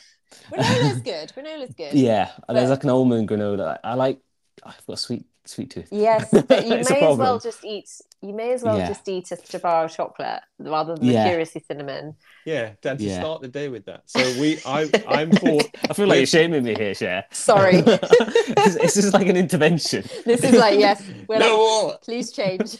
Granola's good. Granola's good. Yeah, there's like an almond granola. I like. I've got a sweet sweet tooth. Yes, but you may as well just eat. You may as well Yeah. just eat a bar of chocolate rather than the Yeah. curiously cinnamon. Yeah, Dad, you Yeah. start the day with that. So we, I, I'm for. I feel like you're shaming me here, Sher. Sorry, this, this is like an intervention. this is like yes. We're No like, please change.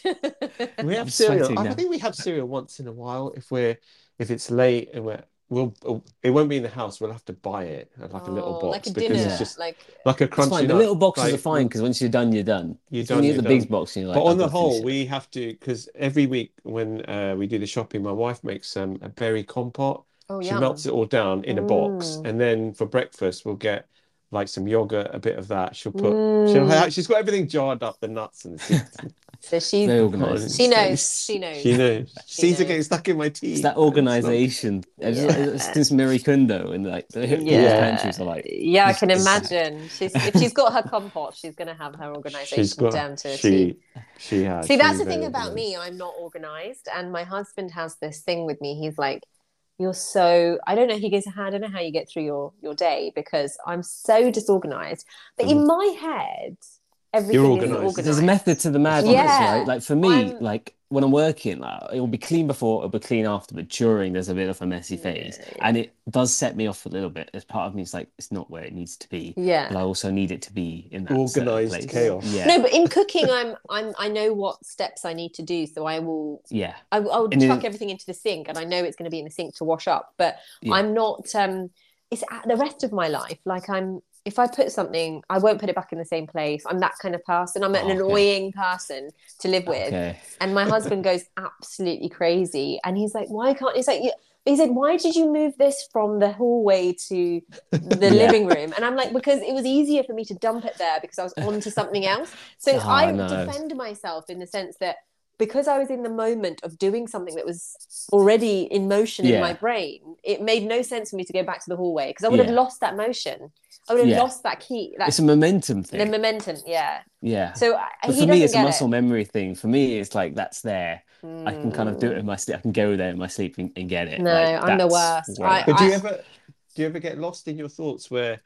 We have I'm cereal. I now. think we have cereal once in a while. If we're, if it's late and we're, we'll, it won't be in the house. We'll have to buy it like a little Oh, box like a because dinner, it's just like like a crunchy fine. The little boxes Like, are fine because once you're done, you're done. You're It's done. you get the big box, and you're like, But on the got to finish whole, we have to because every week when uh, we do the shopping, my wife makes um, a berry compote. oh She yeah. melts it all down in a box, Mm. and then for breakfast we'll get like some yogurt, a bit of that. She'll put. Mm. She'll have, she's got everything jarred up, the nuts and the seeds. So she's Very organised. She knows, she knows. She knows. She Seeds are knows. getting stuck in my teeth. It's that and stuff. organisation. It's like- it's Since Marie Kondo and like the Yeah. pantries are like, yeah, I can imagine. She's if she's got her compost, she's going to have her organisation She's got. down to a T. she. She has. See, that's the thing about me. I'm not organized, and my husband has this thing with me. He's like, "You're so." I don't know. He goes, "I don't know how you get through your your day because I'm so disorganized." But in mm. my head, everything is organised. organized. there's a method to the madness, Yeah. right? Like for me, I'm- like when I'm working, like, it will be clean before, it'll be clean after, but during there's a bit of a messy phase, and it does set me off a little bit. As part of me, it's like it's not where it needs to be, Yeah. but I also need it to be in that Organised place. chaos. Yeah, No, but in cooking, I'm I'm I know what steps I need to do, so I will yeah, I, I will And chuck then- everything into the sink, and I know it's going to be in the sink to wash up. But Yeah. I'm not. Um, it's at the rest of my life. Like I'm. If I put something, I won't put it back in the same place. I'm that kind of person. I'm an okay. annoying person to live with. okay. And my husband goes absolutely crazy, and he's like, "Why can't?" He's like, He said, "Why did you move this from the hallway to the Yeah. living room?" And I'm like, "Because it was easier for me to dump it there because I was onto something else." So Oh, I no. defend myself in the sense that because I was in the moment of doing something that was already in motion in my brain, it made no sense for me to go back to the hallway because I would have lost that motion. I would have Yeah. lost that key, that It's a momentum thing. the momentum. Yeah. yeah. So I, But for me, it's a muscle it. memory thing. For me, it's like that's there. I can kind of do it Mm. in my sleep. I can go there in my sleep and, and get it. No, Like, I'm the that's worst. I- But do you ever do you ever get lost in your thoughts where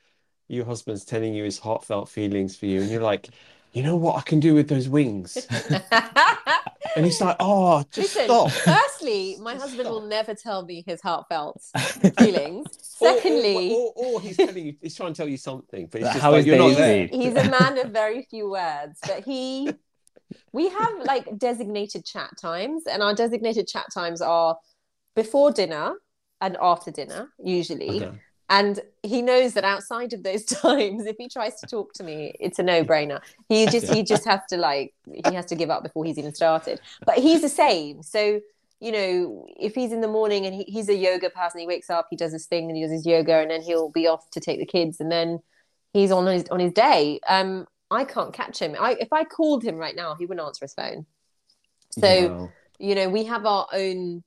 your husband's telling you his heartfelt feelings for you, and you're like, you know what I can do with those wings? And he's like, oh, just Listen, stop. firstly, my Just husband will never tell me his heartfelt feelings. Or- or- Secondly, or, or, he's telling you, he's trying to tell you something, but it's But just how like is you're not there. He's a man of very few words, but he we have like designated chat times, and our designated chat times are before dinner and after dinner, usually. Okay. And he knows that outside of those times, if he tries to talk to me, it's a no-brainer. He just he just has to like he has to give up before he's even started. But he's the same. So you know, if he's in the morning and he, he's a yoga person, he wakes up, he does his thing, and he does his yoga, and then he'll be off to take the kids, and then he's on his on his day. Um, I can't catch him. I if I called him right now, he wouldn't answer his phone. So Wow. you know, we have our own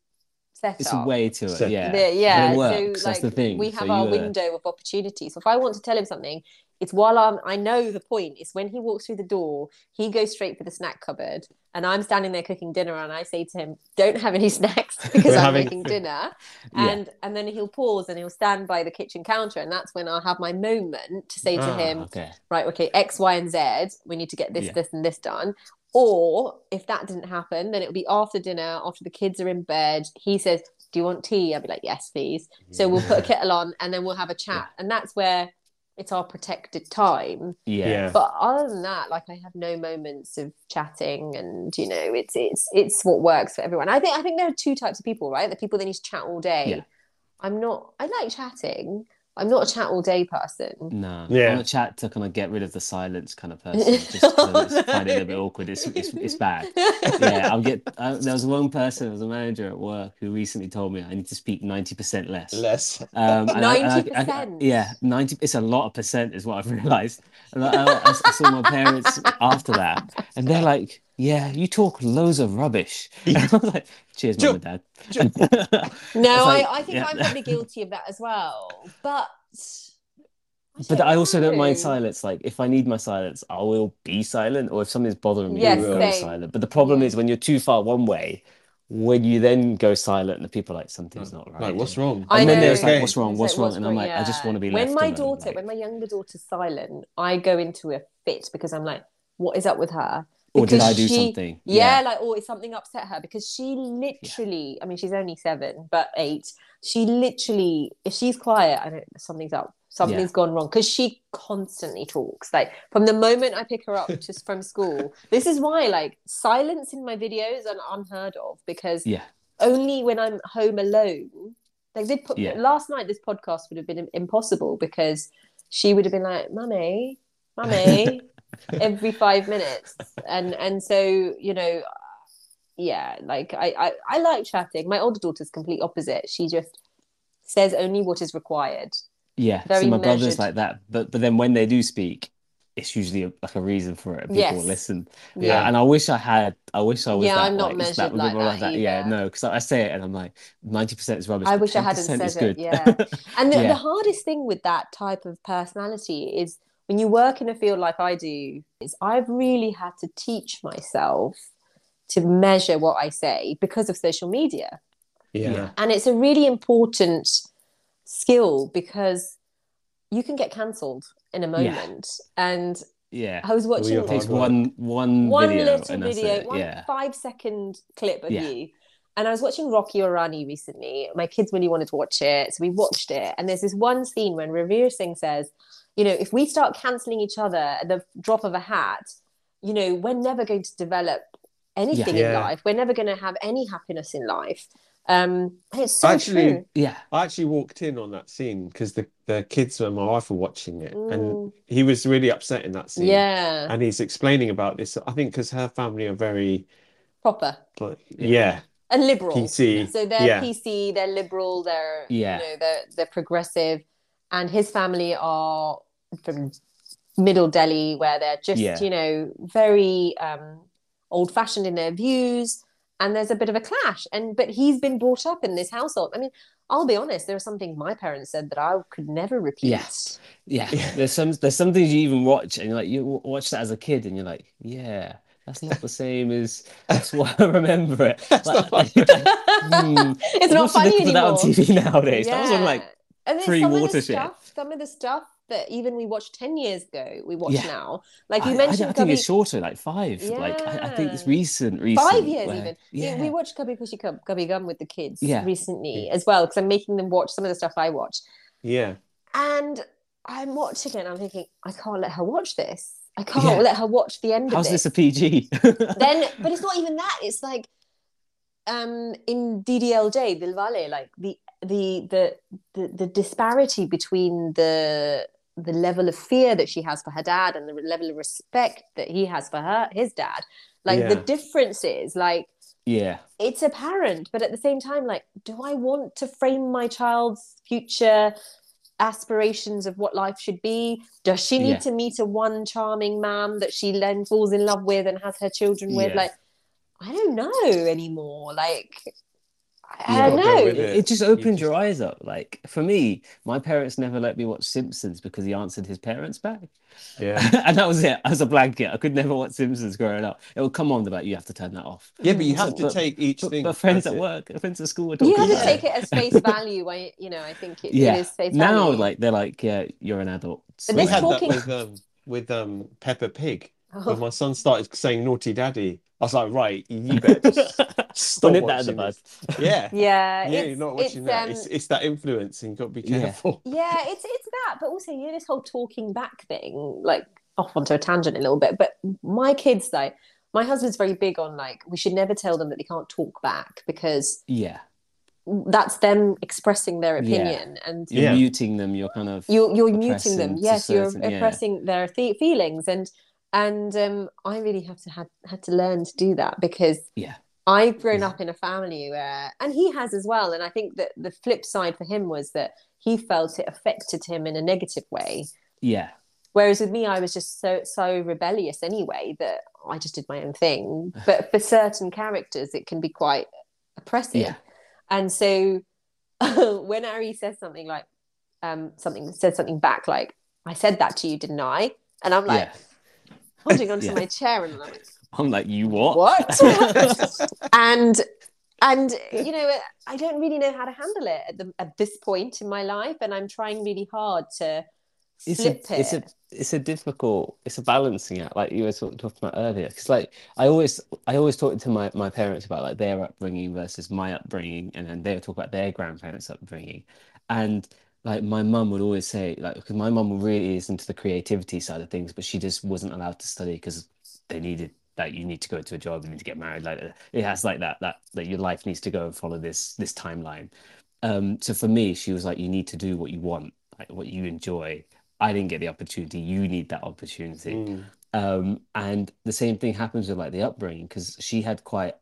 setup. It's a way to So- it. Yeah. The- yeah, But it so works, like that's the thing. we So have our you, uh, window of opportunity. So if I want to tell him something, it's while I'm I know the point. It's when he walks through the door, he goes straight for the snack cupboard, and I'm standing there cooking dinner, and I say to him, "Don't have any snacks because I'm having- making dinner." Yeah. And and then he'll pause and he'll stand by the kitchen counter, and that's when I'll have my moment to say to Ah, him, Okay. right, okay, X, Y, and Z, we need to get this, Yeah. this, and this done. Or if that didn't happen, then it'll be after dinner, after the kids are in bed. He says, Do you want tea? I'll be like, Yes, please. So we'll put a kettle on and then we'll have a chat. And that's where it's our protected time. Yeah. Yeah. But other than that, like I have no moments of chatting and you know, it's it's it's what works for everyone. I think I think there are two types of people, right? The people that need to chat all day. Yeah. I'm not I like chatting. I'm not a chat all day person. No, Yeah. I'm a chat to kind of get rid of the silence kind of person. Just 'cause I just find it a bit awkward. It's, it's, it's bad. Yeah, I'll get. Uh, there was one person, there was a manager at work who recently told me I need to speak ninety percent less. Less. Um, and I- and I- I- 90%? yeah, ninety. It's a lot of percent, is what I've realised. And I, I, I saw my parents after that, and they're like, "Yeah, you talk loads of rubbish." And I was like, "Cheers, mum and dad." No, It's like, I, I think yeah. I'm probably guilty of that as well. But But I also don't mind silence. Like if I need my silence, I will be silent, or if something's bothering me, Yes, I will be silent. But the problem is when you're too far one way, when you then go silent, and the people are like something's not right. Like, what's here." wrong? I And then know. there's like, what's wrong? What's like, wrong? And I'm like, I just want to be left. When my alone, daughter, like- when my younger daughter's silent, I go into a fit because I'm like, what is up with her? Or did I do she- something? Yeah, like, or is something upset her? Because she literally, I mean, she's only seven, but eight. She literally, if she's quiet, I know something's up. Something's gone wrong because she constantly talks. Like from the moment I pick her up just from school, this is why like silence in my videos are unheard of because yeah, only when I'm home alone. Like they put Yeah. last night, this podcast would have been impossible because she would have been like, "Mummy, mummy," every five minutes, and and so you know, yeah, like I I, I like chatting. My older daughter's complete opposite. She just says only what is required. yeah. Very so my brother's like that, but but then when they do speak, it's usually a, like a reason for it. People Yes. listen. Yeah. Uh, and I wish I had. I wish I was. Yeah, that, I'm not like, measured with like people that Yeah, no, because I say it and I'm like, ninety percent is rubbish. I wish I hadn't 10% is said it, good. yeah. And the, Yeah. the hardest thing with that type of personality is when you work in a field like I do, is I've really had to teach myself to measure what I say because of social media. Yeah. Yeah. And it's a really important skill because you can get cancelled in a Yeah. moment. And yeah. I was watching your Takes hard work. one one one video little and video, one yeah. five second clip of Yeah. you. And I was watching Rocky Aur Rani recently. My kids really wanted to watch it, so we watched it. And there's this one scene when Ranveer Singh says, "You know, if we start canceling each other at the drop of a hat, you know, we're never going to develop anything in Yeah. life. We're never going to have any happiness in life." Um, it's so Actually, true. Yeah. I actually walked in on that scene because the, the kids and my wife were watching it, and Mm, he was really upset in that scene. yeah, And he's explaining about this. I think because her family are very, proper like, yeah, and liberal. PC. So they're Yeah. PC, they're liberal, they're Yeah. you know, they're they're progressive, and his family are from Middle Delhi, where they're just Yeah. you know very um, old fashioned in their views, and there's a bit of a clash. And but he's been brought up in this household. I mean, I'll be honest, there was something my parents said that I could never repeat. Yes. Yeah. Yeah. There's some there's some things you even watch and you're like you watch that as a kid and you're like, yeah, that's not the same as that's what I remember it. That's Like, not funny. hmm, it's not what's the funny difference of that on. TV nowadays? That was on like and then pre some of the stuff, some of the stuff that even we watched 10 years ago, we watch Yeah. now. Like I, you I- mentioned I think it's shorter, like five. Like I, I think it's recent, recent. five years where- even. Yeah. We, we watched Kabhi Khushi Cub, Kabhie Gham with the kids Yeah. recently as well because I'm making them watch some of the stuff I watch. yeah. And I'm watching it and I'm thinking, I can't let her watch this. I can't Yeah. let her watch the end How's of this this. a PG? then, but it's not even that. It's like um in DDLJ, Dilwale, like the the the the, the disparity between the the level of fear that she has for her dad and the level of respect that he has for her his dad like the Yeah. differences like yeah. it's apparent but at the same time like do i want to frame my child's future aspirations of what life should be does she need Yeah. to meet a one charming man that she then falls in love with and has her children with Yeah. like i don't know anymore like i You don't gotta go know It, it. it just opens just- your eyes up. Like for me, my parents never let me watch Simpsons because he answered his parents back. Yeah. and that was it. As a blanket, I could never watch Simpsons growing up. It would come on about you have to turn that off. Yeah, but you have to But- take each But, thing. but friends at it- work, friends at school were you talking have to take it. it as face value I you know i think it, Yeah. it is face Now, value Now, like they're like, yeah, you're an adult. But We had talking- that with um with um Peppa Pig. Oh. When my son started saying naughty daddy, I was like, right, you better just stop We'll that in the watching bud. Yeah. yeah Yeah, it's, you're not watching it's, that. um, It's it's that influence and you've got to be careful. yeah it's it's that but also you know this whole talking back thing like off onto a tangent a little bit but my kids like my husband's very big on like we should never tell them that they can't talk back because Yeah. that's them expressing their Yeah. opinion and You're Yeah. muting them. You're kind of you're you're muting them to yes you're certain- yeah. oppressing their th- feelings and and um i really have to had had to learn to do that because yeah. I've grown Yeah. up in a family where, and he has as well. And I think that the flip side for him was that he felt it affected him in a negative way. Yeah. Whereas with me, I was just so so rebellious anyway that I just did my own thing. But for certain characters, it can be quite oppressive. Yeah. And so when Ari says something like um something says something back like, I said that to you, didn't I? And I'm like yeah. Holding onto Yeah. my chair and I'm like, I'm like, you what? what? and and you know i don't really know how to handle it at, the, at this point in my life and i'm trying really hard to it's flip a, it's a it's a difficult it's a balancing act like you were talk, talking about earlier because like i always i always talk to my, my parents about like their upbringing versus my upbringing and then they would talk about their grandparents upbringing and like my mum would always say like because my mum really is into the creativity side of things but she just wasn't allowed to study because they needed like you need to go to a job you need to get married like it has like that that that your life needs to go and follow this this timeline um so for me she was like you need to do what you want like what you enjoy I didn't get the opportunity. You need that opportunity. Mm. Um, and the same thing happens with like the upbringing because she had quite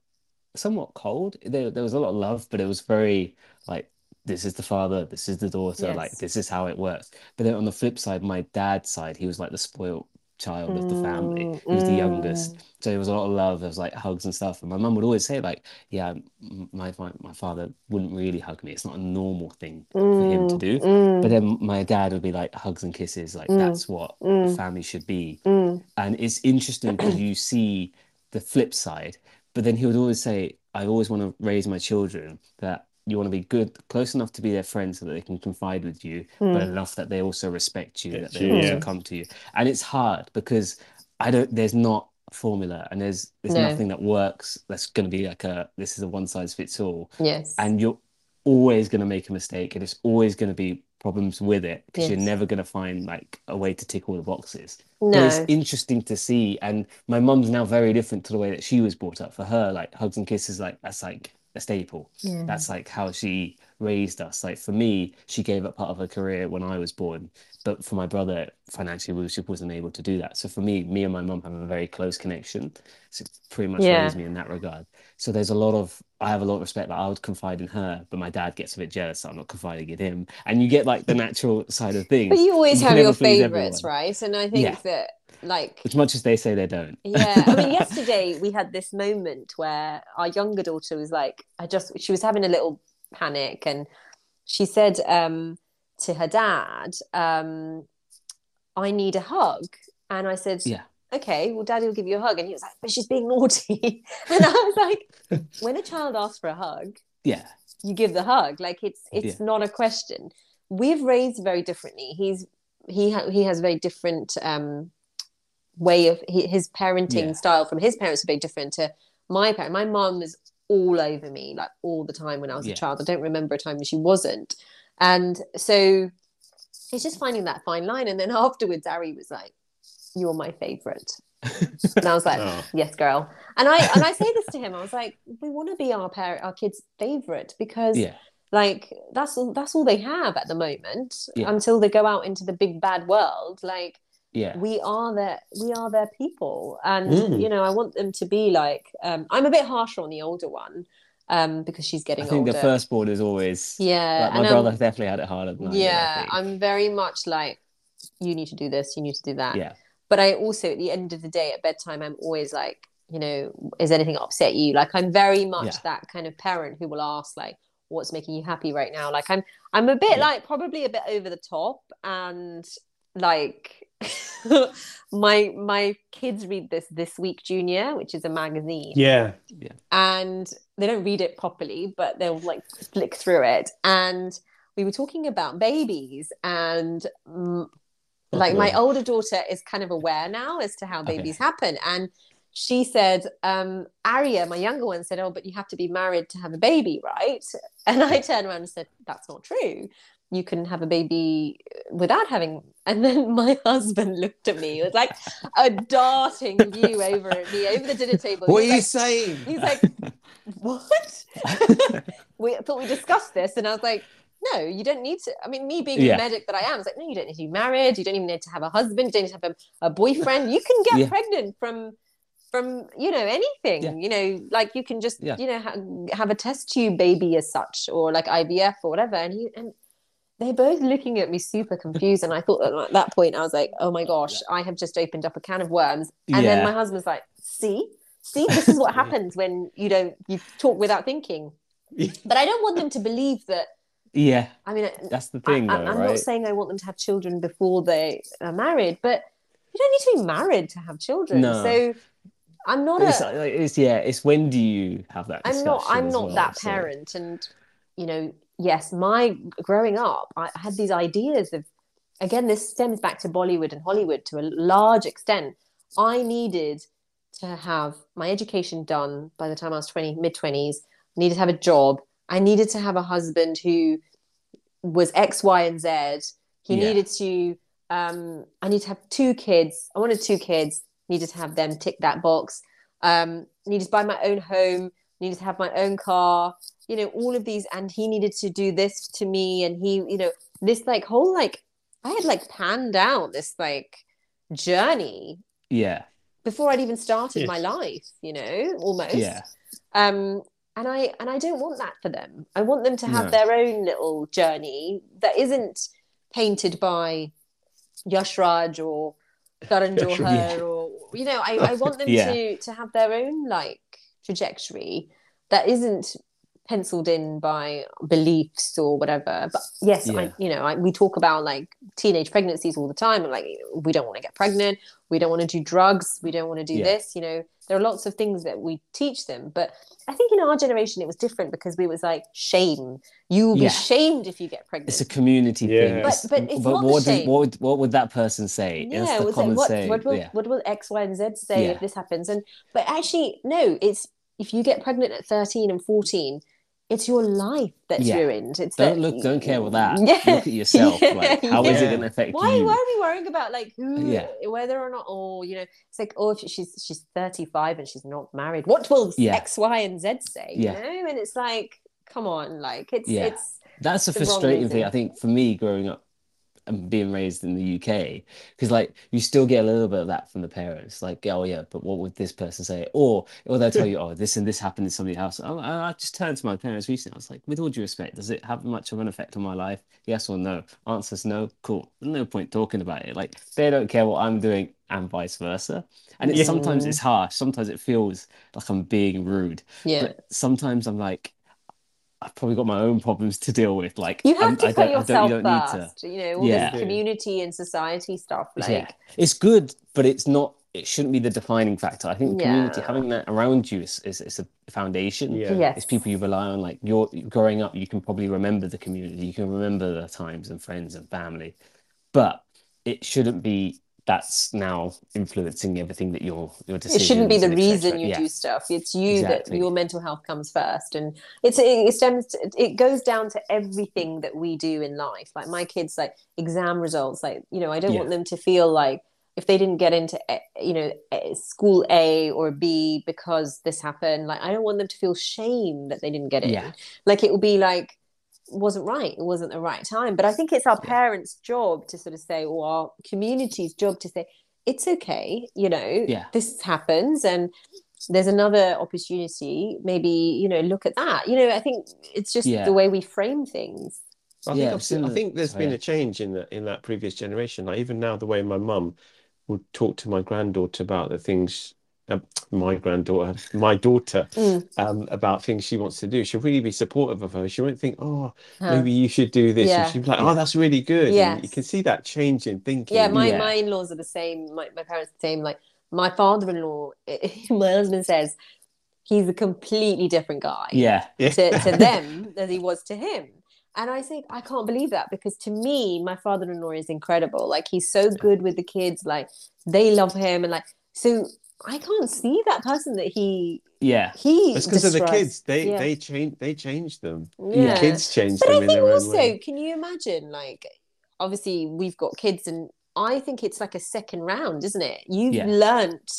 somewhat cold. There, there was a lot of love, but it was very like this is the father, this is the daughter, like this is how it works. But then on the flip side, my dad's side, he was like the spoiled child of the family. Mm, He was the mm. youngest. So there was a lot of love. There was like hugs and stuff. And my mum would always say, like, yeah, my, my my father wouldn't really hug me. It's not a normal thing for him to Mm, do. mm, But then my dad would be like hugs and kisses, like Mm. that's what a mm, family should be. mm. And it's interesting because you see the flip side, but then he would always say, I always want to raise my children that you want to be good, close enough to be their friend so that they can confide with you, Hmm. but enough that they also respect you, that they you, also yeah. come to you. And it's hard because I don't. There's not a formula, and there's there's No. nothing that works. That's going to be like a this is a one size fits all, Yes. and you're always going to make a mistake, and it's always going to be problems with it because you're never going to find like a way to tick all the boxes. no. But it's interesting to see. And my mum's now very different to the way that she was brought up. For her, like hugs and kisses, like that's like a staple. Yeah. That's like how she raised us. Like for me, she gave up part of her career when I was born. But for my brother, financially, she wasn't able to do that. So for me, me and my mum have a very close connection. So it pretty much Yeah. raised me in that regard. So there's a lot of, I have a lot of respect that I would confide in her, but my dad gets a bit jealous that I'm not confiding in him. And you get like the natural side of things. But you always You have your favorites, everyone. right? And I think Yeah. that like As much as they say they don't. yeah i mean yesterday we had this moment where our younger daughter was like i just she was having a little panic and she said um to her dad um i need a hug. And i said Yeah. okay well daddy will give you a hug. And he was like but she's being naughty. And i was like when a child asks for a hug Yeah. you give the hug. Like it's it's not a question. We've raised very differently. He's he ha- he has very different um way of his parenting Yeah. style from his parents would be different to my parent my mom was all over me like all the time when i was Yeah. a child i don't remember a time when she wasn't and so it's just finding that fine line and then afterwards ari was like you're my favorite and i was like Oh. yes girl and i and i say this to him i was like we want to be our parent our kids favorite because Yeah. like that's all that's all they have at the moment Yeah. until they go out into the big bad world like Yeah. we are their we are their people and Mm. you know i want them to be like um i'm a bit harsher on the older one um because she's getting I think older the firstborn is always yeah like my brother I'm- definitely had it harder than I did, I yeah i'm very much like you need to do this you need to do that yeah. but I also at the end of the day at bedtime I'm always like you know is anything upset you like I'm very much Yeah. that kind of parent who will ask like what's making you happy right now like I'm I'm a bit Yeah. like probably a bit over the top and like my my kids read this this week junior which is a magazine Yeah. yeah and they don't read it properly, but they'll like flick through it. And we were talking about babies, and mm, like my Uh-oh. older daughter is kind of aware now as to how Okay. babies happen. And she said, um, Aria, my younger one, said, Oh, but you have to be married to have a baby, right? And I turned around and said, That's not true. You can have a baby uh, without having. And then my husband looked at me It was like a darting view over at me over the dinner table. What are He's you like, saying? He's like, what? we I thought we discussed this, and I was like, no, you don't need to. I mean, me being Yeah. the medic that I am, I was like, no, you don't need to be married. You don't even need to have a husband. You don't need to have a, a boyfriend. You can get Yeah. pregnant from from you know anything. Yeah. You know, like you can just you know ha- have a test tube baby as such, or like IVF or whatever. And he and they're both looking at me super confused. And I thought that at that point, I was like, oh my gosh, I have just opened up a can of worms. And then my husband's like, see, see, this is what happens when you don't you talk without thinking. But I don't want them to believe that. yeah. I mean, uh, That's the thing, I, thing, am though, not saying I want them to have children before they are married, but you don't need to be married to have children. No. So I'm not It's, a. like, it's yeah. It's when do you have that? I'm not. discussion I'm as not well, that so- parent, and you know, yes, my growing up, I had these ideas of. Again, this stems back to Bollywood and Hollywood to a large extent. I needed to have my education done by the time I was 20, mid 20s. I needed to have a job. I needed to have a husband who was X, Y, and Z. He Yeah. needed to, um, I need to have two kids. I wanted two kids, needed to have them tick that box. Um, needed to buy my own home, needed to have my own car, you know, all of these. And he needed to do this to me. And he, you know, this like whole, like, I had like panned out this like journey Yeah. before I'd even started Yes. my life, you know, almost. Yeah. Um, and I and I don't want that for them. I want them to have No. their own little journey that isn't painted by yashraj or Karan. Johar or you know, I, I want them Yeah. to to have their own like trajectory that isn't penciled in by beliefs or whatever. But yes, I you know, I, we talk about like teenage pregnancies all the time and like we don't want to get pregnant, we don't want to do drugs, we don't want to do Yeah. this, you know. there are lots of things that we teach them but i think in our generation it was different because we was like shame you will be Yeah. shamed if you get pregnant It's a community Yeah. thing. But- It's- but not what, does- shame. what, would, what would that person say? Yeah, the it was like, common what, saying. what will yeah. what will X, Y, and Z say Yeah. if this happens? And but actually, no, it's if you get pregnant at 13 and 14, it's your life that's Yeah. ruined. It's Don't that- look, don't care about that. Yeah. Look at yourself. Like, how is it Yeah. going to affect Why, you? why are we worrying about like who, Yeah. whether or not, or you know, it's like, oh, if she's she's 35 and she's not married, what will Yeah. X, Y, and Z say? Yeah. You know, and it's like, come on, like it's Yeah. it's That's a frustrating thing. I think, for me growing up and being raised in the UK, because like you still get a little bit of that from the parents, like, oh yeah, but what would this person say? Or or they'll tell you, oh, this and this happened in somebody's house. Oh, I, just turned to my parents recently. I was like, with all due respect, does it have much of an effect on my life? Yes or no? Answers no. Cool. No point talking about it. Like they don't care what I'm doing, and vice versa. And it's Yeah. sometimes it's harsh. Sometimes it feels like I'm being rude. yeah. But sometimes I'm like, I've probably got my own problems to deal with. Like You have I'm- to I put don't, yourself you don't need to. first, you know, all Yeah. this community and society stuff. Like, yeah, it's good, but it's not. It shouldn't be the defining factor. I think community, having that around you, is is, is a foundation. Yeah. yes, It's people you rely on. Like you're growing up, you can probably remember the community. You can remember the times and friends and family, but it shouldn't be. That's now influencing everything that your your it decisions. shouldn't be the and et cetera. reason you Yeah. do stuff it's you Exactly. that your mental health comes first and it's it, it stems to- it goes down to everything that we do in life like my kids like exam results like you know i don't Yeah. want them to feel like if they didn't get into eh, you know eh, school a or b because this happened like i don't want them to feel shame that they didn't get in Yeah. like it will be like wasn't right it wasn't the right time but i think it's our parents job to sort of say or our community's job to say it's okay you know Yeah. this happens and there's another opportunity maybe you know look at that you know i think it's just Yeah. the way we frame things I Yeah, think I've seen- I think there's sorry. been a change in that in that previous generation. Like even now, the way my mum would talk to my granddaughter about the things, uh, my granddaughter, my daughter, Mm. um, about things she wants to do. She'll really be supportive of her. She won't think, oh, Huh. maybe you should do this. And Yeah. she'll be like, oh, that's really good. And you can see that change in thinking. yeah my, Yeah. my in-laws are the same my, my parents are the same like my father-in-law my husband says he's a completely different guy Yeah, Yeah. to, to them as he was to him. And I think I can't believe that because to me, my father-in-law is incredible. Like he's so good with the kids, like they love him, and like so I can't see that person that he yeah, he. That's because of the kids. They Yeah. they change they change them. Yeah. Kids change But them I in think their also, can you imagine? Like, obviously, we've got kids, and I think it's like a second round, isn't it? You've Yeah. learnt,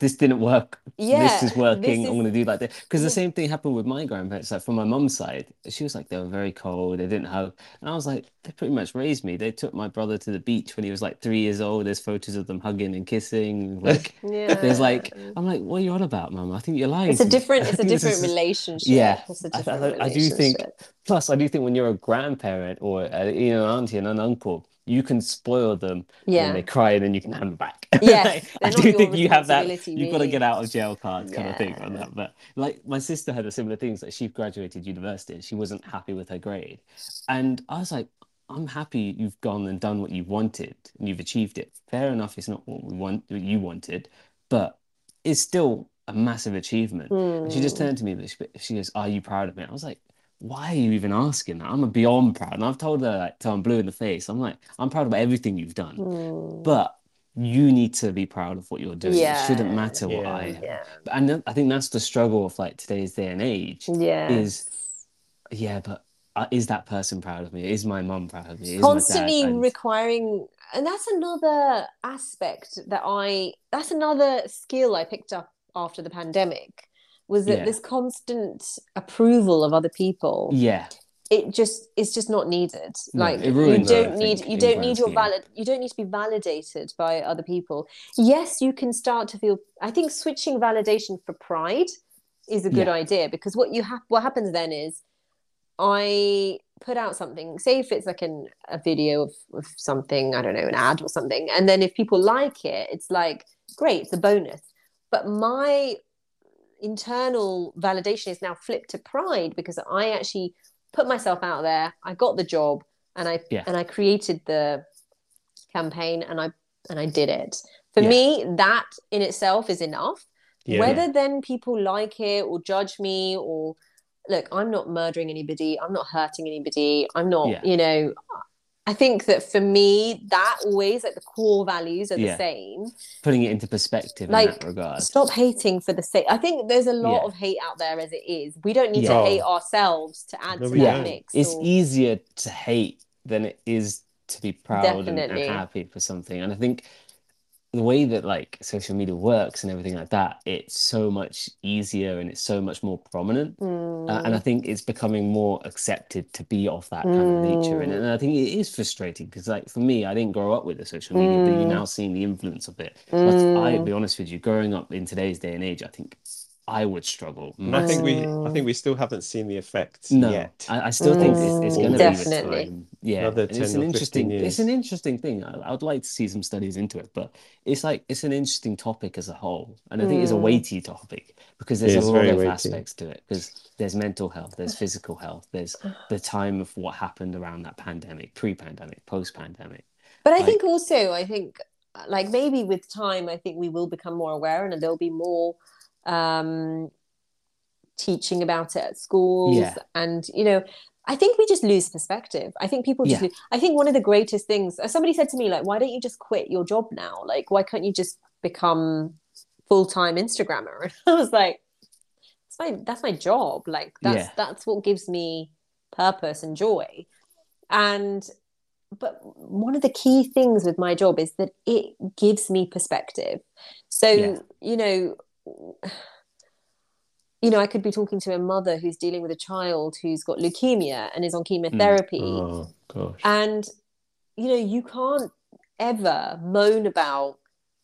this didn't work. yeah. this is working. this I'm going to do like that because the same thing happened with my grandparents. Like from my mum's side, she was like they were very cold. They didn't hug, and I was like, they pretty much raised me. They took my brother to the beach when he was like three years old. There's photos of them hugging and kissing. Like Yeah. there's like, I'm like, what are you on about, mum? I think you're lying. it's a different, it's a different is- relationship. Yeah. it's a I- I- different I do think- Plus, I do think when you're a grandparent or uh, you know an auntie and an uncle, you can spoil them. and Yeah. then they cry, and then you can hand them back. Yes, Like, I do think you have that. responsibility, You've got to get out of jail card kind of thing on that. But like my sister had a similar things. Like she graduated university and she wasn't happy with her grade, and I was like, I'm happy you've gone and done what you wanted and you've achieved it. Fair enough, it's not what we want, what you wanted, but it's still a massive achievement. And she just Mm. turned to me, and she, she goes, "Are you proud of me?" I was like, "Why are you even asking that? I'm a beyond proud." And I've told her like, till I'm blue in the face. I'm like, "I'm proud of everything you've done, Mm. but you need to be proud of what you're doing. It shouldn't matter what Yeah. I am." yeah, And I think that's the struggle of like today's day and age. yeah. Is yeah, but uh, is that person proud of me? Is my mum proud of me? Is constantly And- requiring and that's another aspect that i that's another skill i picked up after the pandemic was that Yeah. this constant approval of other people yeah, it just it's just not needed. No, like it you don't everything need you don't need your valid you don't need to be validated by other people. Yes you can start to feel i think switching validation for pride is a good Yeah. idea because what you have what happens then is i put out something say if it's like an a video of, of something i don't know an ad or something and then if people like it it's like great it's a bonus. But my internal validation is now flipped to pride because I actually put myself out there. I got the job and I Yeah. and I created the campaign and I and I did it. For Yeah. me, that in itself is enough. Yeah. Whether then people like it or judge me or look, I'm not murdering anybody, I'm not hurting anybody, I'm not, you know, I think that for me, that always like the core values are the Yeah. same. Putting it into perspective Like, in that regard. Stop hating for the sake. I think there's a lot Yeah. of hate out there as it is. We don't need Yeah. to hate ourselves to add No, to we that don't. mix. It's or- easier to hate than it is to be proud and, and happy for something. And I think the way that like social media works and everything like that, it's so much easier and it's so much more prominent. Uh, and I Mm, think it's becoming more accepted to be of that kind of nature. And, Mm. and I think it is frustrating because, like, for me, I didn't grow up with the social media, but you're Mm. now seeing the influence of it. I'll mm, be honest with you, growing up in today's day and age, I think I would struggle. And I think we, I Mm. think we still haven't seen the effects No, yet. I, I still think it's, it's Mm, going to be with definitely. time. Yeah, Another and it's an or 15 interesting, it's an interesting thing. I, I would like to see some studies into it, but it's like it's an interesting topic as a whole, and I think it's a Mm. weighty topic because there's a lot of weighty. aspects to it. Because there's mental health, there's physical health, there's the time of what happened around that pandemic, pre-pandemic, post-pandemic. But I Like- think also, I think like maybe with time, I think we will become more aware and there'll be more um, teaching about it at schools. Yeah. And, you know, I think we just lose perspective. I think people just, Yeah. lose, I think one of the greatest things, uh, somebody said to me, like, why don't you just quit your job now? Like, why can't you just become full time Instagrammer? And I was like, that's my, that's my job. Like, that's, Yeah. that's what gives me purpose and joy. And but one of the key things with my job is that it gives me perspective so Yeah. you know you know i could be talking to a mother who's dealing with a child who's got leukemia and is on hmm. chemotherapy. Oh gosh. and you know you can't ever moan about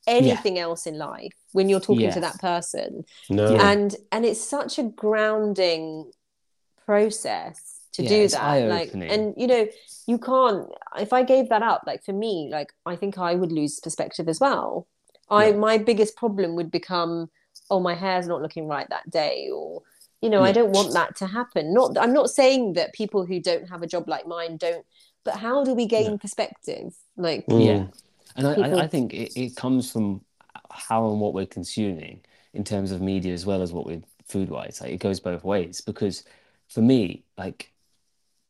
anything else in life when you're talking to that person. No. And and it's such a grounding process to Yeah, do that. Like and you know you can't if i gave that up like for me like i think i would lose perspective as well. I Yeah. my biggest problem would become oh my hair's not looking right that day or you know i don't want that to happen not i'm not saying that people who don't have a job like mine don't but how do we gain Yeah. perspective like Mm. Yeah. And I, People- I, I think it, it comes from how and what we're consuming in terms of media as well as what we're food wise. Like it goes both ways because for me, like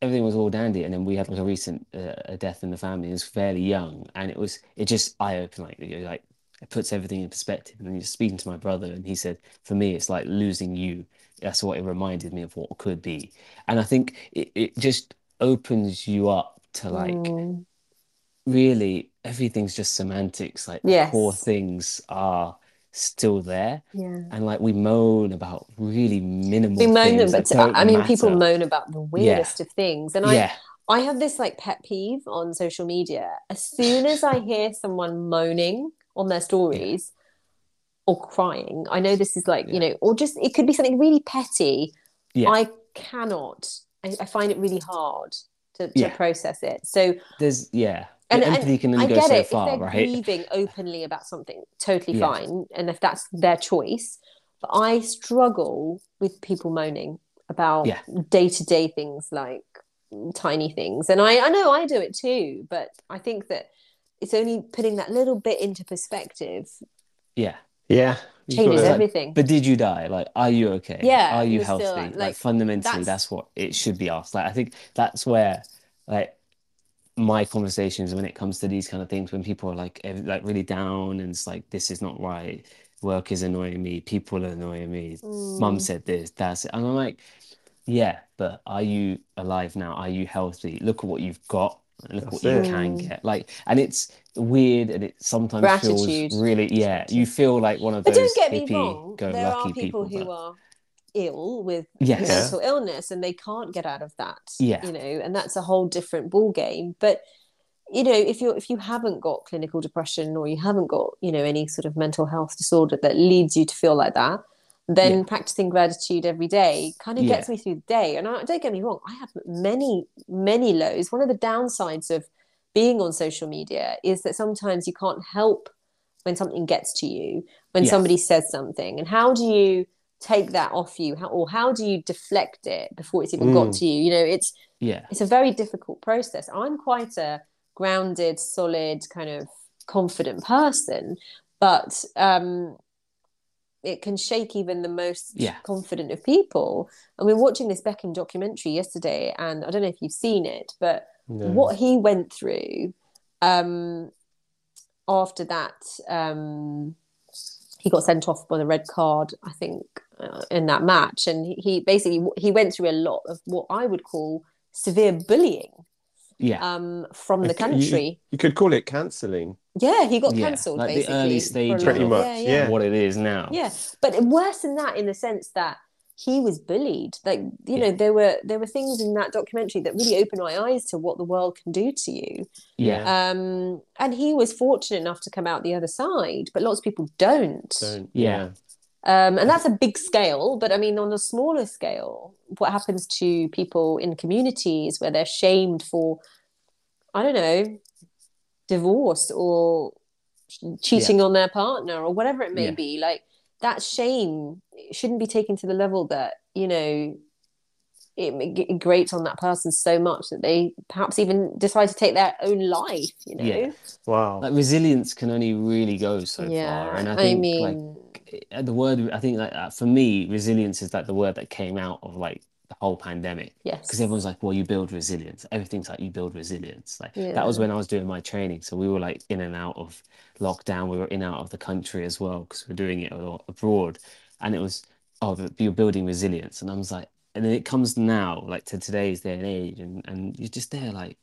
everything was all dandy, and then we had like a recent uh, a death in the family. It was fairly young, and it was it just eye opening. Like you're like it puts everything in perspective. And then you're speaking to my brother, and he said, for me, it's like losing you. That's what it reminded me of what could be, and I think it, it just opens you up to like mm, really everything's just semantics. Like the Yes. core things are still there, yeah and like we moan about really minimal we moan things but i mean people moan about the weirdest of things and i Yeah, I have this like pet peeve on social media. As soon as I hear someone moaning on their stories or crying, I know this is like, you know, or just it could be something really petty. Yeah. I cannot, I, I find it really hard to, to Yeah. process it. So, there's yeah. and, and empathy can I go get so it far, if they're right? grieving openly about something, totally Yeah. fine. And if that's their choice. But I struggle with people moaning about day to day things like tiny things. And I, I know I do it too, but I think that it's only putting that little bit into perspective Yeah. Yeah. Changes got to- everything. But did you die? Like, are you okay? Yeah, Are you you're still, healthy? like- Like, like, fundamentally, that's- that's what it should be asked. Like, I think that's where, like, my conversations when it comes to these kind of things, when people are like, ev- like really down and it's like, this is not right. Work is annoying me. People are annoying me. Mum Mm. said this, that's it. And I'm like, yeah, but are you alive now? Are you healthy? Look at what you've got and look That's what you can get. Like, and it's weird and it sometimes Gratitude. feels really, yeah, you feel like one of But those don't get me wrong, go there are lucky people, people. who but- are ill with Yes. Mental illness and they can't get out of that. Yeah. You know, and that's a whole different ball game. But you know, if you're if you haven't got clinical depression or you haven't got, you know, any sort of mental health disorder that leads you to feel like that, then Yeah. practicing gratitude every day kind of gets me through the day. And I, don't get me wrong, I have many, many lows. One of the downsides of being on social media is that sometimes you can't help when something gets to you, when Yes. somebody says something. And how do you take that off you? How, or how do you deflect it before it's even got Mm. to you? You know, it's Yeah. it's a very difficult process. I'm quite a grounded, solid, kind of confident person, but um, it can shake even the most Yeah. confident of people. And we we're watching this Beckham documentary yesterday, and I don't know if you've seen it, but No. what he went through um, after that, um, he got sent off by the red card, I think, uh, in that match, and he, he basically he went through a lot of what I would call severe bullying Yeah. um, from the country. You could call it cancelling. Yeah, he got Yeah, cancelled like the basically. early stage, a stages. Pretty much, Yeah, yeah. yeah. What it is now. Yeah, but worse than that in the sense that he was bullied. Like you know, there were there were things in that documentary that really opened my eyes to what the world can do to you. Yeah. Um, and he was fortunate enough to come out the other side, but lots of people don't. Don't. Yeah. Um, and that's a big scale. But I mean, on a smaller scale, what happens to people in communities where they're shamed for, I don't know, divorce or cheating on their partner or whatever it may Yeah. be? Like that shame shouldn't be taken to the level that you know it, it grates on that person so much that they perhaps even decide to take their own life. You know. Yeah. Wow. Like resilience can only really go so Yeah, far. And I I think mean, like the word I think like uh, for me, resilience is like the word that came out of like the whole pandemic. yes, Because everyone's like, well, you build resilience. Everything's like you build resilience. Like Yeah. that was when I was doing my training. So we were like in and out of lockdown. We were in and out of the country as well because we're doing it abroad. And it was, oh, you're building resilience. And I was like, and then it comes now, like to today's day and age, and and you're just there like,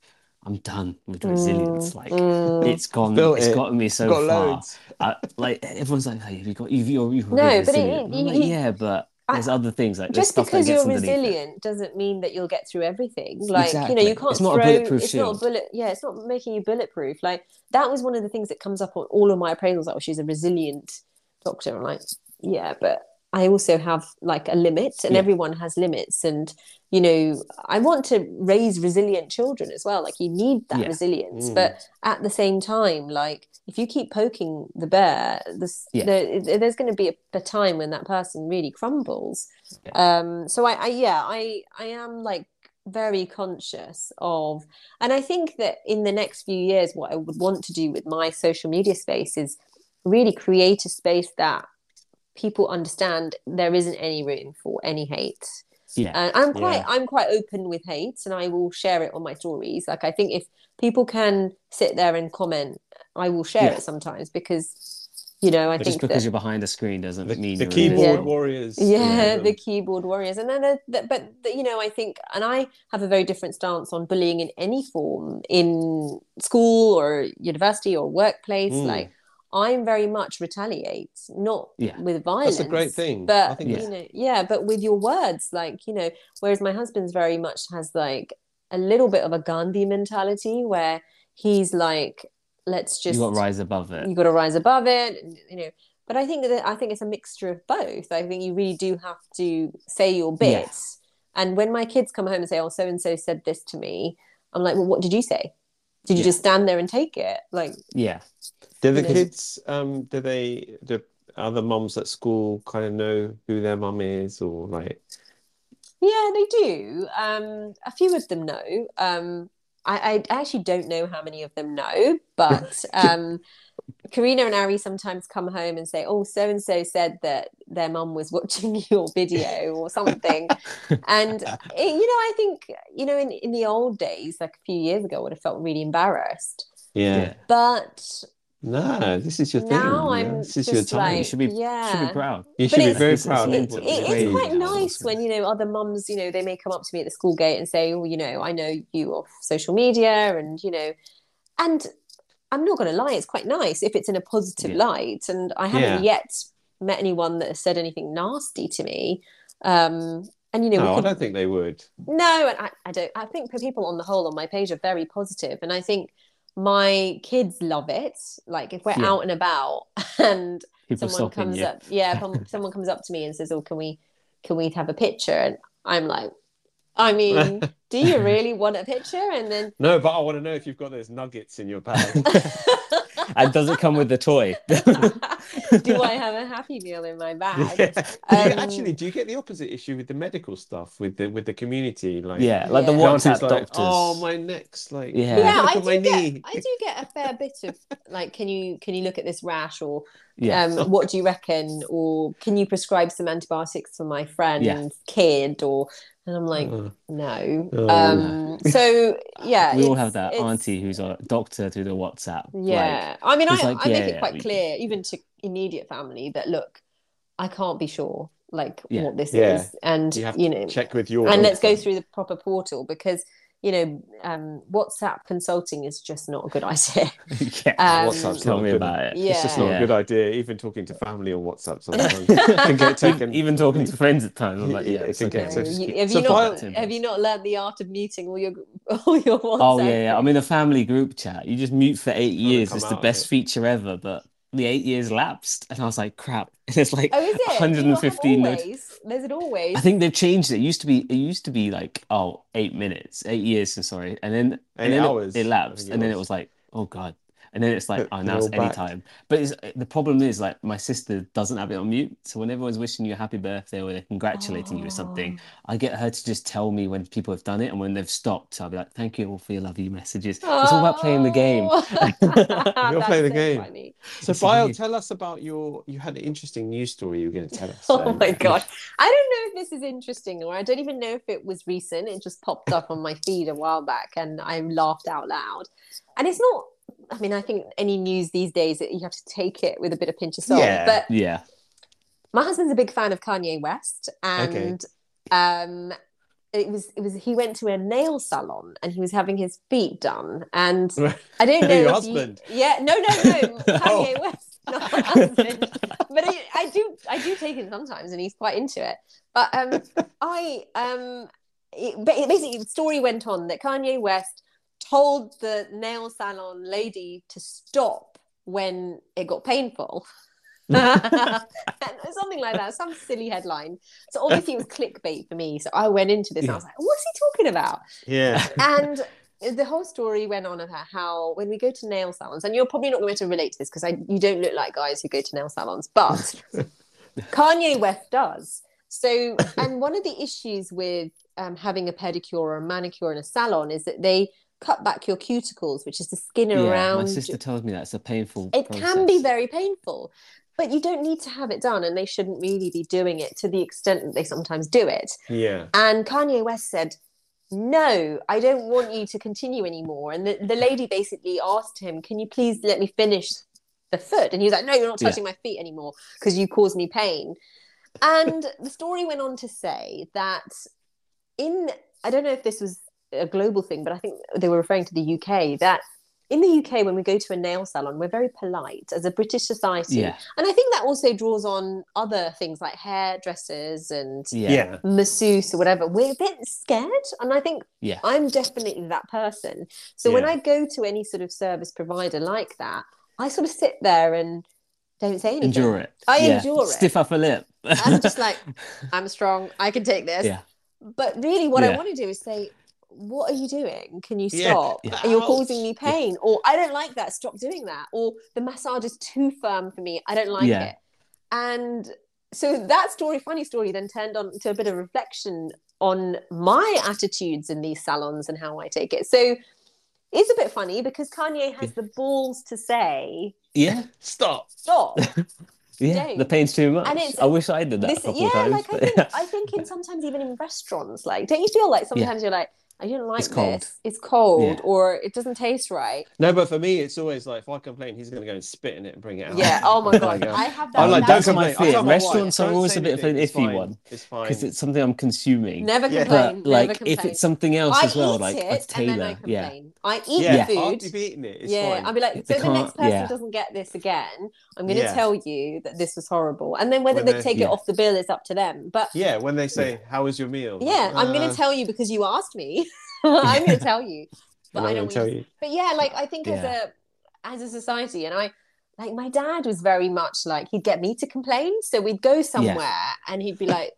I'm done with resilience. Like mm. it's gone, Built it's it. gotten me so Got far. I, like everyone's like, hey, you got you've you're, you're No, really but it- resilient. it- like, you- yeah, but I- there's other things like there's just stuff because you're underneath it. resilient doesn't mean that you'll get through everything like you know you can't It's not a throw bulletproof it's not a shield. bullet yeah it's not making you bulletproof like that was one of the things that comes up on all of my appraisals like oh, she's a resilient doctor i'm like yeah but i also have like a limit and Yeah. everyone has limits and you know i want to raise resilient children as well like you need that Yeah. resilience Mm. but at the same time like if you keep poking the bear this Yeah. there, there's going to be a, a time when that person really crumbles um so I, I yeah i i am like very conscious of and i think that in the next few years what i would want to do with my social media space is really create a space that people understand there isn't any room for any hate Yeah. and i'm quite Yeah. i'm quite open with hate and i will share it on my stories like i think if people can sit there and comment i will share Yeah. it sometimes because you know i But think just because that, you're behind a screen doesn't The, mean the you're keyboard invisible. warriors. yeah the keyboard warriors and then the, the, but the, you know i think and i have a very different stance on bullying in any form in school or university or workplace Mm. like i'm very much retaliate not Yeah. with violence That's a great thing. but I think you that's- know yeah but with your words like you know whereas my husband's very much has like a little bit of a gandhi mentality where he's like let's just you got to rise above it. you got to rise above it you know but i think that i think it's a mixture of both i think you really do have to say your Yeah. bits and when my kids come home and say oh so and so said this to me i'm like well what did you say did you Yeah. just stand there and take it like Yeah. Do the kids, um, do they, do other moms at school kind of know who their mum is or like, Yeah, they do. Um, a few of them know. Um, I, I actually don't know how many of them know, but um, Karina and Ari sometimes come home and say, "Oh, so and so said that their mum was watching your video or something," and it, you know, I think you know, in in the old days, like a few years ago, I would have felt really embarrassed, yeah, Yeah. but no, this is your thing. now you I'm this is just your time. You like, should be yeah. should be proud. You But should be it's- very proud. it, it- it's quite nice when you know other mums you know they may come up to me at the school gate and say oh you know i know you off social media and you know and i'm not going to lie it's quite nice if it's in a positive Yeah. light and i haven't yet met anyone that has said anything nasty to me um and you know No, I don't think they would. no, and I, I don't. I think people on the whole on my page are very positive, and I think my kids love it. Like if we're Yeah. out and about and People someone comes you. up, yeah, someone comes up to me and says, "Oh, can we, can we have a picture?" And I'm like, I mean, do you really want a picture? And then No, but I want to know if you've got those nuggets in your bag. And does it come with the toy? do I have a happy meal in my bag? Yeah. Um, actually, do you get the opposite issue with the medical stuff with the with the community? Like, yeah, like the Yeah. the auntie's WhatsApp like, doctors. oh, my neck's like, Yeah. yeah, look I at my do get knee. I do get a fair bit of like, can you can you look at this rash or yeah. um, what do you reckon or can you prescribe some antibiotics for my friend's Yeah. kid or and I'm like Uh, no Oh. um so yeah we all have that it's- auntie who's a doctor through the WhatsApp. like, yeah I mean I, it's like, I make yeah, it yeah, quite we- clear even to immediate family that look I can't be sure like Yeah. what this Yeah. is and you have you to know check with your and let's go through the proper portal because you know um, WhatsApp consulting is just not a good idea. yeah. Um, WhatsApp's Tell me good. about it. It's just not Yeah. a good idea. Even talking to family on WhatsApp sometimes can get taken. Even talking to friends at times, I'm like, Yeah, yeah, it can okay. get So so- you- have so you Violet- not Tim have you not learned the art of muting all your all your WhatsApp? Oh yeah, yeah. I'm in a family group chat. You just mute for eight years. It's the best it. feature ever, but the eight years lapsed, and I was like, crap. And it's like Oh, is it? Do you not have 115 not- always? There's it always. I think they've changed it. It used to be it used to be like oh eight minutes, eight years. Sorry, and then Eight and then it- hours, It, I lapsed, it and then it was. was like oh god, and then it's like oh They're now it's all back. anytime. But it's, the problem is like my sister doesn't have it on mute, so when everyone's wishing you a happy birthday or they're congratulating you or something, I get her to just tell me when people have done it, and when they've stopped, I'll be like thank you all for your love you messages. It's all about playing the game. you'll play the game. Funny. So, It's Bio, tell us about your. You had an interesting news story you were going to tell us. Oh um, my god. I don't know if this is interesting or I don't even know if it was recent. It just popped up on my feed a while back and I laughed out loud. And it's not I mean, I think any news these days you have to take it with a bit of pinch of salt. Yeah. But Yeah, my husband's a big fan of Kanye West and um it was it was he went to a nail salon and he was having his feet done and I don't know Your husband? You, yeah no no no Oh. Kanye West not my husband but I, I do I do take him sometimes and he's quite into it but um I um it basically the story went on that Kanye West told the nail salon lady to stop when it got painful something like that, some silly headline. So obviously it was clickbait for me. So I went into this and I was like, what's he talking about? Yeah. And the whole story went on about how when we go to nail salons, and you're probably not going to relate to this because you don't look like guys who go to nail salons, but Kanye West does. So, and one of the issues with um, having a pedicure or a manicure in a salon is that they cut back your cuticles, which is the skin yeah. around. My sister tells me that it's a painful. It can be very painful, but you don't need to have it done, and they shouldn't really be doing it to the extent that they sometimes do it. Yeah. And Kanye West said, No, I don't want you to continue anymore. And the, the lady basically asked him, Can you please let me finish the foot? And he was like, No, you're not Yeah. touching my feet anymore because you caused me pain. And the story went on to say that in, I don't know if this was a global thing, but I think they were referring to the UK, that in the UK, when we go to a nail salon, we're very polite as a British society. Yeah, And I think that also draws on other things like hairdressers and yeah, Yeah. masseuse or whatever, we're a bit scared. And I think yeah. I'm definitely that person. So when I go to any sort of service provider like that, I sort of sit there and don't say anything. Endure it. I Yeah. endure it. Stiff upper lip. I'm just like, I'm strong. I can take this. Yeah. But really, what I want to do is say, what are you doing? Can you stop? Yeah. You're causing me pain. Or I don't like that. Stop doing that. Or the massage is too firm for me. I don't like Yeah. it. And so that story, funny story, then turned on to a bit of reflection on my attitudes in these salons and how I take it. So it's a bit funny because Kanye has the balls to say, Yeah, Stop. stop. yeah. Don't. The pain's too much. And it's- I wish I did that this, a couple yeah, of times. like I think yeah. I think in sometimes even in restaurants, like don't you feel like sometimes you're like, I don't like It's cold. this. It's cold, Yeah. or it doesn't taste right. No, but for me, it's always like if I complain, he's going to go and spit in it and bring it out. Yeah. Oh my god, um, I have that. I'm like, don't That's that's my complain. fear. I'll tell my wife, Restaurants are always a bit of an iffy fine. one. It's fine. because it's something I'm consuming. Never Yeah. complain. but like, never complain. if it's something else I as well, eat like it a and then I yeah, complain. I eat yeah, the after food. you've eaten it, it's yeah, fine. I'll be like, They so the next person yeah. doesn't get this again. I'm going to Yeah. tell you that this was horrible, and then whether they they- take it off the bill is up to them. But yeah, when they say, "How was your meal?" yeah, I'm going Uh, to tell you because you asked me. I'm going to tell you. But I don't going to want tell you you. but yeah like i think as a as a society and i like my dad was very much like he'd get me to complain so we'd go somewhere and he'd be like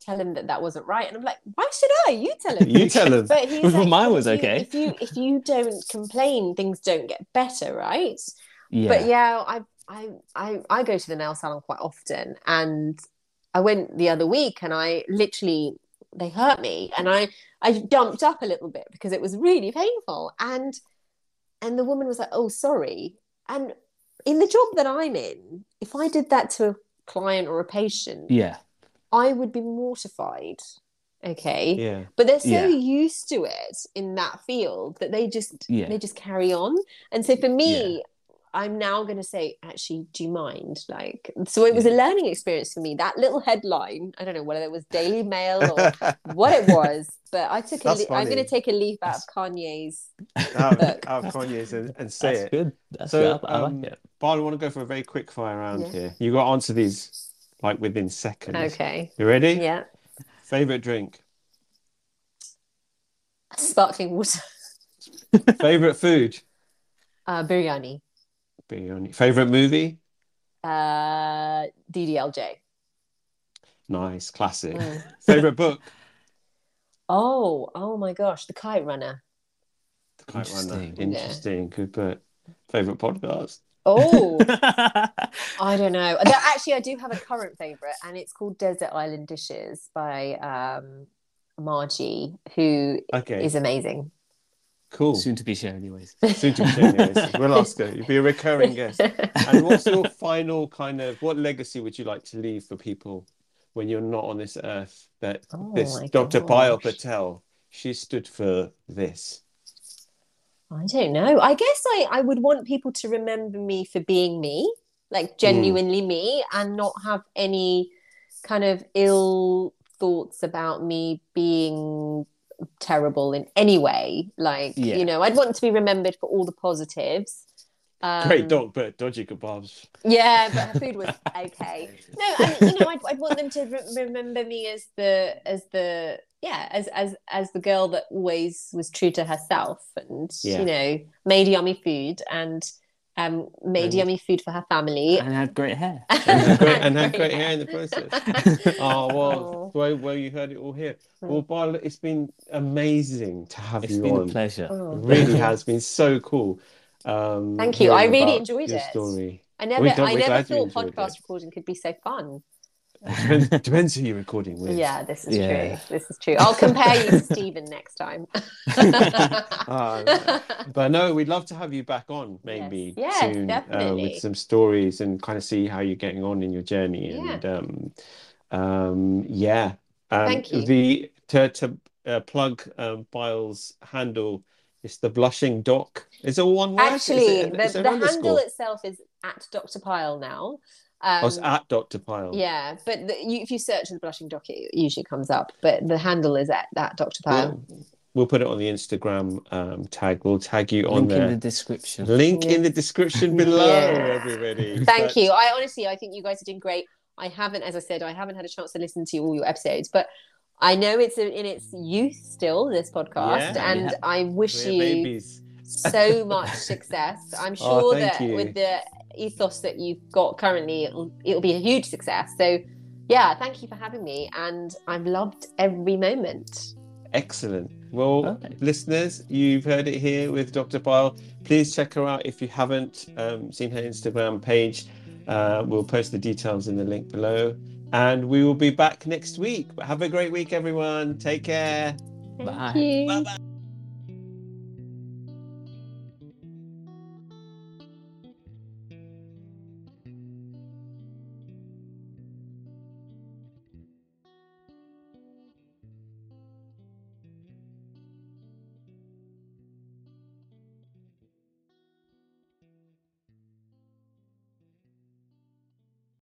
tell him that that wasn't right and i'm like why should i you tell him You tell him. but he's like, mine was if you- okay." if you if you don't complain things don't get better right Yeah. But yeah, I, I I I go to the nail salon quite often, and I went the other week, and I literally they hurt me, and I I jumped up a little bit because it was really painful, and and the woman was like, "Oh, sorry," and in the job that I'm in, if I did that to a client or a patient, yeah. I would be mortified. Okay. Yeah. But they're so Yeah. used to it in that field that they just Yeah. they just carry on. And so for me, I'm now going to say, actually, do you mind? Like, so it was a learning experience for me. That little headline, I don't know whether it was Daily Mail or what it was, but I took a. That's Le- I'm going to take a leaf out of Kanye's. out, Look. out of Kanye's and, and say That's it. good. That's So, good. I, I um, like it. But I want to go for a very quick fire round Yeah. here. You got to answer these like within seconds. Okay. You ready? Yeah. Favorite drink. Sparkling water. Favorite food. Uh, biryani. Biryani. Favorite movie. Uh, DDLJ. Nice, classic. Mm. Favorite book. Oh, oh my gosh, The Kite Runner. The Kite Runner. Interesting. Interesting. Good book. Favorite podcast. Oh, I don't know. Actually, I do have a current favorite, and it's called Desert Island Dishes by um, Margie, who Okay. is amazing. Cool. Soon to be shared, anyways. Soon to be sharing this. We'll ask her. You'll be a recurring guest. And what's your final kind of what legacy would you like to leave for people when you're not on this earth? That Oh this Dr. Payal. Patel, she stood for this. I don't know. I guess I, I would want people to remember me for being me, like hmm. genuinely me, and not have any kind of ill thoughts about me being terrible in any way. Like, Yeah. you know, I'd want to be remembered for all the positives. Um, Great dog, but dodgy kebabs. Yeah, but her food was okay. No, I you know, I'd, I'd want them to re- remember me as the as the yeah as as as the girl that always was true to herself and Yeah. you know made yummy food and um made And- yummy food for her family. and had great hair. And had great, and had great hair in the process. Oh well, Oh. well, well, you heard it all here. Well, Payal, it's been amazing to have It's you been a pleasure. Oh. It really has been so cool. Um, Thank you. I really enjoyed your it. Story. I never I never thought podcast it. recording could be so fun. Depends, depends who you're recording with. Yeah, this is Yeah. true. This is true. I'll compare you to Stephen next time. Ah, but no, we'd love to have you back on maybe Yes. Yes, soon uh, with some stories and kind of see how you're getting on in your journey. Yeah. And um, um, yeah, um, Thank you. The to to uh, plug um, Payal's handle is the blushing doc. Is it all one word? Actually, it- the, is there the an handle itself is at Dr. Payal now. Um, Oh, it's at Dr. Payal. yeah, but the, you, if you search the blushing doc, it usually comes up. But the handle is at that Dr. Payal. We'll, we'll put it on the Instagram um, tag. We'll tag you on Link in the description. Link in the description below, Yeah. everybody. Thank But- you. I honestly, I think you guys are doing great. I haven't, as I said, I haven't had a chance to listen to all your episodes, but I know it's in its youth still. This podcast, Yeah, and yeah. I wish We're you babies. So much success. I'm Oh, sure thank that you. with the ethos that you've got currently, it'll, it'll be a huge success. So, yeah, thank you for having me, and I've loved every moment. Excellent. Well, Perfect. listeners, you've heard it here with Dr. Payal. Please check her out if you haven't um, seen her Instagram page. Uh, we'll post the details in the link below. And we will be back next week. But have a great week, everyone. Take care. Thank Bye. you. Bye bye.